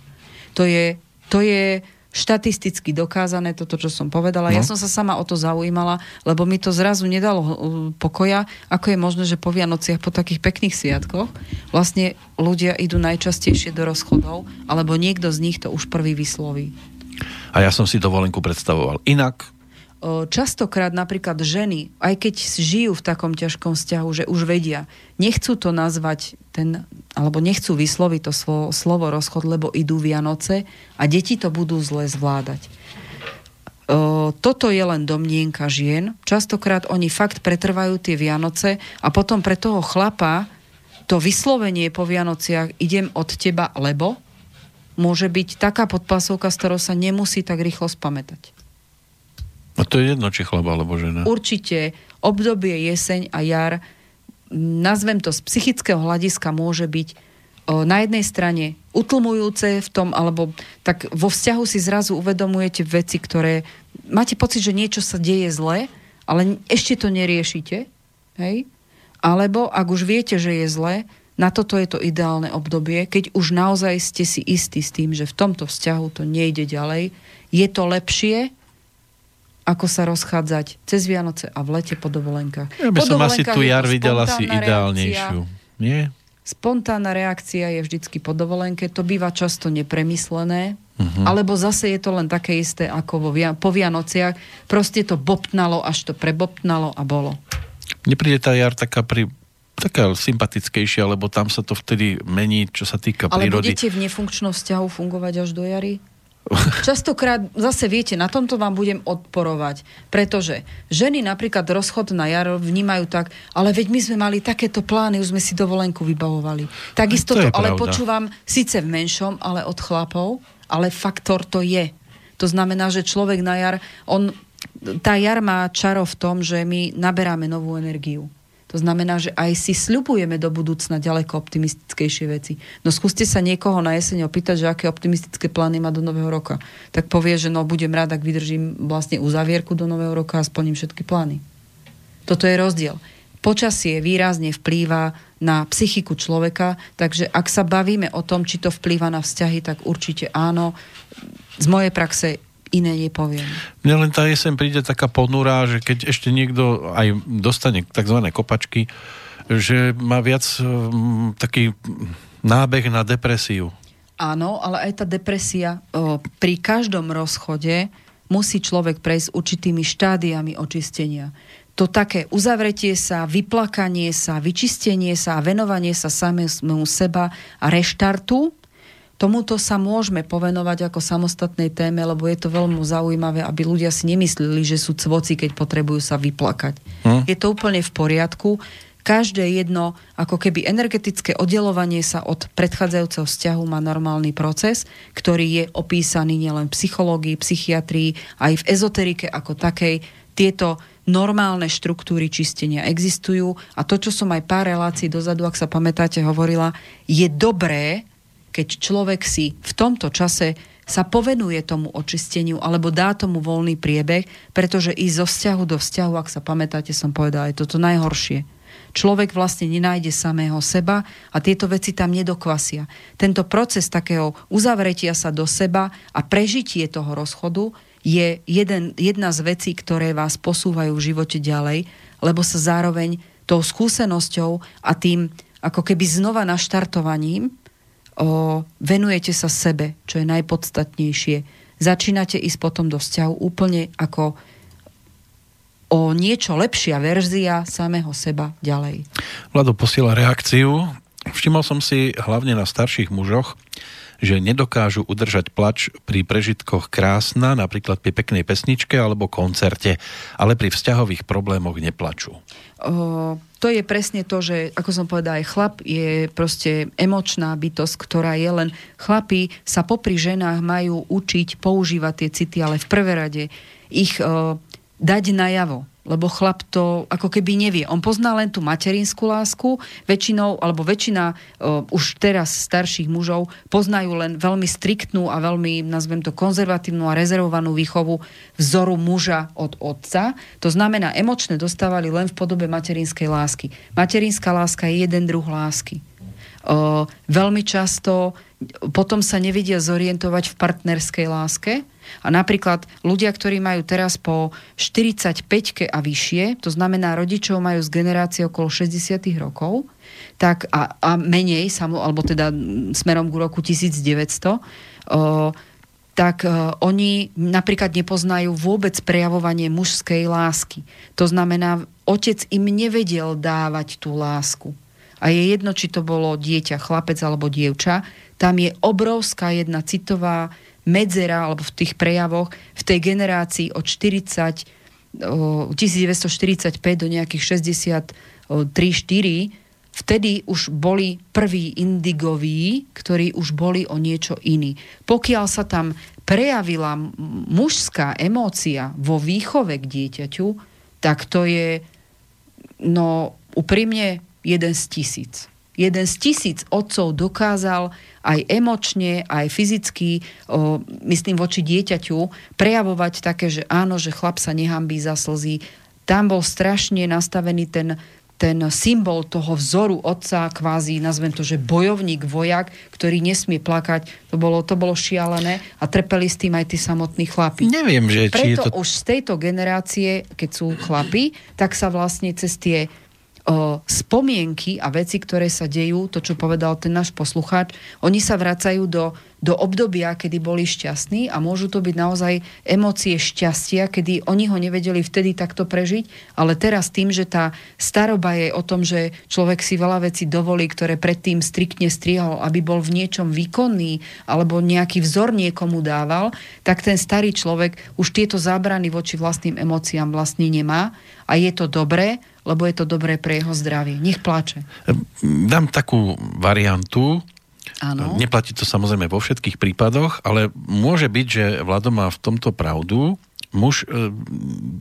To je, to je štatisticky dokázané, toto, čo som povedala. No. Ja som sa sama o to zaujímala, lebo mi to zrazu nedalo uh, pokoja, ako je možné, že po Vianociach, po takých pekných sviatkoch, vlastne ľudia idú najčastejšie do rozchodov, alebo niekto z nich to už prvý vysloví. A ja som si dovolenku predstavoval inak. Častokrát napríklad ženy, aj keď žijú v takom ťažkom vzťahu, že už vedia, nechcú to nazvať ten, alebo nechcú vysloviť to slovo, slovo rozchod, lebo idú Vianoce a deti to budú zle zvládať. Toto je len domnienka žien. Častokrát oni fakt pretrvajú tie Vianoce a potom pre toho chlapa to vyslovenie po Vianociach idem od teba, lebo môže byť taká podpasovka, z ktorou sa nemusí tak rýchlo spamätať. No to je jedno, či chlap alebo žena. Určite obdobie jeseň a jar, nazvem to z psychického hľadiska, môže byť o, na jednej strane utlmujúce v tom, alebo tak vo vzťahu si zrazu uvedomujete veci, ktoré máte pocit, že niečo sa deje zle, ale ešte to neriešite. Hej? Alebo ak už viete, že je zle, na toto je to ideálne obdobie, keď už naozaj ste si istí s tým, že v tomto vzťahu to nejde ďalej. Je to lepšie, ako sa rozchádzať cez Vianoce a v lete po dovolenkách. Ja by po som asi tu jar videl asi spontánna ideálnejšiu. reakcia. Nie? Spontánna reakcia je vždycky po dovolenke, to býva často nepremyslené, Mhm. alebo zase je to len také isté ako vo po Vianociach. Proste to bobtnalo, až to prebobtnalo a bolo. Mne príde tá jar taká pri taká sympatickejšia, lebo tam sa to vtedy mení, čo sa týka Ale prírody. budete v nefunkčnom vzťahu fungovať až do jary? Častokrát, zase viete, na tomto vám budem odporovať, pretože ženy napríklad rozchod na jar vnímajú tak, ale veď my sme mali takéto plány, už sme si dovolenku vybavovali. Takisto To to, ale pravda. počúvam síce v menšom, ale od chlapov, ale faktor to je. To znamená, že človek na jar, on, tá jar má čaro v tom, že my naberáme novú energiu. To znamená, že aj si sľubujeme do budúcna ďaleko optimistickejšie veci. No skúste sa niekoho na jeseň opýtať, že aké optimistické plány má do nového roka. Tak povie, že no budem rád, ak vydržím vlastne uzavierku do nového roka a splním všetky plány. Toto je rozdiel. Počasie výrazne vplýva na psychiku človeka, takže ak sa bavíme o tom, či to vplýva na vzťahy, tak určite áno. Z mojej praxe iné nepoviem. Mne len tá jeseň príde taká ponurá, že keď ešte niekto aj dostane tzv. kopačky, že má viac um, taký nábeh na depresiu. Áno, ale aj tá depresia o, pri každom rozchode musí človek prejsť určitými štádiami očistenia. To také uzavretie sa, vyplakanie sa, vyčistenie sa a venovanie sa samému seba a reštartu, tomuto sa môžeme povenovať ako samostatnej téme, lebo je to veľmi zaujímavé, aby ľudia si nemysleli, že sú cvoci, keď potrebujú sa vyplakať. Hm. Je to úplne v poriadku. Každé jedno, ako keby energetické oddelovanie sa od predchádzajúceho vzťahu má normálny proces, ktorý je opísaný nielen v psychológii, psychiatrii, aj v ezoterike ako takej. Tieto normálne štruktúry čistenia existujú a to, čo som aj pár relácií dozadu, ak sa pamätáte, hovorila, je dobré, keď človek si v tomto čase sa povenuje tomu očisteniu alebo dá tomu voľný priebeh, pretože i zo vzťahu do vzťahu, ak sa pamätáte, som povedala, je toto najhoršie. Človek vlastne nenájde samého seba a tieto veci tam nedokvasia. Tento proces takého uzavretia sa do seba a prežitie toho rozchodu je jeden, jedna z vecí, ktoré vás posúvajú v živote ďalej, lebo sa zároveň tou skúsenosťou a tým ako keby znova naštartovaním o, venujete sa sebe, čo je najpodstatnejšie. Začínate ísť potom do vzťahu úplne ako o niečo lepšia verzia samého seba ďalej. Vlado posiela reakciu. Všimol som si hlavne na starších mužoch, že nedokážu udržať plač pri prežitkoch krásna, napríklad pri peknej pesničke alebo koncerte, ale pri vzťahových problémoch neplačú. O, to je presne to, že, ako som povedala, aj chlap je proste emočná bytosť, ktorá je len... Chlapi sa popri ženách majú učiť používať tie city, ale v prvé rade ich o, dať najavo lebo chlap to ako keby nevie. On pozná len tú materinskú lásku, väčšinou, alebo väčšina uh, už teraz starších mužov poznajú len veľmi striktnú a veľmi, nazvem to, konzervatívnu a rezervovanú výchovu vzoru muža od otca. To znamená, emočné dostávali len v podobe materinskej lásky. Materinská láska je jeden druh lásky. Uh, veľmi často potom sa nevedia zorientovať v partnerskej láske, a napríklad ľudia, ktorí majú teraz po 45 a vyššie, to znamená rodičov majú z generácie okolo 60 rokov, tak a, a menej, samo, alebo teda smerom k roku 1900, o, tak o, oni napríklad nepoznajú vôbec prejavovanie mužskej lásky. To znamená, otec im nevedel dávať tú lásku. A je jedno, či to bolo dieťa, chlapec alebo dievča, tam je obrovská jedna citová medzera alebo v tých prejavoch v tej generácii od 40 1945 do nejakých 63-4 vtedy už boli prví indigoví, ktorí už boli o niečo iní. Pokiaľ sa tam prejavila mužská emócia vo výchove k dieťaťu, tak to je no úprimne jeden z tisíc jeden z tisíc otcov dokázal aj emočne, aj fyzicky, o, myslím voči dieťaťu, prejavovať také, že áno, že chlap sa nehambí za slzy. Tam bol strašne nastavený ten, ten symbol toho vzoru otca, kvázi, nazvem to, že bojovník, vojak, ktorý nesmie plakať, to bolo, to bolo šialené a trpeli s tým aj tí samotní chlapi. Neviem, že Preto či je to... už z tejto generácie, keď sú chlapi, tak sa vlastne cez tie spomienky a veci, ktoré sa dejú, to, čo povedal ten náš poslucháč, oni sa vracajú do, do obdobia, kedy boli šťastní a môžu to byť naozaj emócie šťastia, kedy oni ho nevedeli vtedy takto prežiť, ale teraz tým, že tá staroba je o tom, že človek si veľa vecí dovolí, ktoré predtým striktne strihal, aby bol v niečom výkonný alebo nejaký vzor niekomu dával, tak ten starý človek už tieto zábrany voči vlastným emóciám vlastne nemá a je to dobré, lebo je to dobré pre jeho zdravie. Nech plače. Dám takú variantu, Áno. Neplatí to samozrejme vo všetkých prípadoch, ale môže byť, že Vlado má v tomto pravdu. Muž e,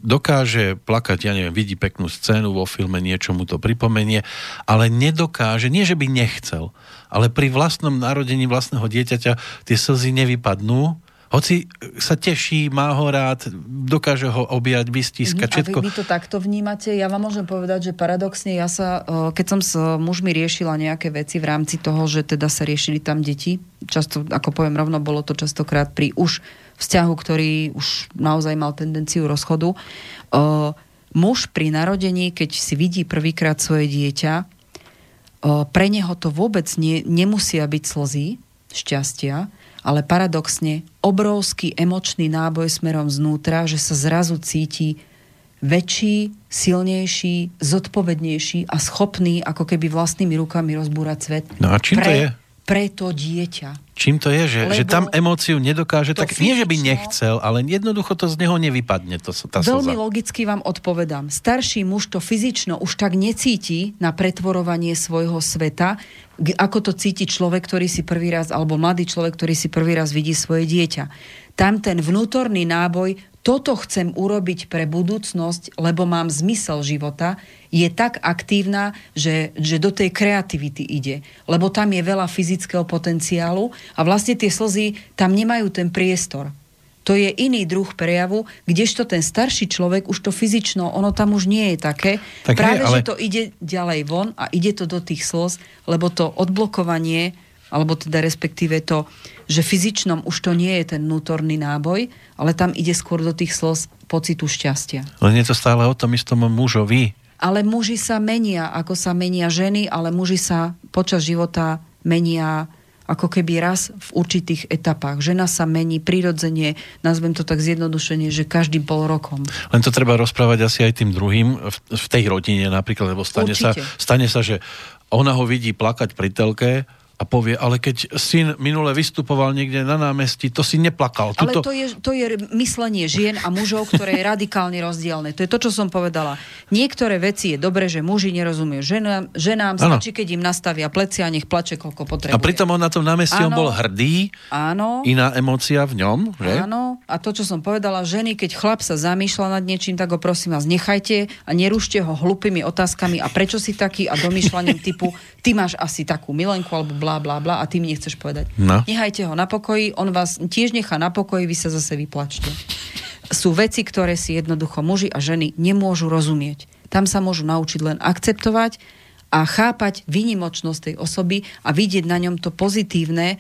dokáže plakať, ja neviem, vidí peknú scénu vo filme, niečo mu to pripomenie, ale nedokáže, nie že by nechcel, ale pri vlastnom narodení vlastného dieťaťa tie slzy nevypadnú, hoci sa teší, má ho rád, dokáže ho objať, vystískať, Mhm, všetko. A vy, vy to takto vnímate? Ja vám môžem povedať, že paradoxne ja sa, e, keď som s mužmi riešila nejaké veci v rámci toho, že teda sa riešili tam deti, často, ako poviem rovno, bolo to častokrát pri už vzťahu, ktorý už naozaj mal tendenciu rozchodu. Uh, muž pri narodení, keď si vidí prvýkrát svoje dieťa, uh, pre neho to vôbec nie, nemusia byť slzy šťastia, ale paradoxne obrovský emočný náboj smerom znútra, že sa zrazu cíti väčší, silnejší, zodpovednejší a schopný ako keby vlastnými rukami rozbúrať svet. No a čím to pre, je? Pre to dieťa. Čím to je, že, Lebo že tam emóciu nedokáže, tak nie, že by fyzično- nechcel, ale jednoducho to z neho nevypadne, to, tá Veľmi slza. logicky vám odpovedám. Starší muž to fyzično už tak necíti na pretvorovanie svojho sveta, ako to cíti človek, ktorý si prvý raz, alebo mladý človek, ktorý si prvý raz vidí svoje dieťa. Tam ten vnútorný náboj, toto chcem urobiť pre budúcnosť, lebo mám zmysel života, je tak aktívna, že, že do tej kreativity ide. Lebo tam je veľa fyzického potenciálu a vlastne tie slzy tam nemajú ten priestor. To je iný druh prejavu, kdežto ten starší človek už to fyzično, ono tam už nie je také. Tak Práve, nie, ale- že to ide ďalej von a ide to do tých slz, lebo to odblokovanie, alebo teda respektíve to, že fyzičnom už to nie je ten vnútorný náboj, ale tam ide skôr do tých slz pocitu šťastia. Len je to stále o tom istom mužovi. Ale muži sa menia, ako sa menia ženy, ale muži sa počas života menia ako keby raz v určitých etapách. Žena sa mení prirodzene, nazvem to tak zjednodušene, že každým pol rokom. Len to treba rozprávať asi aj tým druhým v, v tej rodine napríklad, lebo stane sa, stane sa, že ona ho vidí plakať pri telke a povie, ale keď syn minule vystupoval niekde na námestí, to si neplakal. Ale Tuto... to je, to je myslenie žien a mužov, ktoré je radikálne rozdielne. To je to, čo som povedala. Niektoré veci je dobré, že muži nerozumejú ženám, ženám Áno. stačí, keď im nastavia plecia a nech plače, koľko potrebuje. A pritom on na tom námestí on bol hrdý, Áno. iná emócia v ňom, že? Áno, a to, čo som povedala, ženy, keď chlap sa zamýšľa nad niečím, tak ho prosím vás, nechajte a nerušte ho hlupými otázkami a prečo si taký a domýšľaním typu, ty máš asi takú milenku alebo blá, blá, blá a ty mi nechceš povedať. No. Nechajte ho na pokoji, on vás tiež nechá na pokoji, vy sa zase vyplačte. Sú veci, ktoré si jednoducho muži a ženy nemôžu rozumieť. Tam sa môžu naučiť len akceptovať a chápať výnimočnosť tej osoby a vidieť na ňom to pozitívne,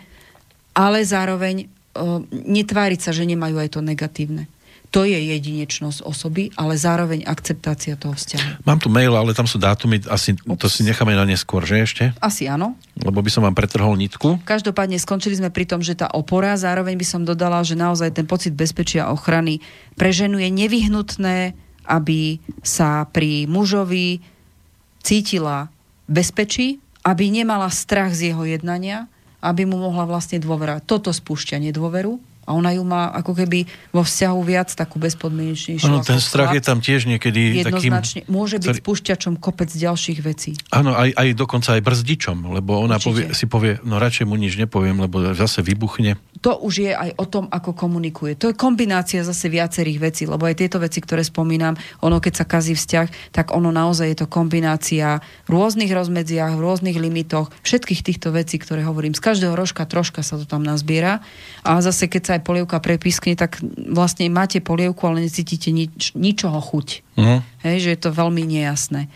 ale zároveň uh, netváriť sa, že nemajú aj to negatívne. To je jedinečnosť osoby, ale zároveň akceptácia toho vzťahu. Mám tu mail, ale tam sú dátumy, asi to si necháme na neskôr, že ešte? Asi áno. Lebo by som vám pretrhol nitku. Každopádne skončili sme pri tom, že tá opora, zároveň by som dodala, že naozaj ten pocit bezpečia a ochrany pre ženu je nevyhnutné, aby sa pri mužovi cítila bezpečí, aby nemala strach z jeho jednania, aby mu mohla vlastne dôverať. Toto spúšťa nedôveru a ona ju má ako keby vo vzťahu viac takú bezpodmienečnejšiu. Áno, ten strach je tam tiež niekedy takým... Jednoznačne. Môže byť ktorý- spúšťačom kopec ďalších vecí. Áno, aj, aj dokonca aj brzdičom, lebo ona Určite. povie, si povie, no radšej mu nič nepoviem, lebo zase vybuchne. to už je aj o tom, ako komunikuje. To je kombinácia zase viacerých vecí, lebo aj tieto veci, ktoré spomínam, ono keď sa kazí vzťah, tak ono naozaj je to kombinácia v rôznych rozmedziach, v rôznych limitoch, všetkých týchto vecí, ktoré hovorím. Z každého rožka troška sa to tam nazbiera. A zase keď sa aj polievka prepiskne, tak vlastne máte polievku, ale necítite nič, ničoho chuť. Mhm. Hej, že je to veľmi nejasné.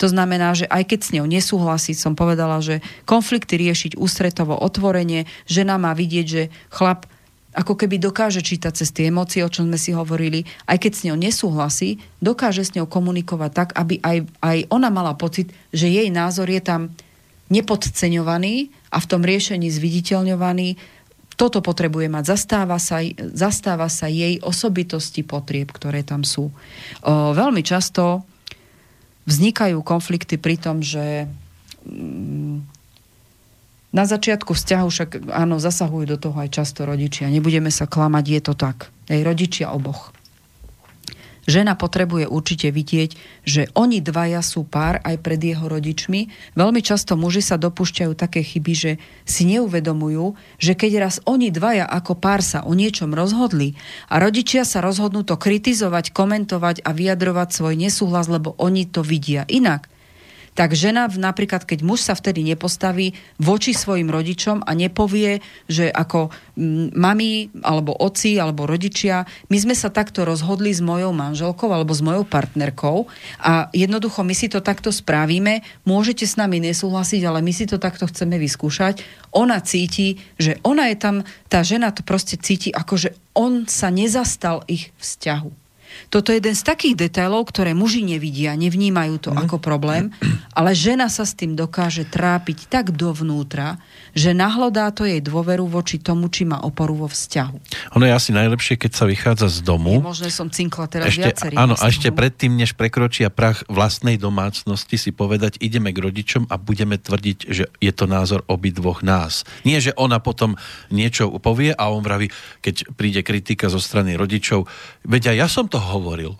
To znamená, že aj keď s ňou nesúhlasí, som povedala, že konflikty riešiť ústretovo otvorenie, žena má vidieť, že chlap ako keby dokáže čítať cez tie emócie, o čom sme si hovorili, aj keď s ňou nesúhlasí, dokáže s ňou komunikovať tak, aby aj, aj ona mala pocit, že jej názor je tam nepodceňovaný a v tom riešení zviditeľňovaný. Toto potrebuje mať. Zastáva sa, zastáva sa jej osobitosti potrieb, ktoré tam sú. O, veľmi často vznikajú konflikty pri tom, že mm, na začiatku vzťahu však áno, zasahujú do toho aj často rodičia. Nebudeme sa klamať, je to tak. Aj rodičia oboch. Žena potrebuje určite vidieť, že oni dvaja sú pár aj pred jeho rodičmi. Veľmi často muži sa dopúšťajú také chyby, že si neuvedomujú, že keď raz oni dvaja ako pár sa o niečom rozhodli a rodičia sa rozhodnú to kritizovať, komentovať a vyjadrovať svoj nesúhlas, lebo oni to vidia inak tak žena napríklad, keď muž sa vtedy nepostaví voči svojim rodičom a nepovie, že ako mm, mami alebo oci alebo rodičia, my sme sa takto rozhodli s mojou manželkou alebo s mojou partnerkou a jednoducho my si to takto spravíme, môžete s nami nesúhlasiť, ale my si to takto chceme vyskúšať. Ona cíti, že ona je tam, tá žena to proste cíti, ako že on sa nezastal ich vzťahu. Toto je jeden z takých detailov, ktoré muži nevidia, nevnímajú to ako problém, ale žena sa s tým dokáže trápiť tak dovnútra, že nahlodá to jej dôveru voči tomu, či má oporu vo vzťahu. Ono je asi najlepšie, keď sa vychádza z Je domu. možné, som cinkla teraz Ešte, áno, a ešte predtým, než prekročia prach vlastnej domácnosti, si povedať, ideme k rodičom a budeme tvrdiť, že je to názor obidvoch nás. Nie, že ona potom niečo povie a on vraví, keď príde kritika zo strany rodičov, veď ja som to hovoril.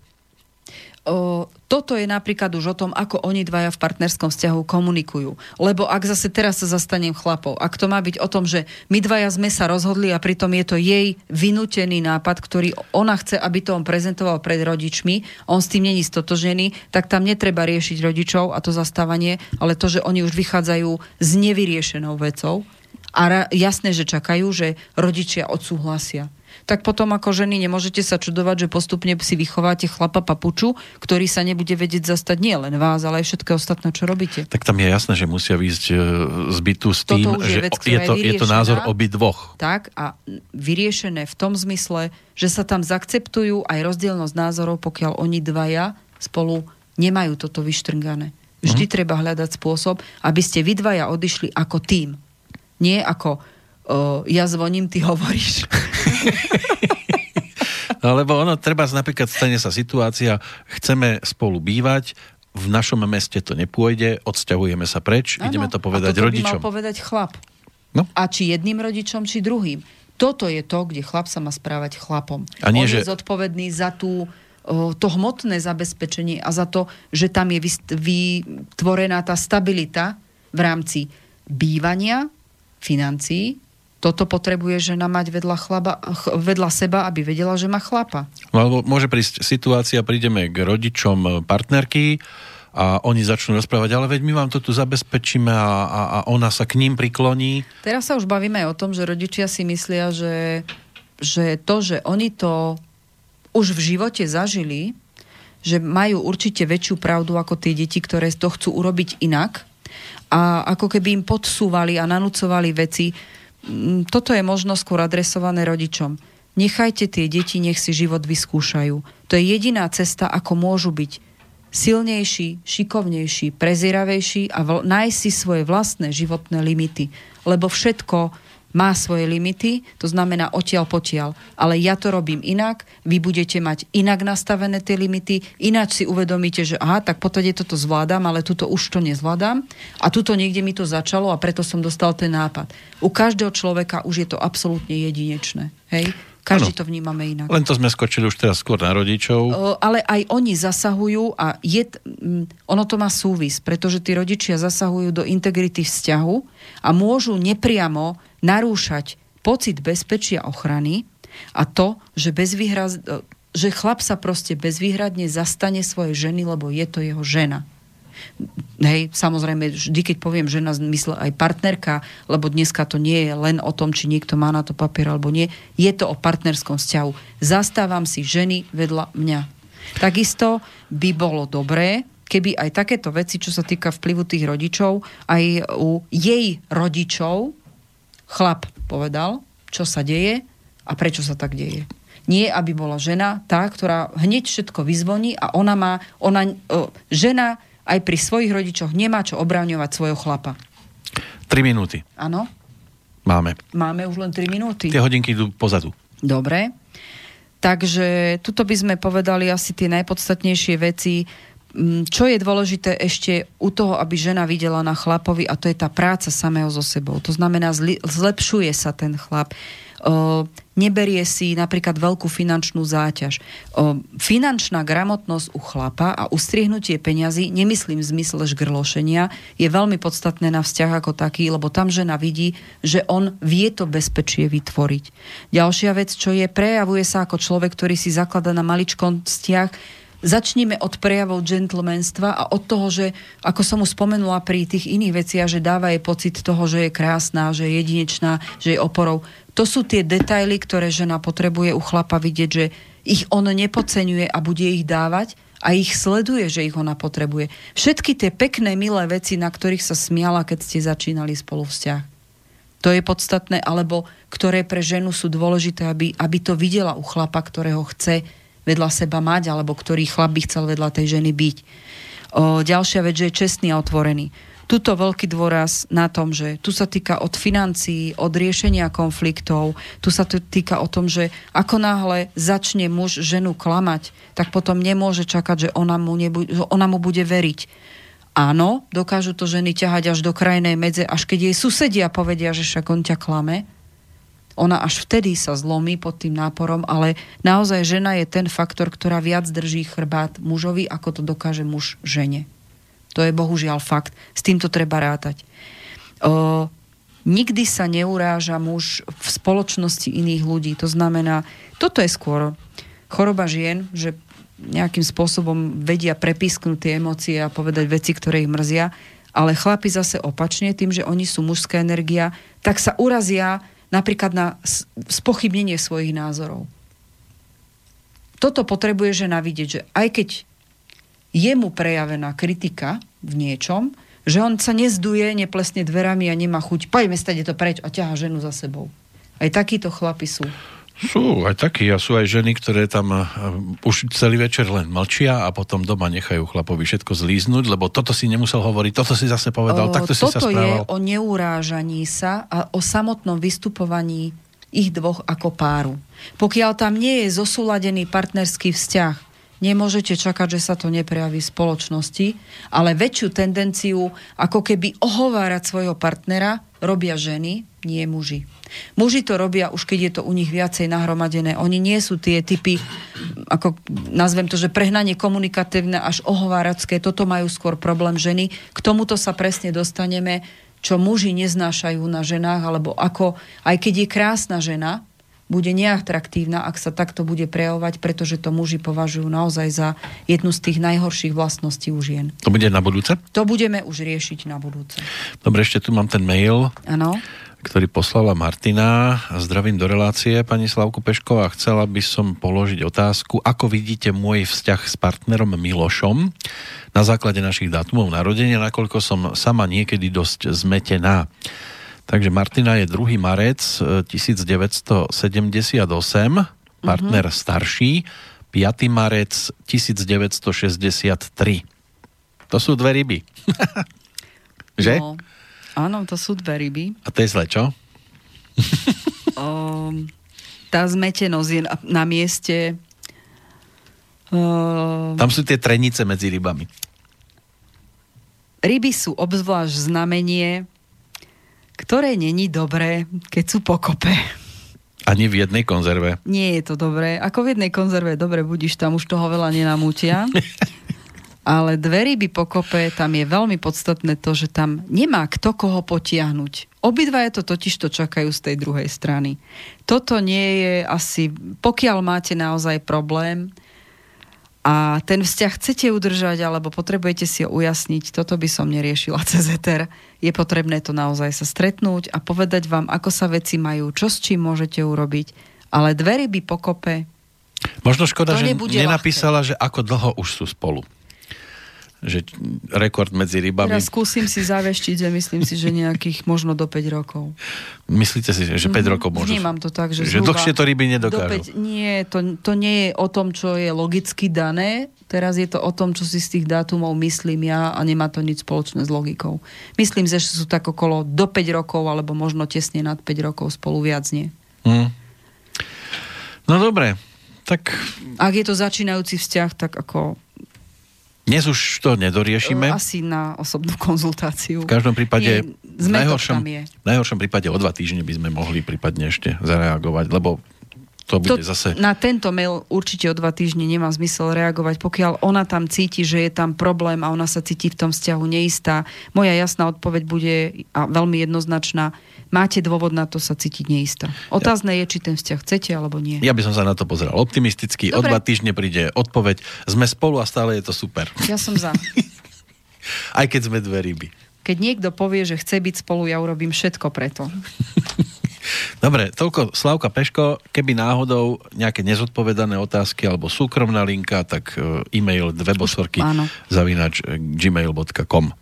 o, toto je napríklad už o tom, ako oni dvaja v partnerskom vzťahu komunikujú. Lebo ak zase teraz sa zastanem chlapov, ak to má byť o tom, že my dvaja sme sa rozhodli a pritom je to jej vynútený nápad, ktorý ona chce, aby to on prezentoval pred rodičmi, on s tým není stotožený, tak tam netreba riešiť rodičov a to zastávanie, ale to, že oni už vychádzajú s nevyriešenou vecou a ra- jasné, že čakajú, že rodičia odsúhlasia tak potom ako ženy nemôžete sa čudovať, že postupne si vychováte chlapa papuču, ktorý sa nebude vedieť zastať nie len vás, ale aj všetko ostatné, čo robíte. Tak tam je jasné, že musia výjsť e, z bytu s tým, je že vec, je, to, je to názor obidvoch. Tak a vyriešené v tom zmysle, že sa tam zakceptujú aj rozdielnosť názorov, pokiaľ oni dvaja spolu nemajú toto vyštrngané. Vždy treba hľadať spôsob, aby ste vy dvaja odišli ako tým. Nie ako o, ja zvoním, ty hovoríš. No, lebo ono, treba napríklad stane sa situácia, chceme spolu bývať, v našom meste to nepôjde, odsťahujeme sa preč, Áno, ideme to a povedať toto rodičom. by mal povedať chlap. No. A či jedným rodičom, či druhým. Toto je to, kde chlap sa má správať chlapom. A nie, On je že- zodpovedný za tú to hmotné zabezpečenie a za to, že tam je vytvorená tá stabilita v rámci bývania, financií. Toto potrebuje žena mať vedľa, chlaba, ch- vedľa seba, aby vedela, že má chlapa. No, alebo môže prísť situácia, prídeme k rodičom partnerky a oni začnú rozprávať, ale veď my vám to tu zabezpečíme a, a, a ona sa k ním prikloní. Teraz sa už bavíme aj o tom, že rodičia si myslia, že, že to, že oni to už v živote zažili, že majú určite väčšiu pravdu ako tie deti, ktoré to chcú urobiť inak a ako keby im podsúvali a nanúcovali veci. Mm, Toto je možno skôr adresované rodičom. Nechajte tie deti, nech si život vyskúšajú. To je jediná cesta, ako môžu byť silnejší, šikovnejší, prezieravejší a vl- nájsť si svoje vlastné životné limity. Lebo všetko má svoje limity, to znamená odtiaľ potiaľ. Ale ja to robím inak, vy budete mať inak nastavené tie limity, ináč si uvedomíte, že aha, tak potade toto zvládam, ale tuto už to nezvládam a tuto niekde mi to začalo a preto som dostal ten nápad. U každého človeka už je to absolútne jedinečné. Hej? Každý Áno. to vnímame inak. Len to sme skočili už teraz skôr na rodičov. O, ale aj oni zasahujú a je, ono to má súvis, pretože tí rodičia zasahujú do integrity vzťahu a môžu nepriamo narúšať pocit bezpečia ochrany a to, že, bezvýhraz, že chlap sa proste bezvýhradne zastane svojej ženy, lebo je to jeho žena. Hej, samozrejme, vždy, keď poviem žena, mysle aj partnerka, lebo dneska to nie je len o tom, či niekto má na to papier alebo nie, je to o partnerskom vzťahu. Zastávam si ženy vedľa mňa. Takisto by bolo dobré, keby aj takéto veci, čo sa týka vplyvu tých rodičov, aj u jej rodičov chlap povedal, čo sa deje a prečo sa tak deje. Nie, aby bola žena tá, ktorá hneď všetko vyzvoní a ona má, ona, o, žena aj pri svojich rodičoch nemá čo obráňovať svojho chlapa. 3 minúty Áno? máme. Máme už len 3 minúty. Tie hodinky idú pozadu. Dobre. Takže tuto by sme povedali asi tie najpodstatnejšie veci. Mm, Čo je dôležité ešte u toho, aby žena videla na chlapovi, a to je tá práca samého so sebou. To znamená, zlepšuje sa ten chlap. Neberie si napríklad veľkú finančnú záťaž. Finančná gramotnosť u chlapa a ustriehnutie peňazí, nemyslím v zmysle žgrlošenia, je veľmi podstatné na vzťah ako taký, lebo tam žena vidí, že on vie to bezpečie vytvoriť. Ďalšia vec, čo je, prejavuje sa ako človek, ktorý si zaklada na maličkostiach, Začníme od prejavov gentlemanstva a od toho, že, ako som už spomenula pri tých iných veciach, že dáva jej pocit toho, že je krásna, že je jedinečná, že je oporou. To sú tie detaily, ktoré žena potrebuje u chlapa vidieť, že ich on nepodceňuje a bude ich dávať a ich sleduje, že ich ona potrebuje. Všetky tie pekné, milé veci, na ktorých sa smiala, keď ste začínali spolu vzťah. To je podstatné, alebo ktoré pre ženu sú dôležité, aby, aby to videla u chlapa, ktorého chce vedľa seba mať, alebo ktorý chlap by chcel vedľa tej ženy byť. O, ďalšia vec, že je čestný a otvorený. Tuto veľký dôraz na tom, že tu sa týka od financií, od riešenia konfliktov, tu sa týka o tom, že ako náhle začne muž ženu klamať, tak potom nemôže čakať, že ona mu, nebu- že ona mu bude veriť. Áno, dokážu to ženy ťahať až do krajnej medze, až keď jej susedia povedia, že však on ťa klame, ona až vtedy sa zlomí pod tým náporom, ale naozaj žena je ten faktor, ktorá viac drží chrbát mužovi, ako to dokáže muž žene. To je bohužiaľ fakt. S týmto treba rátať. O, nikdy sa neuráža muž v spoločnosti iných ľudí. To znamená, toto je skôr choroba žien, že nejakým spôsobom vedia prepisknúť tie emócie a povedať veci, ktoré ich mrzia, ale chlapi zase opačne, tým, že oni sú mužská energia, tak sa urazia napríklad na spochybnenie svojich názorov. Toto potrebuje žena vidieť, že aj keď je mu prejavená kritika v niečom, že on sa nezduje, neplesne dverami a nemá chuť, poďme stade to preč a ťaha ženu za sebou. Aj takíto chlapi sú. Sú aj takí a sú aj ženy, ktoré tam uh, už celý večer len mlčia a potom doma nechajú chlapovi všetko zlíznuť, lebo toto si nemusel hovoriť, toto si zase povedal, O, takto si sa toto je správal. o neurážaní sa a o samotnom vystupovaní ich dvoch ako páru. Pokiaľ tam nie je zosúladený partnerský vzťah, nemôžete čakať, že sa to neprejaví v spoločnosti, ale väčšiu tendenciu ako keby ohovárať svojho partnera robia ženy, nie muži. Muži to robia už keď je to u nich viacej nahromadené. Oni nie sú tie typy, ako nazvem to, že prehnanie komunikatívne až ohováracké, toto majú skôr problém ženy. K tomuto sa presne dostaneme, čo muži neznášajú na ženách, alebo ako, aj keď je krásna žena, bude neatraktívna, ak sa takto bude prejavovať, pretože to muži považujú naozaj za jednu z tých najhorších vlastností u žien. To bude na budúce? To budeme už riešiť na budúce. Dobre, ešte tu mám ten mail, Áno? Ktorý poslala Martina. Zdravím do relácie, pani Slavku Pešková. Chcela by som položiť otázku, ako vidíte môj vzťah s partnerom Milošom na základe našich dátumov narodenia, nakoľko som sama niekedy dosť zmetená. Takže Martina je 2. marec e, 1978, partner starší, 5. marec 1963. To sú dve ryby. že? No, áno, to sú dve ryby. A to je zle, čo? Um, tá zmetenosť je na, na mieste. Um, Tam sú tie trenice medzi rybami. ryby sú obzvlášť znamenie, ktoré není dobré, keď sú pokope. Ani v jednej konzerve. Nie je to dobré. Ako v jednej konzerve, dobre, budíš tam, už toho veľa nenamútia. Ale dve ryby pokope, tam je veľmi podstatné to, že tam nemá kto koho potiahnuť. Obidva je to totiž to čakajú z tej druhej strany. Toto nie je asi, pokiaľ máte naozaj problém a ten vzťah chcete udržať alebo potrebujete si ho ujasniť, toto by som neriešila cez Ether. Je potrebné to naozaj sa stretnúť a povedať vám, ako sa veci majú, čo s čím môžete urobiť. Ale dve ryby pokope, Možno škoda, že nenapísala, že ako dlho už sú spolu. Že rekord medzi rybami. Teraz skúsim si zaveštiť, že myslím si, že nejakých možno do 5 rokov. Myslíte si, že 5 rokov môžu? Vnímam to tak, že, že zhruba dlhšie to ryby do nedokážu. 5, nie, to, to nie je o tom, čo je logicky dané, teraz je to o tom, čo si z tých dátumov myslím ja a nemá to nič spoločné s logikou. Myslím, že sú tak okolo do 5 rokov, alebo možno tesne nad 5 rokov spolu viac nie. Hm. No dobre, tak Ak je to začínajúci vzťah, tak ako dnes už to nedoriešime. asi na osobnú konzultáciu. V každom prípade, Nie, v najhoršom, je. v najhoršom prípade o dva týždne by sme mohli prípadne ešte zareagovať, lebo to bude zase... Na tento mail určite o dva týždne nemá zmysel reagovať, pokiaľ ona tam cíti, že je tam problém a ona sa cíti v tom vzťahu neistá. Moja jasná odpoveď bude a veľmi jednoznačná. Máte dôvod na to sa cítiť neistá. Otázne je, či ten vzťah chcete alebo nie. Ja by som sa na to pozeral optimisticky. O Dobre. dva týždne príde odpoveď. Sme spolu a stále je to super. Ja som za. Aj keď sme dve ryby. Keď niekto povie, že chce byť spolu, ja urobím všetko preto. Dobre, toľko Slavka Peško. Keby náhodou nejaké nezodpovedané otázky alebo súkromná linka, tak e, e-mail dvebosorky áno. zavinač gmail.com.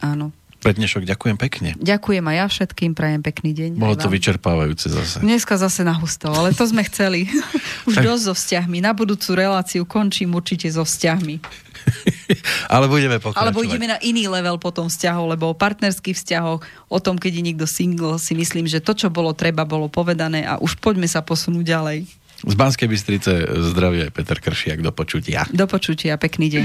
Áno. Pre dnešok ďakujem pekne. Ďakujem aj ja všetkým, prajem pekný deň. Bolo to vyčerpávajúce zase. Dneska zase na husto, ale to sme chceli. Už Tak- dosť so vzťahmi. Na budúcu reláciu končím určite so vzťahmi. Ale budeme pokračovať. Alebo ideme na iný level potom vzťahov, lebo o partnerských vzťahoch, o tom, keď je niekto single, si myslím, že to, čo bolo treba, bolo povedané a už poďme sa posunúť ďalej. Z Banskej Bystrice zdravie Peter Kršiak do počutia. Do počutia, pekný deň.